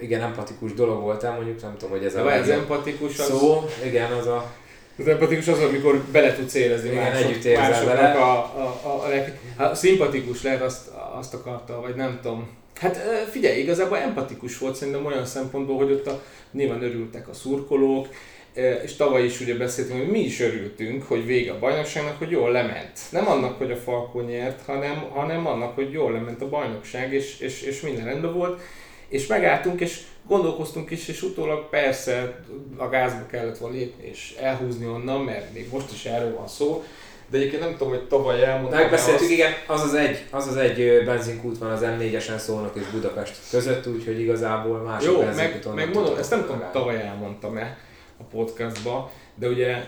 igen, empatikus dolog volt, mondjuk nem tudom, hogy ez a az empatikus az... szó. Igen, az a Az empatikus az, amikor bele tudsz érezni Igen, mások, együtt érzel másoknak vele. a, a, a, a, leg- hát szimpatikus lehet, azt, azt akarta, vagy nem tudom. Hát figyelj, igazából empatikus volt szerintem olyan szempontból, hogy ott a, nyilván örültek a szurkolók, és tavaly is ugye beszéltünk, hogy mi is örültünk, hogy vége a bajnokságnak, hogy jól lement. Nem annak, hogy a Falkó nyert, hanem, hanem annak, hogy jól lement a bajnokság, és, és, és minden rendben volt. És megálltunk, és gondolkoztunk is, és utólag persze a gázba kellett volna lépni, és elhúzni onnan, mert még most is erről van szó. De egyébként nem tudom, hogy tavaly elmondtam Megbeszéltük, azt, igen, az az egy, az az egy benzinkút van az M4-esen Szolnok és Budapest között, úgyhogy igazából másik Jó, meg, meg mondom, ezt nem tudom, tavaly elmondtam-e a podcastba, de ugye, eh,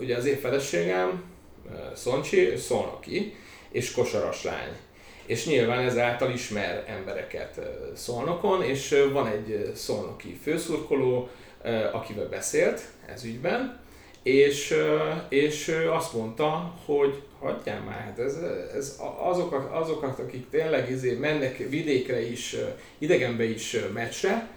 ugye az én feleségem, eh, Szoncsi, szolnoki, és kosaras lány. És nyilván ezáltal ismer embereket eh, Szolnokon, és van egy szolnoki főszurkoló, akivel beszélt ez ügyben, és, és azt mondta, hogy hagyjál már, hát ez, ez azokat, azokat, akik tényleg izé mennek vidékre is, idegenbe is meccsre,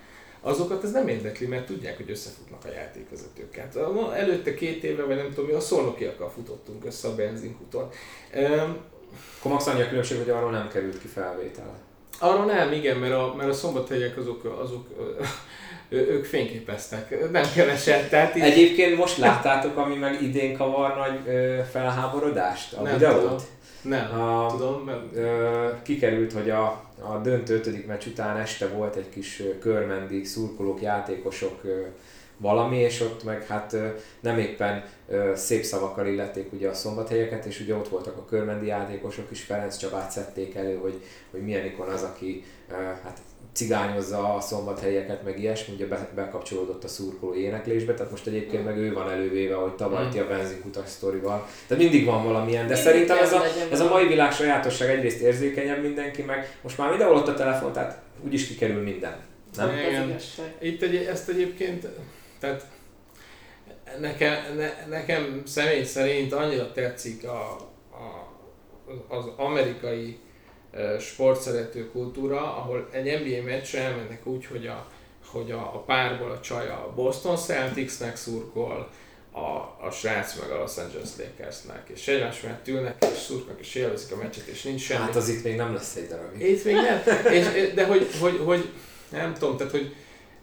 azokat ez nem érdekli, mert tudják, hogy összefutnak a játékvezetőket. Előtte két éve, vagy nem tudom mi, a szolnokiakkal futottunk össze a benzinkuton. Akkor max annyi a különbség, hogy arról nem került ki felvétel. Arra nem, igen, mert a, mert a szombathelyek azok, azok ők fényképeztek, nem keveset, tehát így Egyébként most láttátok, ami meg idén kavar nagy ö, felháborodást? A Nem videót? tudom. nem, A, tudom, mert ö, kikerült, hogy a, a döntő ötödik meccs után este volt egy kis körmendi szurkolók, játékosok valami, és ott meg hát nem éppen szép szavakkal illették ugye a szombathelyeket, és ugye ott voltak a körmendi játékosok is, Ferenc Csabát szedték elő, hogy, hogy milyen ikon az, aki hát cigányozza a szombathelyeket, meg ilyesmi, ugye be, bekapcsolódott a szurkoló éneklésbe, tehát most egyébként meg ő van elővéve, hogy tavaly Mm. a benzinkutas sztorival. Tehát mindig van valamilyen, de Mindig szerintem ez a, ez a mai világ sajátosság egyrészt érzékenyebb mindenki, meg most már mindenhol ott a telefon, tehát úgyis kikerül minden. Nem? Igen. Itt egy, ezt egyébként, tehát nekem, ne, nekem személy szerint annyira tetszik a, a, az amerikai sportszerető kultúra, ahol egy NBA meccsre elmennek úgy, hogy a, hogy a, a párból a csaj a Boston Celticsnek szurkol, a, a srác meg a Los Angeles Lakersnek, és egymás mellett ülnek, és szurkolnak, és élvezik a meccset, és nincs semmi. Hát az itt még nem lesz egy darabig. Itt még nem. És, de hogy, hogy, hogy, nem tudom, tehát hogy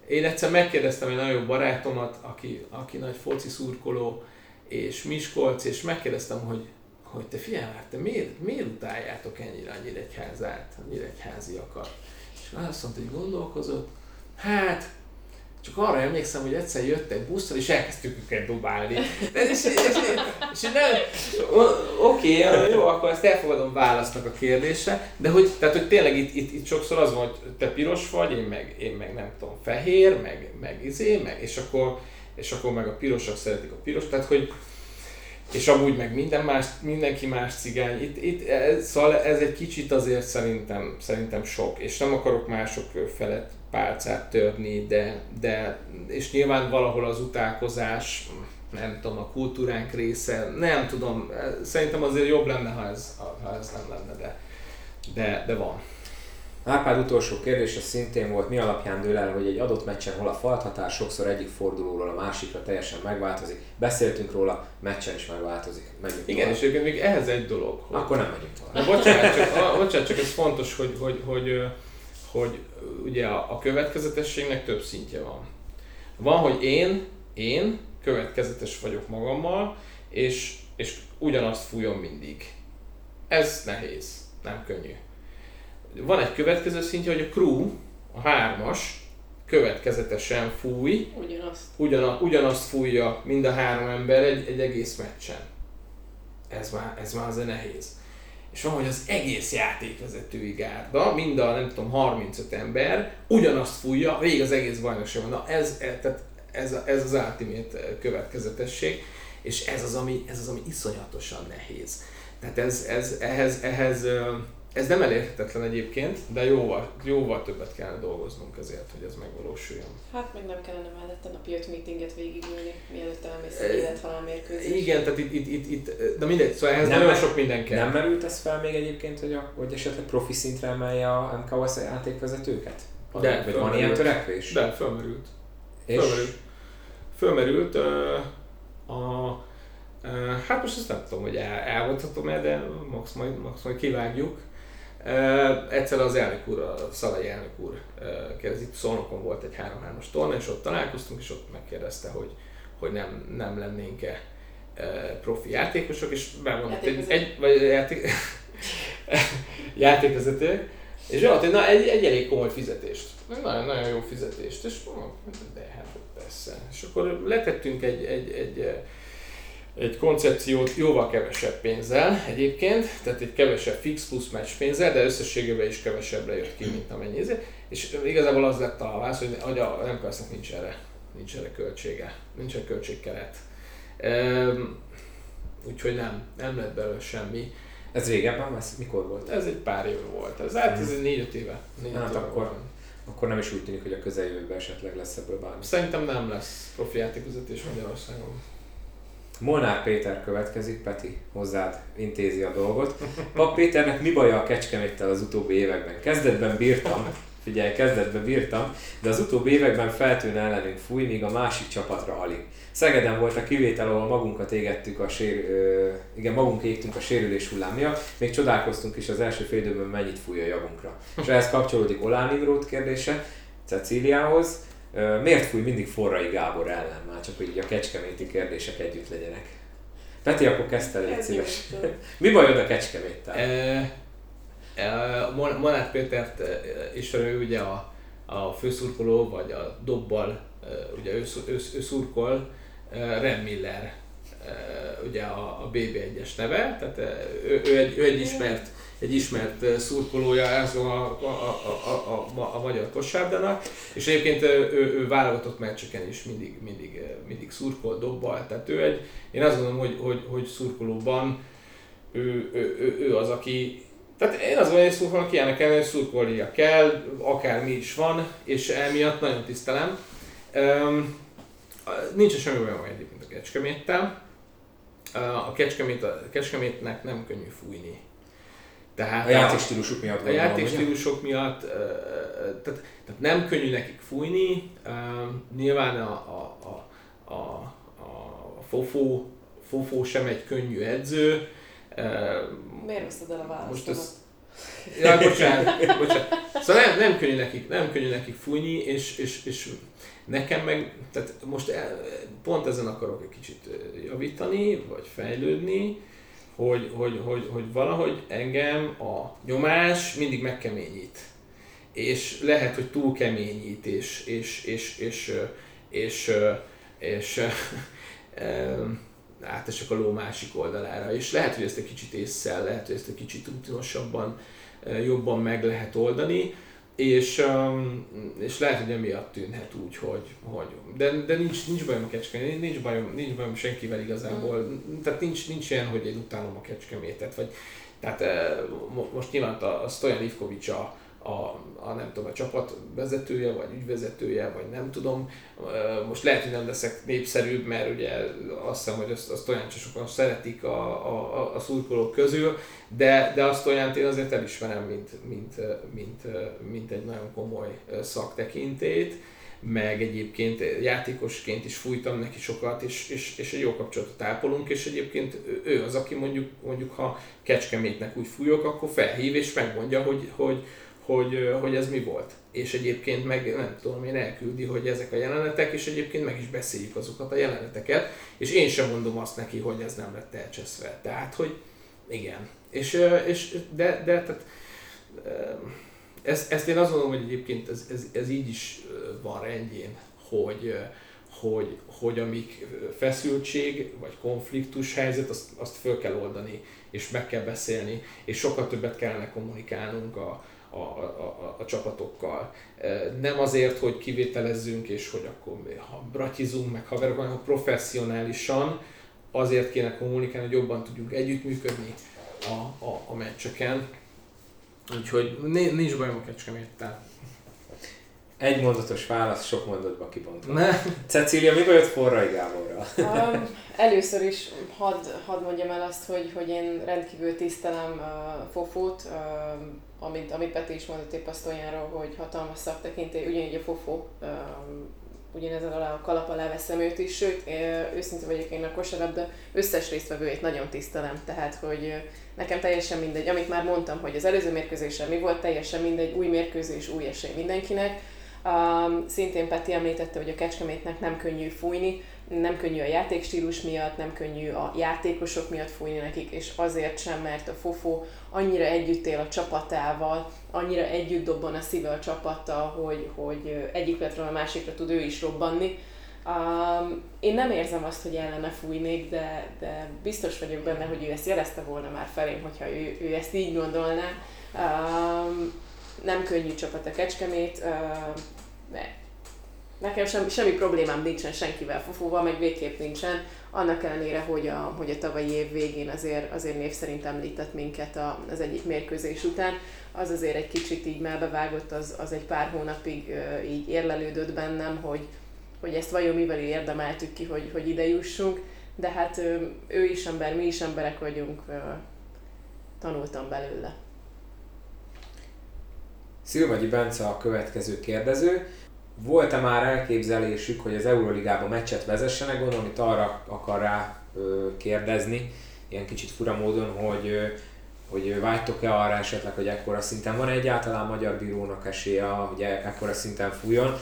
én egyszer megkérdeztem egy nagyon jó barátomat, aki, aki nagy foci szurkoló, és Miskolc, és megkérdeztem, hogy, hogy te figyelj már, te miért, miért utáljátok ennyire a Nyíregyházát, a nyíregyháziakat? És azt mondta, hogy gondolkozott, hát csak arra emlékszem, hogy egyszer egy busszal, és elkezdtük őket dobálni. De és, és, és, és, és nem, oké, jó, akkor ezt elfogadom válasznak a kérdésre, de hogy, tehát, hogy tényleg itt, itt, itt sokszor az van, hogy te piros vagy, én meg, én meg nem tudom, fehér, meg, meg izé, meg, és akkor, és akkor meg a pirosak szeretik a piros, tehát hogy és amúgy meg minden más, mindenki más cigány. Itt, itt ez, szóval ez egy kicsit azért szerintem, szerintem sok, és nem akarok mások felett pálcát törni, de, de és nyilván valahol az utálkozás, nem tudom, a kultúránk része, nem tudom, szerintem azért jobb lenne, ha ez, ha ez nem lenne, de, de, de van. Árpád utolsó kérdése szintén volt, mi alapján dől el, hogy egy adott meccsen hol a falthatás, sokszor egyik fordulóról a másikra teljesen megváltozik. Beszéltünk róla, meccsen is megváltozik. Menjünk Igen, tovább. és egyébként még ehhez egy dolog, hogy Akkor nem megyünk tovább. Na bocsánat, csak, a, bocsánat, csak ez fontos, hogy, hogy, hogy, hogy ugye a, a következetességnek több szintje van. Van, hogy én, én következetes vagyok magammal, és, és ugyanazt fújom mindig. Ez nehéz, nem könnyű. Van egy következő szintje, hogy a crew, a hármas, következetesen fúj, Ugyanazt. ugyana, ugyanazt fújja mind a három ember egy, egy egész meccsen. Ez már, ez már azért nehéz. És van, hogy az egész játékvezetői gárda, mind a nem tudom, 35 ember ugyanazt fújja végig az egész bajnokságban. Na ez, e- tehát ez, ez az ultimate következetesség, és ez az, ami, ez az, ami iszonyatosan nehéz. Tehát ez, ez, ehhez, ehhez ez nem elérhetetlen egyébként, de jóval, jóval többet kellene dolgoznunk ezért, hogy ez megvalósuljon. Hát meg nem kellene mellette napi 5 meetinget végigülni, mielőtt elmész egy élethalál mérkőzés. Igen, tehát itt, itt, itt, itt, de mindegy, szóval ehhez nem nagyon sok minden kell. Nem merült ez fel még egyébként, hogy, a, hogy esetleg profi szintre emelje a MKOS játékvezetőket? De, vagy van ilyen törekvés? De, fölmerült. És? Fölmerült. Fölmerült uh, a, uh, hát most ezt nem tudom, hogy el, elmondhatom-e, de max majd, max majd kivágjuk. Egyszer az elnök úr, a Szalai elnök úr kérdezi, itt Szolnokon volt egy 3-3-as torna, és ott találkoztunk, és ott megkérdezte, hogy, hogy nem, nem lennénk-e profi játékosok, és bemondott egy, egy, vagy játék, játékvezető, és egy, na, egy, egy elég komoly fizetést, nagyon, nagyon jó fizetést, és de hát persze. És akkor letettünk egy, egy, egy egy koncepciót jóval kevesebb pénzzel egyébként, tehát egy kevesebb fix plusz meccs pénzzel, de összességében is kevesebbre jött ki, mint amennyi ez. És igazából az lett a válasz, hogy a nem nincs erre, nincs erre költsége, nincs erre költségkeret. Üm, úgyhogy nem, nem lett belőle semmi. Ez régebben, ez mikor volt? Ez egy pár éve volt, ez, hát ez egy négy-öt éve. Négy hát éve akkor, volt. akkor nem is úgy tűnik, hogy a közeljövőben esetleg lesz ebből bármi. Szerintem nem lesz profi játékvezetés Magyarországon. Molnár Péter következik, Peti, hozzád intézi a dolgot. Pap Péternek mi baja a kecskeméttel az utóbbi években? Kezdetben bírtam, figyelj, kezdetben bírtam, de az utóbbi években feltűnne ellenünk fúj, míg a másik csapatra alig. Szegeden volt a kivétel, ahol magunkat égettük a sér, ö, igen, magunk égtünk a sérülés hullám miatt, még csodálkoztunk is az első fél mennyit fúj a javunkra. És ehhez kapcsolódik Olán Imrót kérdése Cecíliához. Miért fúj mindig Forrai Gábor ellen? Már csak hogy így a kecskeméti kérdések együtt legyenek. Peti, akkor kezdte légy szíves. Mi bajod a kecskeméttel? E, e, Monát Pétert ismerő ugye a, a főszurkoló, vagy a dobbal, ugye ő, ő, ő szurkol, Rem Miller, ugye a, a BB1-es neve, tehát ő, ő, egy, ő egy ismert egy ismert szurkolója ez a, a, a, a, a, a magyar kosárdának, és egyébként ő, ő válogatott meccseken is mindig, mindig, mindig szurkol, dobbal, tehát ő egy, én azt gondolom, hogy, hogy, hogy szurkolóban ő, ő, ő, ő az, aki tehát én azt gondolom, hogy szurkolónak ilyenek kell, hogy szurkolnia kell, akármi is van, és emiatt nagyon tisztelem. Um, nincs semmi olyan egyébként a Kecskeméttel. A, Kecskemét, a Kecskemétnek nem könnyű fújni tehát a játékstílusok miatt. A játékstílusok miatt, tehát, tehát nem könnyű nekik fújni, nyilván a, a, a, a, a fofó, fofó sem egy könnyű edző. Miért veszed el a választ? Most ez, Ja, bocsánat, bocsánat. Szóval nem, nem, könnyű nekik, nem könnyű nekik fújni, és, és, és nekem meg, tehát most el, pont ezen akarok egy kicsit javítani, vagy fejlődni, hogy, hogy, hogy, hogy valahogy engem a nyomás mindig megkeményít. És lehet, hogy túl keményít, és, és, és, és, és, és, és átesek a ló másik oldalára. És lehet, hogy ezt egy kicsit észszel, lehet, hogy ezt egy kicsit rutinosabban, jobban meg lehet oldani és, um, és lehet, hogy emiatt tűnhet úgy, hogy, hogy de, de nincs, nincs bajom a kecskemét, nincs bajom, nincs bajom senkivel igazából, mm. tehát nincs, nincs ilyen, hogy én utálom a kecskemétet, vagy tehát eh, most nyilván a, a Stojan Ivkovics a, a, a, nem tudom, a csapat vezetője, vagy ügyvezetője, vagy nem tudom. Most lehet, hogy nem leszek népszerűbb, mert ugye azt hiszem, hogy azt, azt olyan sokan szeretik a, a, a szurkolók közül, de, de azt olyan én azért elismerem, mint, mint, mint, mint egy nagyon komoly szaktekintét meg egyébként játékosként is fújtam neki sokat, és, és, és egy jó kapcsolatot ápolunk, és egyébként ő az, aki mondjuk, mondjuk ha kecskemétnek úgy fújok, akkor felhív és megmondja, hogy, hogy, hogy, hogy ez mi volt. És egyébként meg nem tudom, én elküldi, hogy ezek a jelenetek, és egyébként meg is beszéljük azokat a jeleneteket, és én sem mondom azt neki, hogy ez nem lett elcseszve. Tehát, hogy igen. És, és de, de tehát, ezt, ezt én azt mondom, hogy egyébként ez, ez, ez így is van rendjén, hogy, hogy, hogy amik feszültség vagy konfliktus helyzet, azt, azt föl kell oldani, és meg kell beszélni, és sokkal többet kellene kommunikálnunk a, a, a, a, a csapatokkal. Nem azért, hogy kivételezzünk, és hogy akkor ha bratizunk, meg haverok, hanem professzionálisan azért kéne kommunikálni, hogy jobban tudjunk együttműködni a, a, a meccseken. Úgyhogy nincs bajom a kecskeméttel. Egy mondatos válasz, sok mondatban kibontva. Ne. Cecília, mi jött Forrai Gáborral? Um, először is hadd had mondjam el azt, hogy, hogy én rendkívül tisztelem uh, Fofót, uh, amit, amit Peti is mondott épp azt olyanról, hogy hatalmas szaktekintély, ugyanígy a Fofó, uh, ugyanezen alá a kalap alá veszem őt is, sőt, őszinte vagyok én a kosarabda összes résztvevőjét nagyon tisztelem, tehát hogy nekem teljesen mindegy, amit már mondtam, hogy az előző mérkőzésen mi volt, teljesen mindegy, új mérkőzés, új esély mindenkinek, Um, szintén Peti említette, hogy a Kecskemétnek nem könnyű fújni, nem könnyű a játékstílus miatt, nem könnyű a játékosok miatt fújni nekik, és azért sem, mert a Fofó annyira együtt él a csapatával, annyira együtt dobban a szíve a csapattal, hogy, hogy egyik letről a másikra tud ő is robbanni. Um, én nem érzem azt, hogy ellene fújnék, de, de biztos vagyok benne, hogy ő ezt jelezte volna már felém, hogyha ő, ő ezt így gondolná. Um, nem könnyű csapat a Kecskemét, de nekem sem, semmi problémám nincsen senkivel, Fufóval, meg végképp nincsen, annak ellenére, hogy a, hogy a tavalyi év végén azért, azért név szerint említett minket a, az egyik mérkőzés után, az azért egy kicsit így melbevágott, az, az egy pár hónapig így érlelődött bennem, hogy, hogy ezt vajon mivel érdemeltük ki, hogy, hogy ide jussunk, de hát ő is ember, mi is emberek vagyunk, tanultam belőle. Szilvagyi Bence a következő kérdező. Volt-e már elképzelésük, hogy az Euroligában meccset vezessenek? Gondolom, itt arra akar rá kérdezni, ilyen kicsit fura módon, hogy, hogy vágytok-e arra esetleg, hogy ekkora szinten van egyáltalán magyar bírónak esélye, hogy e-, ekkora szinten fújjon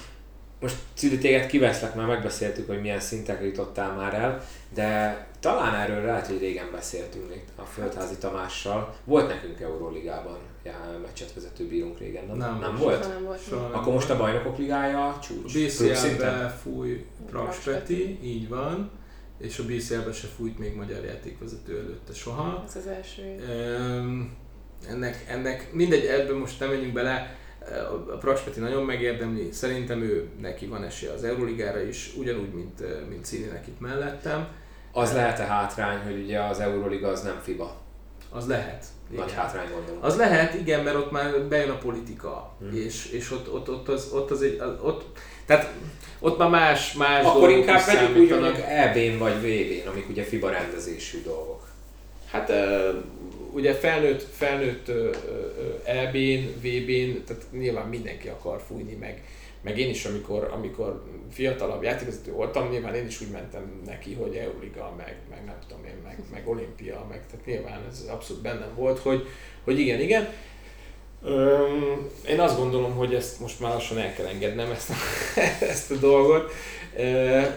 most Cüdi téged kiveszlek, mert megbeszéltük, hogy milyen szintekre jutottál már el, de talán erről lehet, hogy régen beszéltünk itt a Földházi Tamással. Volt nekünk Euróligában meccset vezető bírunk régen, nem? Nem, nem volt? Nem volt. Soha Akkor most a bajnokok ligája csúcs. BCL-be fúj Praspeti, így van, és a BCL-be se fújt még magyar játékvezető előtte soha. Ez az első. Ennek, ennek mindegy, ebből most nem menjünk bele, a Praspeti nagyon megérdemli, szerintem ő neki van esélye az Euroligára is, ugyanúgy, mint, mint Színének itt mellettem. Az lehet-e hátrány, hogy ugye az Euroliga az nem FIBA? Az lehet. Igen. Nagy hátrány gondolom. Az lehet, igen, mert ott már bejön a politika, hmm. és, és ott, ott, ott, az, ott az egy, ott, tehát ott már más, más Akkor inkább vegyük úgy, hogy EB-n vagy VB-n, amik ugye FIBA rendezésű dolgok. Hát ugye felnőtt, felnőtt EB-n, VB-n, tehát nyilván mindenki akar fújni meg, meg én is, amikor, amikor fiatalabb játékvezető voltam, nyilván én is úgy mentem neki, hogy Euroliga, meg, meg nem tudom én, meg, meg olimpia, meg tehát nyilván ez abszolút bennem volt, hogy, hogy igen, igen. Öm, én azt gondolom, hogy ezt most már lassan el kell engednem ezt a, ezt a dolgot.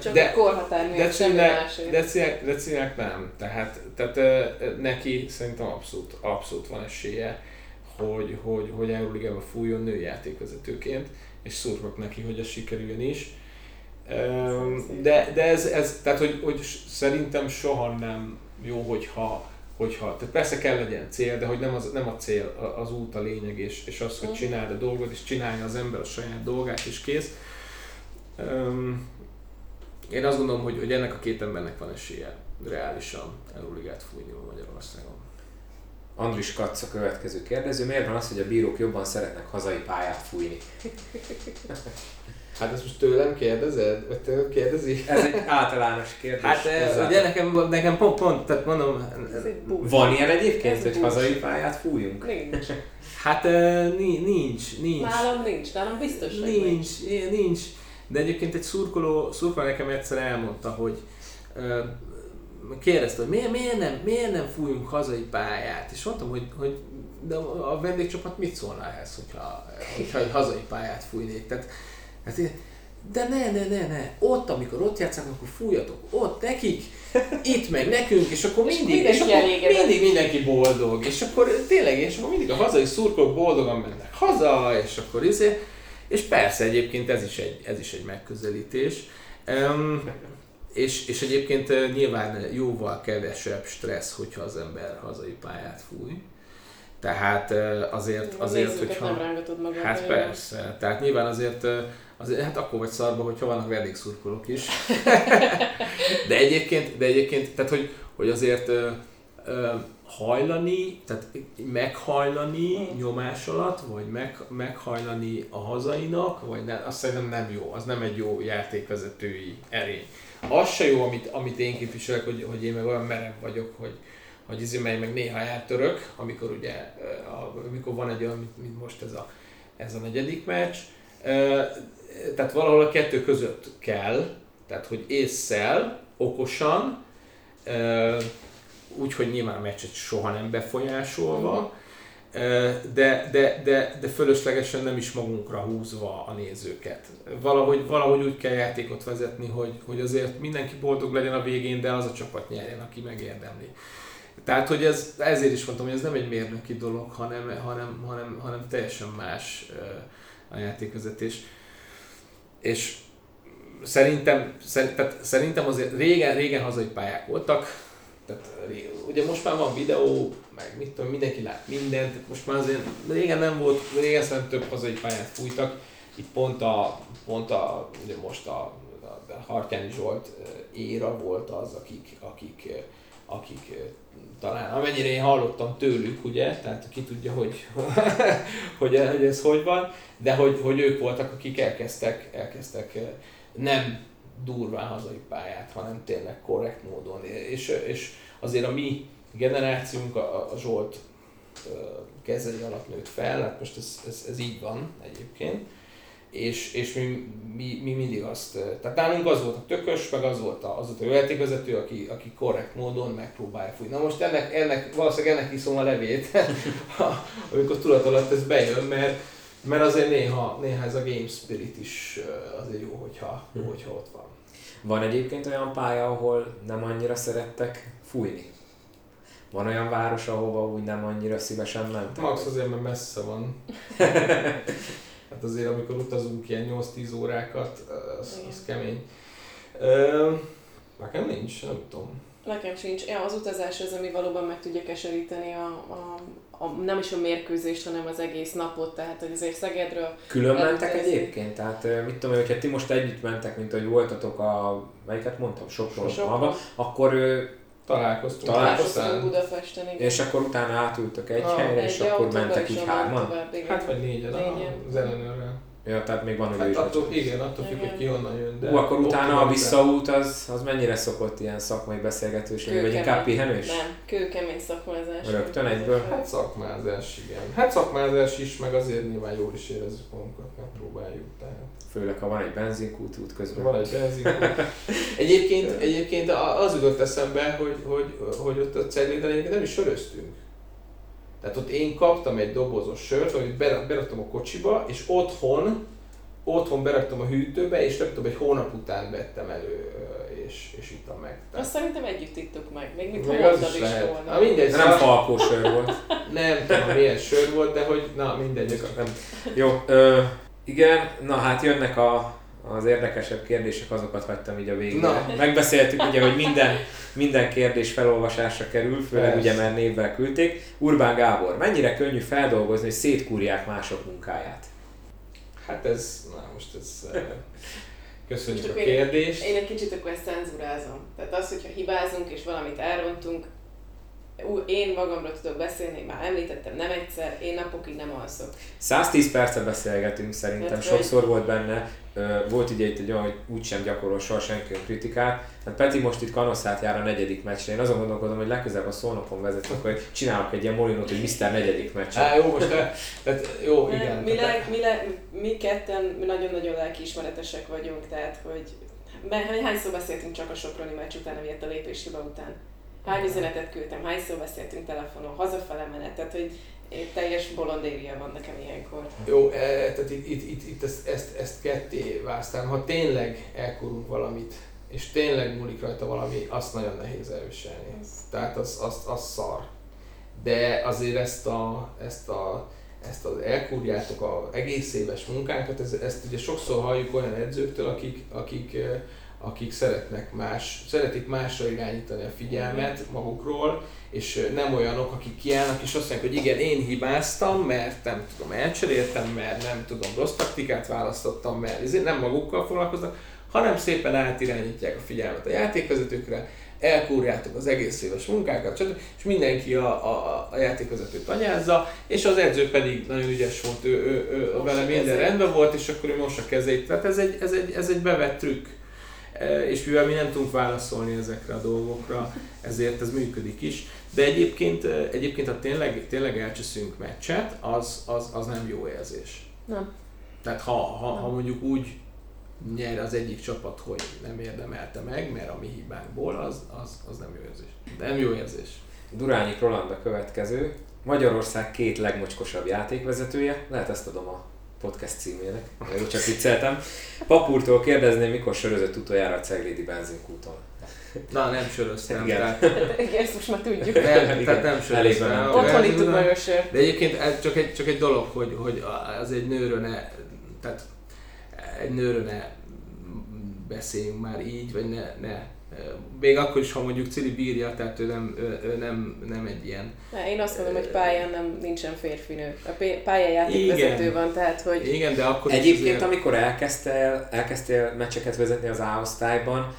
Csak de, a korhatár miatt de semmi másért. De, de nem. Tehát, tehát neki szerintem abszolút, abszolút van esélye, hogy, hogy, hogy Euróligába fújjon nőjátékvezetőként, és szurkok neki, hogy ez sikerüljön is. De, de ez, ez tehát, hogy, hogy szerintem soha nem jó, hogyha hogyha, tehát persze kell legyen cél, de hogy nem, az, nem a cél, az út a lényeg, és, és az, hogy mhm. csináld a dolgot, és csinálja az ember a saját dolgát, és kész. Én azt gondolom, hogy, hogy ennek a két embernek van esélye reálisan Euróligát fújni Magyarországon. Andris Katz a következő kérdező. Miért van az, hogy a bírók jobban szeretnek hazai pályát fújni? Hát ezt most tőlem kérdezed? Vagy tőlem kérdezi? Ez egy általános kérdés. Hát ez ugye nekem, nekem pont, pont, tehát mondom... Van ilyen egyébként, hogy hazai pályát fújjunk? Nincs. Hát uh, nincs, nincs. Nálam nincs, nálam biztos, hogy nincs. Nincs, nincs. De egyébként egy szurkoló, szurkoló nekem egyszer elmondta, hogy uh, kérdezte, hogy miért, miért, nem, miért nem fújunk hazai pályát? És mondtam, hogy, hogy de a vendégcsapat mit szólna ehhez, hogyha, hogyha egy hazai pályát fújnék? Tehát, hát, de ne, ne, ne, ne, ott, amikor ott játszanak, akkor fújjatok ott nekik, itt meg nekünk, és akkor mindig, és, és akkor mindig mindenki boldog, és akkor tényleg, és akkor mindig a hazai szurkolók boldogan mennek haza, és akkor izé, és persze egyébként ez is egy, ez is egy megközelítés. Um, és, és egyébként nyilván jóval kevesebb stressz, hogyha az ember hazai pályát fúj. Tehát azért, azért hogyha... nem rángatod magad. Hát persze. Tehát nyilván azért, azért hát akkor vagy szarba, hogyha vannak vendégszurkolók is. de egyébként, de egyébként, tehát hogy, hogy azért hajlani, tehát meghajlani mm. nyomás alatt, vagy meg, meghajlani a hazainak, vagy ne, azt szerintem nem jó, az nem egy jó játékvezetői erény. Az se jó, amit, amit én képviselek, hogy, hogy én meg olyan merev vagyok, hogy, hogy izé meg néha eltörök, amikor ugye, amikor van egy olyan, mint most ez a, ez a negyedik meccs. Tehát valahol a kettő között kell, tehát hogy észszel, okosan, úgyhogy nyilván a meccset soha nem befolyásolva. De, de, de, de fölöslegesen nem is magunkra húzva a nézőket. Valahogy, valahogy úgy kell játékot vezetni, hogy, hogy azért mindenki boldog legyen a végén, de az a csapat nyerjen, aki megérdemli. Tehát, hogy ez, ezért is mondtam, hogy ez nem egy mérnöki dolog, hanem, hanem, hanem, hanem teljesen más a játékvezetés. És szerintem, szerintem azért régen, régen hazai pályák voltak, tehát ugye most már van videó, meg mit tudom, mindenki lát mindent, most már azért régen nem volt, régen szerintem több hazai pályát fújtak, itt pont a, pont a ugye most a, a Hartyányi Zsolt éra volt az, akik, akik, akik talán, amennyire én hallottam tőlük, ugye, tehát ki tudja, hogy, hogy, hogy ez hogy van, de hogy, hogy ők voltak, akik elkezdtek, elkezdtek nem durván hazai pályát, hanem tényleg korrekt módon. És, és azért a mi generációnk, a, a Zsolt kezei alatt nőtt fel, hát most ez, ez, ez így van egyébként, és, és mi, mi, mi, mindig azt, tehát nálunk az volt a tökös, meg az volt a, az volt a játékvezető, aki, aki korrekt módon megpróbálja fújni. Na most ennek, ennek valószínűleg ennek iszom a levét, amikor tudat alatt ez bejön, mert, mert azért néha, néha ez a game spirit is azért jó, hogyha, jó, hogyha ott van. Van egyébként olyan pálya, ahol nem annyira szerettek fújni? Van olyan város, ahova úgy nem annyira szívesen mentek? Max azért, mert messze van. hát azért, amikor utazunk ilyen 8-10 órákat, az, az kemény. Ö, nekem nincs, nem tudom. Nekem sincs. Ja, az utazás az, ami valóban meg tudja keseríteni a, a, a, nem is a mérkőzést, hanem az egész napot, tehát hogy azért Szegedről... Külön mentek egyébként? Tehát mit tudom hogyha ti most együtt mentek, mint hogy voltatok a, melyiket mondtam, Sopron, Sopron. akkor Találkoztunk. Találkoztunk Budapesten, igen. És akkor utána átültök egy ah, helyre, és akkor mentek így hárman? Hát vagy négyen, négyen. az ellenőrrel. Ja, tehát még van hát attól, igen, attól függ, hogy ki honnan jön. De Ú, akkor utána a visszaút az, az mennyire szokott ilyen szakmai beszélgetős, vagy inkább pihenős? Nem, kőkemény szakmázás. Rögtön egyből? Hát szakmázás, igen. Hát szakmázás is, meg azért nyilván jól is érezzük magunkat, megpróbáljuk. Tehát. Főleg, ha van egy benzinkút út közben. Van egy benzinkút. egyébként, egyébként az jutott eszembe, hogy, hogy, hogy ott a Cegléden nem is söröztünk. Tehát ott én kaptam egy dobozos sört, amit beraktam a kocsiba, és otthon, otthon beraktam a hűtőbe, és több egy hónap után vettem elő, és, és ittam meg. Tehát... Azt szerintem együtt ittuk meg, még mit még az is, is volna. Na, mindegy, de nem szóval- falkó sör volt. nem tudom milyen sör volt, de hogy na mindegy. Nem. Jó, ö, igen, na hát jönnek a az érdekesebb kérdések, azokat hagytam így a végére. Na. Megbeszéltük ugye, hogy minden, minden kérdés felolvasásra kerül, főleg Persze. ugye mert névvel küldték. Urbán Gábor, mennyire könnyű feldolgozni, hogy szétkúrják mások munkáját? Hát ez, na most ez... Köszönjük a kérdést. Én, én egy kicsit akkor ezt cenzurázom. Tehát az, hogyha hibázunk és valamit elrontunk, én magamra tudok beszélni, már említettem nem egyszer, én napokig nem alszok. 110 percet beszélgetünk szerintem, hát, sokszor vagy... volt benne, volt ugye itt egy olyan, hogy úgysem gyakorol soha senki a kritikát. Hát Peti most itt Kanoszát jár a negyedik meccsre. Én azon gondolkodom, hogy legközelebb a szónapon vezet, akkor csinálok egy ilyen molinót, hogy Mr. negyedik meccs. Á, jó, most te, tehát, jó, igen. Mi, le, mi, le, mi ketten nagyon-nagyon lelkiismeretesek vagyunk, tehát hogy hányszor beszéltünk csak a Soproni meccs után, ami a lépéshiba után. Hány üzenetet küldtem, hányszor beszéltünk telefonon, hazafele menet, tehát hogy teljes bolondéria van nekem ilyenkor. Jó, e, tehát itt, itt, itt, itt ezt, ezt, ezt ketté választám. Ha tényleg elkorunk valamit, és tényleg múlik rajta valami, azt nagyon nehéz elviselni. Ez. Tehát az, az, az szar. De azért ezt a, ezt a ezt az elkúrjátok a egész éves munkánkat, ez, ezt ugye sokszor halljuk olyan edzőktől, akik, akik, akik szeretnek más, szeretik másra irányítani a figyelmet magukról, és nem olyanok, akik kiállnak és azt mondják, hogy igen, én hibáztam, mert nem tudom, elcseréltem, mert nem tudom, rossz taktikát választottam, mert ezért nem magukkal foglalkoznak, hanem szépen átirányítják a figyelmet a játékvezetőkre, elkúrjátok az egész éves munkákat, stb. és mindenki a, a, a játékvezetőt anyázza, és az edző pedig nagyon ügyes volt, ő, ő, ő, ő vele minden rendben volt, és akkor ő most a kezét. Tehát ez egy, ez egy, ez egy bevett trükk. És mivel mi nem tudunk válaszolni ezekre a dolgokra, ezért ez működik is. De egyébként, egyébként ha tényleg, tényleg elcseszünk meccset, az, az, az nem jó érzés. Nem. Tehát ha, ha, ha mondjuk úgy nyer az egyik csapat, hogy nem érdemelte meg, mert a mi hibánkból, az, az, az nem jó érzés. Nem jó érzés. Durányi Roland a következő. Magyarország két legmocskosabb játékvezetője, lehet ezt adom a podcast címének, jó, csak vicceltem. Papúrtól kérdezném, mikor sörözött utoljára a Ceglédi benzinkúton. Na, nem söröztem. Igen. Tehát, ezt most már tudjuk. Nem, igen. tehát nem söröztem. Otthon ittuk meg a sör. De egyébként ez csak egy, csak egy dolog, hogy, hogy az egy nőről ne, tehát egy nőről ne beszéljünk már így, vagy ne, ne még akkor is, ha mondjuk Cili bírja, tehát ő nem, ő, nem, nem egy ilyen... Na, én azt mondom, hogy pályán nem nincsen férfinő. A pályájátékvezető van, tehát hogy... Igen, de akkor Egyébként, azért... amikor elkezdtél, elkezdtél meccseket vezetni az A-osztályban,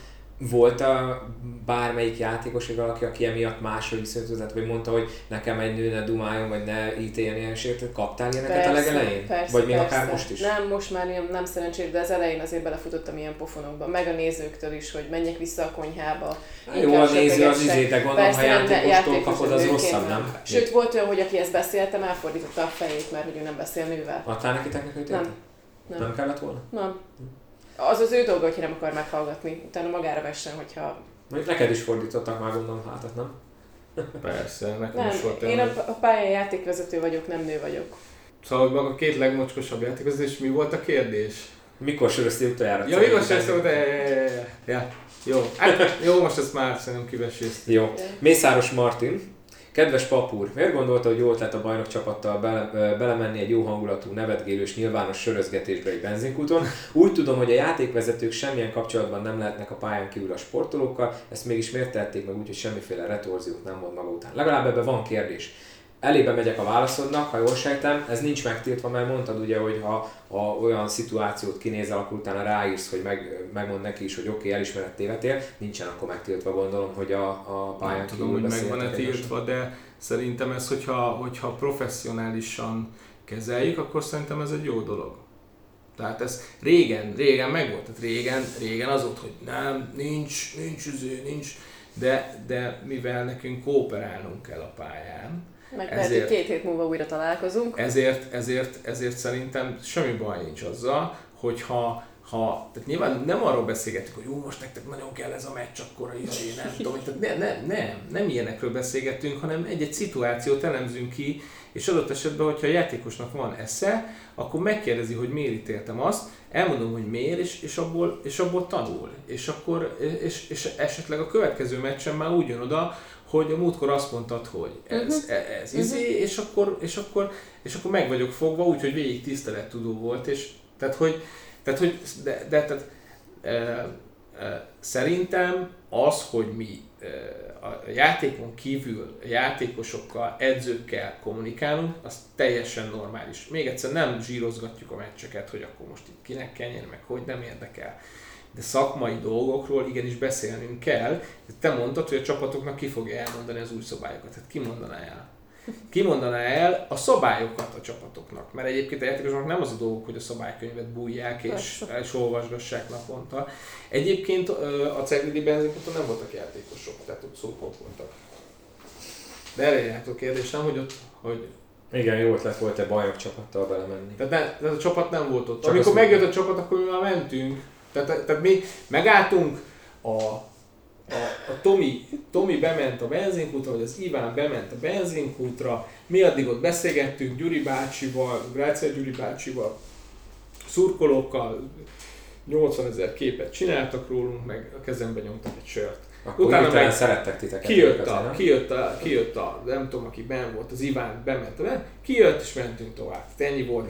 volt a bármelyik játékos, vagy valaki, aki emiatt máshogy viszonyított, vagy mondta, hogy nekem egy nő ne dumáljon, vagy ne ítéljen ilyen sértőt? Kaptál ilyeneket persze, a legelején? Persze, vagy még persze. akár most is? Nem, most már nem, nem szerencsés, de az elején azért belefutottam ilyen pofonokba, meg a nézőktől is, hogy menjek vissza a konyhába. Jó, a néző az de gondolom, persze, ha játékostól kapod, az rosszabb, nem? Sőt, volt olyan, hogy aki ezt beszéltem, elfordította a fejét, mert hogy ő nem beszél nővel. Adtál neki technikai Nem. Nem. nem kellett volna? Nem az az ő dolga, hogy nem akar meghallgatni, utána magára vessen, hogyha... Mondjuk neked is fordítottak már gondolom hátat, nem? Persze, nekem nem, is volt én a, a pályán játékvezető vagyok, nem nő vagyok. Szóval maga a két legmocskosabb játékvezető, és mi volt a kérdés? Mikor söröztél utoljára? Ja, mikor söröztél utoljára? Ja, jó. Hát, jó, most ezt már szerintem kiveséztük. Jó. Mészáros Martin, Kedves papúr, miért gondolta, hogy jó ötlet a bajnok csapattal bele, belemenni egy jó hangulatú, nevetgélős, nyilvános sörözgetésbe egy benzinkúton? Úgy tudom, hogy a játékvezetők semmilyen kapcsolatban nem lehetnek a pályán kívül a sportolókkal, ezt mégis miért tették meg úgy, hogy semmiféle retorziót nem mond maga után? Legalább ebben van kérdés elébe megyek a válaszodnak, ha jól sejtem, ez nincs megtiltva, mert mondtad ugye, hogy ha, ha olyan szituációt kinézel, akkor utána ráírsz, hogy meg, megmond neki is, hogy oké, okay, elismered tévedtél, nincsen akkor megtiltva, gondolom, hogy a, a pályán Nem tudom, hogy meg van-e tiltva, de szerintem ez, hogyha, hogyha professzionálisan kezeljük, akkor szerintem ez egy jó dolog. Tehát ez régen, régen megvolt, tehát régen, régen az volt, hogy nem, nincs, nincs üző, nincs, de, de mivel nekünk kooperálnunk kell a pályán, meg ezért, lehet, hogy két hét múlva újra találkozunk. Ezért, ezért, ezért szerintem semmi baj nincs azzal, hogyha ha, tehát nyilván nem arról beszélgetünk, hogy jó, most nektek nagyon kell ez a meccs, akkor a izé, nem tudom, tehát nem, nem, nem, nem ilyenekről beszélgetünk, hanem egy-egy szituációt elemzünk ki, és adott esetben, hogyha a játékosnak van esze, akkor megkérdezi, hogy miért ítéltem azt, elmondom, hogy miért, és, és, abból, és abból tanul. És akkor, és, és esetleg a következő meccsen már úgy jön oda, hogy a múltkor azt mondtad, hogy ez, uh-huh. ez uh-huh. izé, és akkor, és akkor, és akkor meg vagyok fogva, úgyhogy végig tisztelettudó volt, és tehát, hogy, tehát, hogy de, de tehát, e, e, szerintem az, hogy mi e, a játékon kívül a játékosokkal, edzőkkel kommunikálunk, az teljesen normális. Még egyszer nem zsírozgatjuk a meccseket, hogy akkor most itt kinek kell nyerni, meg hogy nem érdekel de szakmai dolgokról igenis beszélnünk kell. Te mondtad, hogy a csapatoknak ki fogja elmondani az új szabályokat. Hát ki mondaná el? Ki mondaná el a szabályokat a csapatoknak? Mert egyébként a játékosoknak nem az a dolgok, hogy a szabálykönyvet bújják és, és olvasgassák naponta. Egyébként a Ceglidi benzinkuton nem voltak játékosok, tehát ott szópont voltak. De erre járt a kérdésem, hogy ott, hogy igen, jó ötlet volt-e bajok csapattal belemenni. Tehát, ne, tehát a csapat nem volt ott. Csak Amikor megjött a csapat, akkor mi már mentünk. Tehát, tehát mi megálltunk, a, a, a Tomi, Tomi bement a benzinkútra, vagy az Iván bement a benzinkútra, mi addig ott beszélgettünk Gyuri bácsival, Grácia Gyuri bácsival, szurkolókkal, 80 ezer képet csináltak rólunk, meg a kezembe nyomtak egy sört. Akkor Utána meg szerettek titeket. kijött a, nem? kijött, a, kijött a, nem tudom, aki ben volt, az Iván bement, be, kijött és mentünk tovább. Tehát ennyi volt.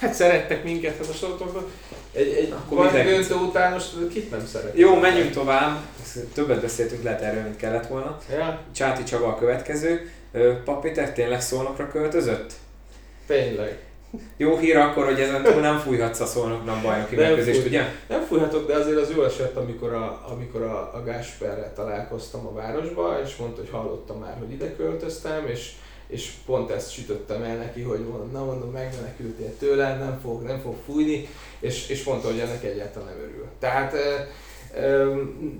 Hát szerettek minket, hát most ott egy, egy Akkor döntő után most kit nem szeret. Jó, menjünk tovább. Többet beszéltünk lehet erről, mint kellett volna. Ja, Csáti Csaba a következő. Ö, Pap Péter tényleg szolnokra költözött? tényleg. Jó hír akkor, hogy ezen túl nem fújhatsz a szolnoknak bajnoki Nem mérkőzést, fúj. ugye? Nem fújhatok, de azért az jó esett, amikor a, amikor a, a Gásperrel találkoztam a városba, és mondta, hogy hallottam már, hogy ide költöztem, és, és pont ezt sütöttem el neki, hogy na mondom, megmenekültél tőle, nem fog, nem fog fújni, és, és mondta, hogy ennek egyáltalán nem örül. Tehát e, e,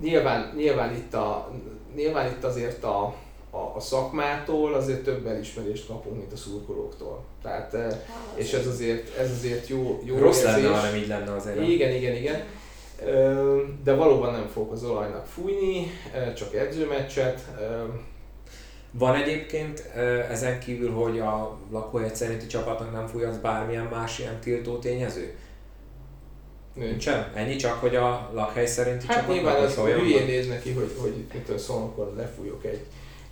nyilván, nyilván, itt a, nyilván itt azért a, a, a szakmától azért több elismerést kapunk, mint a szurkolóktól. Tehát, e, és ez azért, ez azért jó, jó Rossz érzés. lenne, ha nem így lenne azért. Igen, igen, igen. De valóban nem fogok az olajnak fújni, csak edzőmeccset. Van egyébként ezen kívül, hogy a lakóhely szerinti csapatnak nem fújhatsz bármilyen más ilyen tiltó tényező? Nincsen? Ennyi csak, hogy a lakhely szerinti Hát csapatnak nyilván vagy az hülyén néz neki, hogy, hogy mitől szólnokon lefújok egy,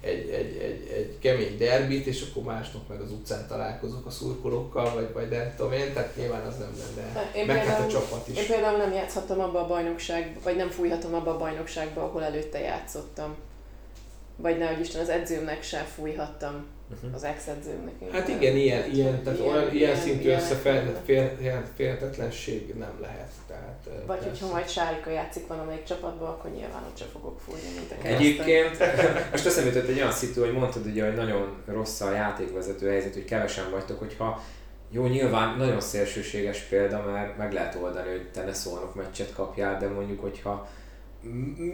egy, egy, egy, egy kemény derbit, és akkor másnap meg az utcán találkozok a szurkolókkal, vagy, vagy nem tudom én, tehát nyilván az nem lenne. Én Meg hát a például, csapat is. én például nem játszhattam abba a bajnokságba, vagy nem fújhatom abba a bajnokságba, ahol előtte játszottam. Vagy nehogy Isten, az edzőmnek se fújhattam, Mhm. az ex-edzőmnek. Hát igen, ilyen, ilyen, tehát Ilyen- olyan, ilyen ilyen- szintű összeférhetetlenség nem lehet. Tehát, Vagy persze. hogyha majd Sárika játszik valamelyik csapatban, akkor nyilván ott se fogok fújni, mint a kereszten. Egyébként, most eszembe jutott egy olyan szitu, hogy mondtad ugye, hogy nagyon rossz a játékvezető helyzet, hogy kevesen vagytok, hogyha jó, nyilván nagyon szélsőséges példa, mert meg lehet oldani, hogy te ne szólnok meccset kapjál, de mondjuk, hogyha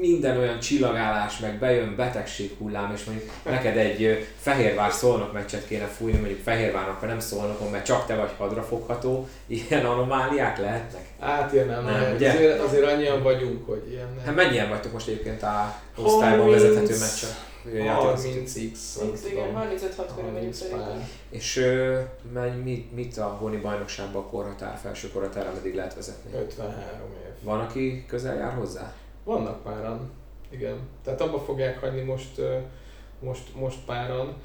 minden olyan csillagállás, meg bejön betegség hullám, és mondjuk neked egy Fehérvár szolnok meccset kéne fújni, mondjuk Fehérvárnak, nem szolnokon, mert csak te vagy hadrafogható, ilyen anomáliák lehetnek? Hát ilyen nem, Nem, ugye? azért, azért annyian vagyunk, hogy ilyen nem. Hát mennyien vagytok most egyébként a osztályban 30 vezethető meccsen? Ugye játékos- 30x. nem X, igen, tudom. 35-6 körül vagyunk 30 szerintem. pár. És ö, menj- mit, mit a honi bajnokságban a korhatár, felső korhatár, ameddig lehet vezetni? 53 év. Van, aki közel jár hozzá? Vannak páran, igen. Tehát abba fogják hagyni most, most, most páran.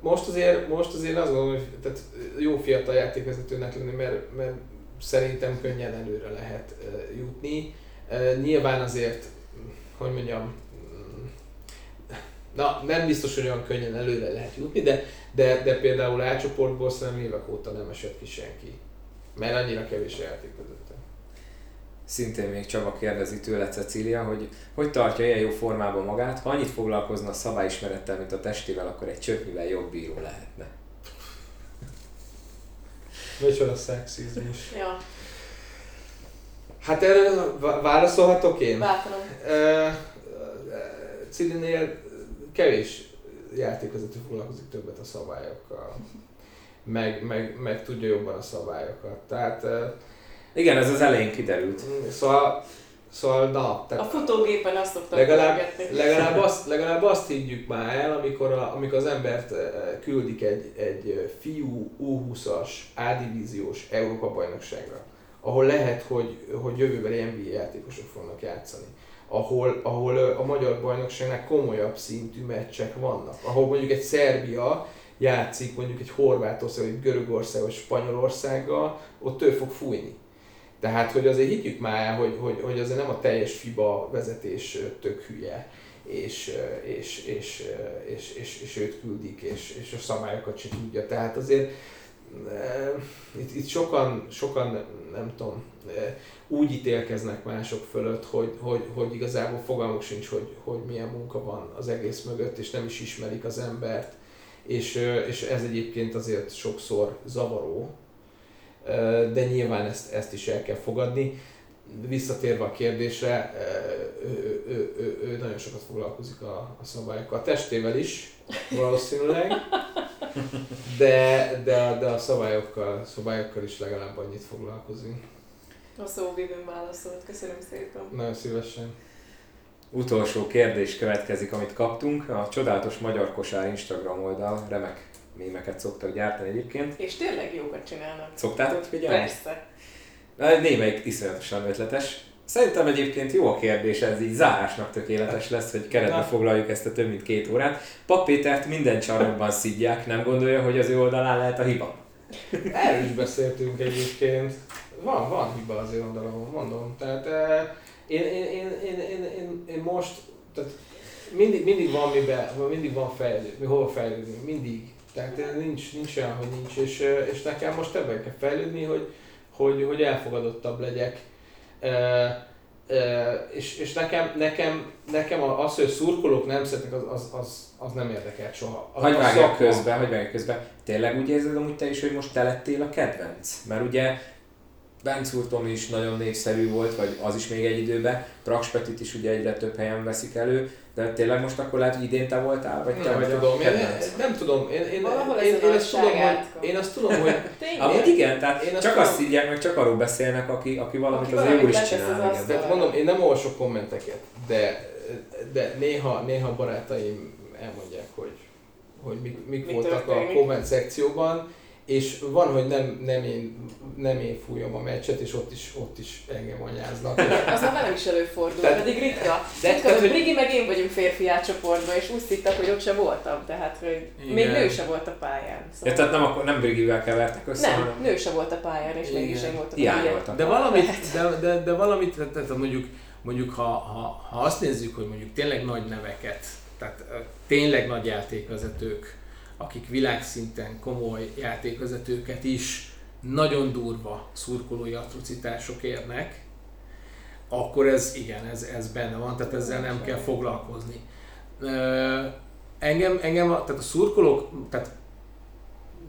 Most azért, most azért azt gondolom, hogy tehát jó fiatal játékvezetőnek lenni, mert, mert szerintem könnyen előre lehet jutni. Nyilván azért, hogy mondjam, na nem biztos, hogy olyan könnyen előre lehet jutni, de, de, de például A csoportból szerintem évek óta nem esett ki senki. Mert annyira kevés játékvezető. Szintén még Csaba kérdezi tőle Cecília, hogy hogy tartja ilyen jó formában magát, ha annyit foglalkozna a szabályismerettel, mint a testével, akkor egy csöpnyivel jobb bíró lehetne. Micsoda szexizmus. Ja, Hát erre vá- válaszolhatok én? bátran. Ö, Cilinél kevés játékvezető foglalkozik többet a szabályokkal. Meg, meg, meg tudja jobban a szabályokat. Tehát, ö, Igen, ez az elején kiderült. szóval, szóval na, A tehát futógépen azt szoktam legalább, legalább, azt, legalább azt higgyük már el, amikor, a, amikor az embert ö, küldik egy, egy ö, fiú U20-as, A-divíziós Európa bajnokságra, ahol lehet, hogy, hogy jövőben NBA játékosok fognak játszani, ahol, ahol ö, a magyar bajnokságnál komolyabb szintű meccsek vannak, ahol mondjuk egy Szerbia játszik mondjuk egy Horvátország, vagy Görögország, vagy Spanyolországgal, ott ő fog fújni. Tehát, hogy azért higgyük már el, hogy, hogy, hogy azért nem a teljes FIBA vezetés tök hülye, és, és, és, és, és, és őt küldik, és, és a szabályokat se tudja. Tehát azért itt, itt sokan, sokan, nem tudom, úgy ítélkeznek mások fölött, hogy, hogy, hogy igazából fogalmuk sincs, hogy, hogy milyen munka van az egész mögött, és nem is ismerik az embert, és, és ez egyébként azért sokszor zavaró, de nyilván ezt, ezt is el kell fogadni. Visszatérve a kérdésre, ő, ő, ő, ő nagyon sokat foglalkozik a, a szabályokkal, a testével is valószínűleg, de, de, de a szabályokkal, szabályokkal is legalább annyit foglalkozik. A szóvívőn válaszolt, köszönöm szépen. Nagyon szívesen. Utolsó kérdés következik, amit kaptunk. A csodálatos magyar kosár Instagram oldal remek mémeket szoktak gyártani egyébként. És tényleg jókat csinálnak. Szoktátok figyelni? Persze. Na, Némelyik iszonyatosan ötletes. Szerintem egyébként jó a kérdés, ez így zárásnak tökéletes lesz, hogy keretbe foglaljuk ezt a több mint két órát. Pap Pétert minden csarnokban szidják, nem gondolja, hogy az ő oldalán lehet a hiba? Erről is beszéltünk egyébként. Van, van hiba az én oldalon, mondom. Tehát eh, én, én, én, én, én, én, én most, tehát mindig, mindig van mibe, mindig van fejlődni, hova fejlődni, mindig. Tehát eh, nincs, nincs olyan, hogy nincs, és, és nekem most ebben kell fejlődni, hogy, hogy, hogy elfogadottabb legyek. Eh, eh, és, és nekem, nekem, nekem az, hogy szurkolók nem szeretnek, az, az, az, az nem érdekel soha. A- Hagy vágjak közben, hagy vágjak közben. Tényleg úgy érzed amúgy te is, hogy most te lettél a kedvenc? Mert ugye Bence úr Tomi is nagyon népszerű volt, vagy az is még egy időben. Praks Petit is ugye egyre több helyen veszik elő, de tényleg most akkor lehet, hogy idén te voltál, vagy te Nem vagy tudom, a én, nem tudom, én, én, Valahol én, ez én, a azt tudom, hogy, én azt tudom, hogy? Amúgy igen, tehát Én azt csak tudom- azt szidják, meg csak arról beszélnek, aki, aki valamit Aki az valamit is az csinál. igen. asztalra. de mondom, én nem olvasok kommenteket, de, de néha, néha barátaim elmondják, hogy, hogy mik, mik Mi voltak a történik? komment szekcióban, és van, hogy nem, nem, én, nem én fújom a meccset, és ott is, ott is engem anyáznak. Az már velem is előfordul, Tehát- pedig ritka. De- ritka, tehát, hogy Brigi meg én vagyunk férfi átcsoportban, és úgy hittak, hogy ott sem voltam, tehát hogy Igen. még nő se volt a pályán. Ja, Szóval. tehát nem, akkor nem Brigivel kevertek össze, nem, hanem nő se volt a pályán, és Igen. mégis én voltam. hiányoltak. De valamit, de, de, de valamit, tehát tehát mondjuk, mondjuk ha, ha, ha azt nézzük, hogy mondjuk tényleg nagy neveket, tehát tényleg nagy játékvezetők, akik világszinten komoly játékvezetőket is nagyon durva szurkolói atrocitások érnek, akkor ez igen, ez, ez benne van, tehát ezzel nem kell foglalkozni. Engem, engem a, tehát a szurkolók, tehát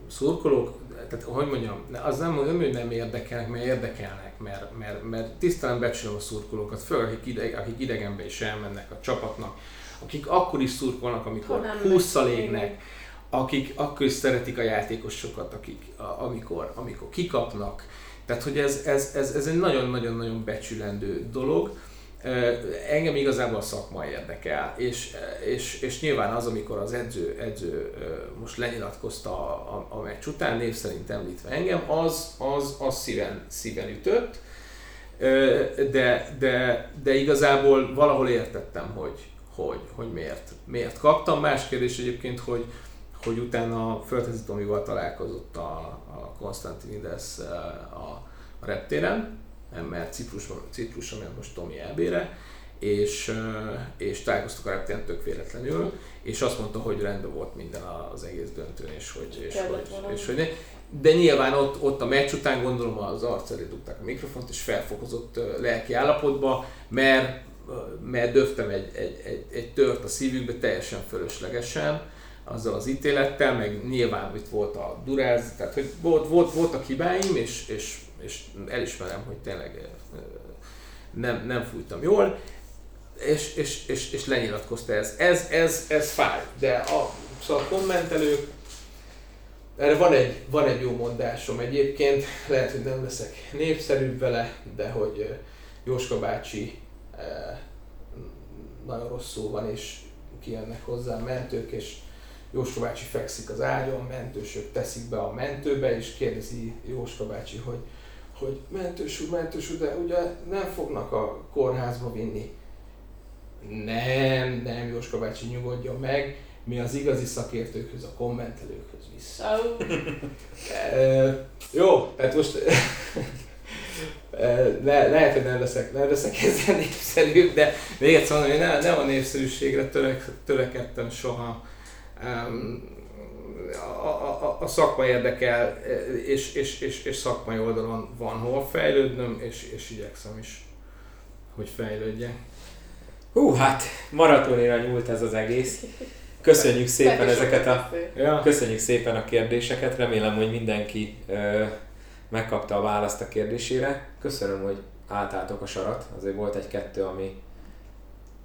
szurkolók, tehát hogy mondjam, az nem, nem hogy nem érdekelnek, mert érdekelnek, mert, mert, mert tisztán becsülöm a szurkolókat, főleg akik, ide, akik idegenbe is elmennek a csapatnak, akik akkor is szurkolnak, amikor Ha nem 20 megy. Akik akkor is szeretik a játékosokat, akik, a, amikor, amikor kikapnak. Tehát, hogy ez, ez, ez, ez egy nagyon-nagyon-nagyon becsülendő dolog. Engem igazából a szakma érdekel, és, és, és nyilván az, amikor az edző, edző most lenyilatkozta a, a, a meccs után, név szerint említve engem, az, az, az szíven, szíven ütött, de, de, de igazából valahol értettem, hogy, hogy, hogy miért, miért kaptam. Más kérdés egyébként, hogy, hogy utána a Földhezi Tomival találkozott a, a Konstantinides ö, a, a reptéren, mert Cipruson, Cipruson ment most Tomi elbére, és, ö, és találkoztak a reptéren tök véletlenül, és azt mondta, hogy rendben volt minden az egész döntőn, és hogy, és, Kellett hogy, és hogy ne. De nyilván ott, ott a meccs után gondolom az arc elé dugták a mikrofont, és felfokozott ö, lelki állapotba, mert, mert döftem egy, egy, egy, egy tört a szívükbe teljesen fölöslegesen, azzal az ítélettel, meg nyilván itt volt a duráz, tehát hogy volt, volt, voltak hibáim, és, és, és elismerem, hogy tényleg nem, nem fújtam jól, és, és, és, és lenyilatkozta ez. Ez, ez, ez fáj, de a, szóval a kommentelők, erre van egy, van egy jó mondásom egyébként, lehet, hogy nem leszek népszerűbb vele, de hogy Jóska bácsi nagyon rosszul van, és kijönnek hozzá mentők, és Jóska bácsi fekszik az ágyon, mentősök teszik be a mentőbe, és kérdezi Jóska bácsi, hogy, hogy mentős úr, mentős úr, de ugye nem fognak a kórházba vinni. Nem, nem, Jóska bácsi nyugodjon meg, mi az igazi szakértőkhöz, a kommentelőkhöz vissza. E, jó, tehát most le, lehet, hogy nem leszek, nem leszek ezzel népszerűbb, de még egyszer mondom, hogy nem, nem a népszerűségre törek, törekedtem soha. A, a, a, szakma érdekel, e, és, és, és, és szakmai oldalon van hol fejlődnöm, és, és igyekszem is, hogy fejlődjek. Hú, hát maratonira nyúlt ez az egész. Köszönjük szépen ezeket a. Ja. Köszönjük szépen a kérdéseket, remélem, hogy mindenki ö, megkapta a választ a kérdésére. Köszönöm, hogy álltátok a sarat, azért volt egy-kettő, ami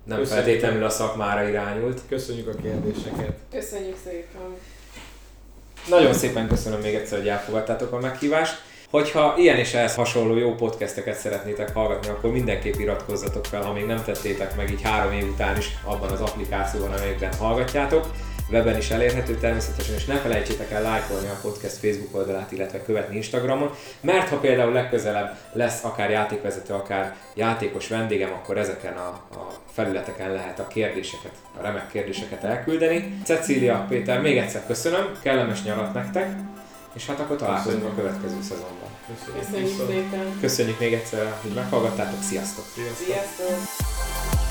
nem Köszönjük. feltétlenül a szakmára irányult. Köszönjük a kérdéseket. Köszönjük szépen. Nagyon szépen köszönöm még egyszer, hogy elfogadtátok a meghívást. Hogyha ilyen és ehhez hasonló jó podcasteket szeretnétek hallgatni, akkor mindenképp iratkozzatok fel, ha még nem tettétek meg így három év után is abban az applikációban, amelyikben hallgatjátok. Weben is elérhető természetesen, és ne felejtsétek el lájkolni a podcast Facebook oldalát, illetve követni Instagramon, mert ha például legközelebb lesz akár játékvezető, akár játékos vendégem, akkor ezeken a, a felületeken lehet a kérdéseket, a remek kérdéseket elküldeni. Cecília, Péter, még egyszer köszönöm, kellemes nyarat nektek, és hát akkor találkozunk a következő szezonban. Köszönjük szépen! Köszönjük még egyszer, hogy meghallgattátok, sziasztok! Sziasztok! Sziasztok!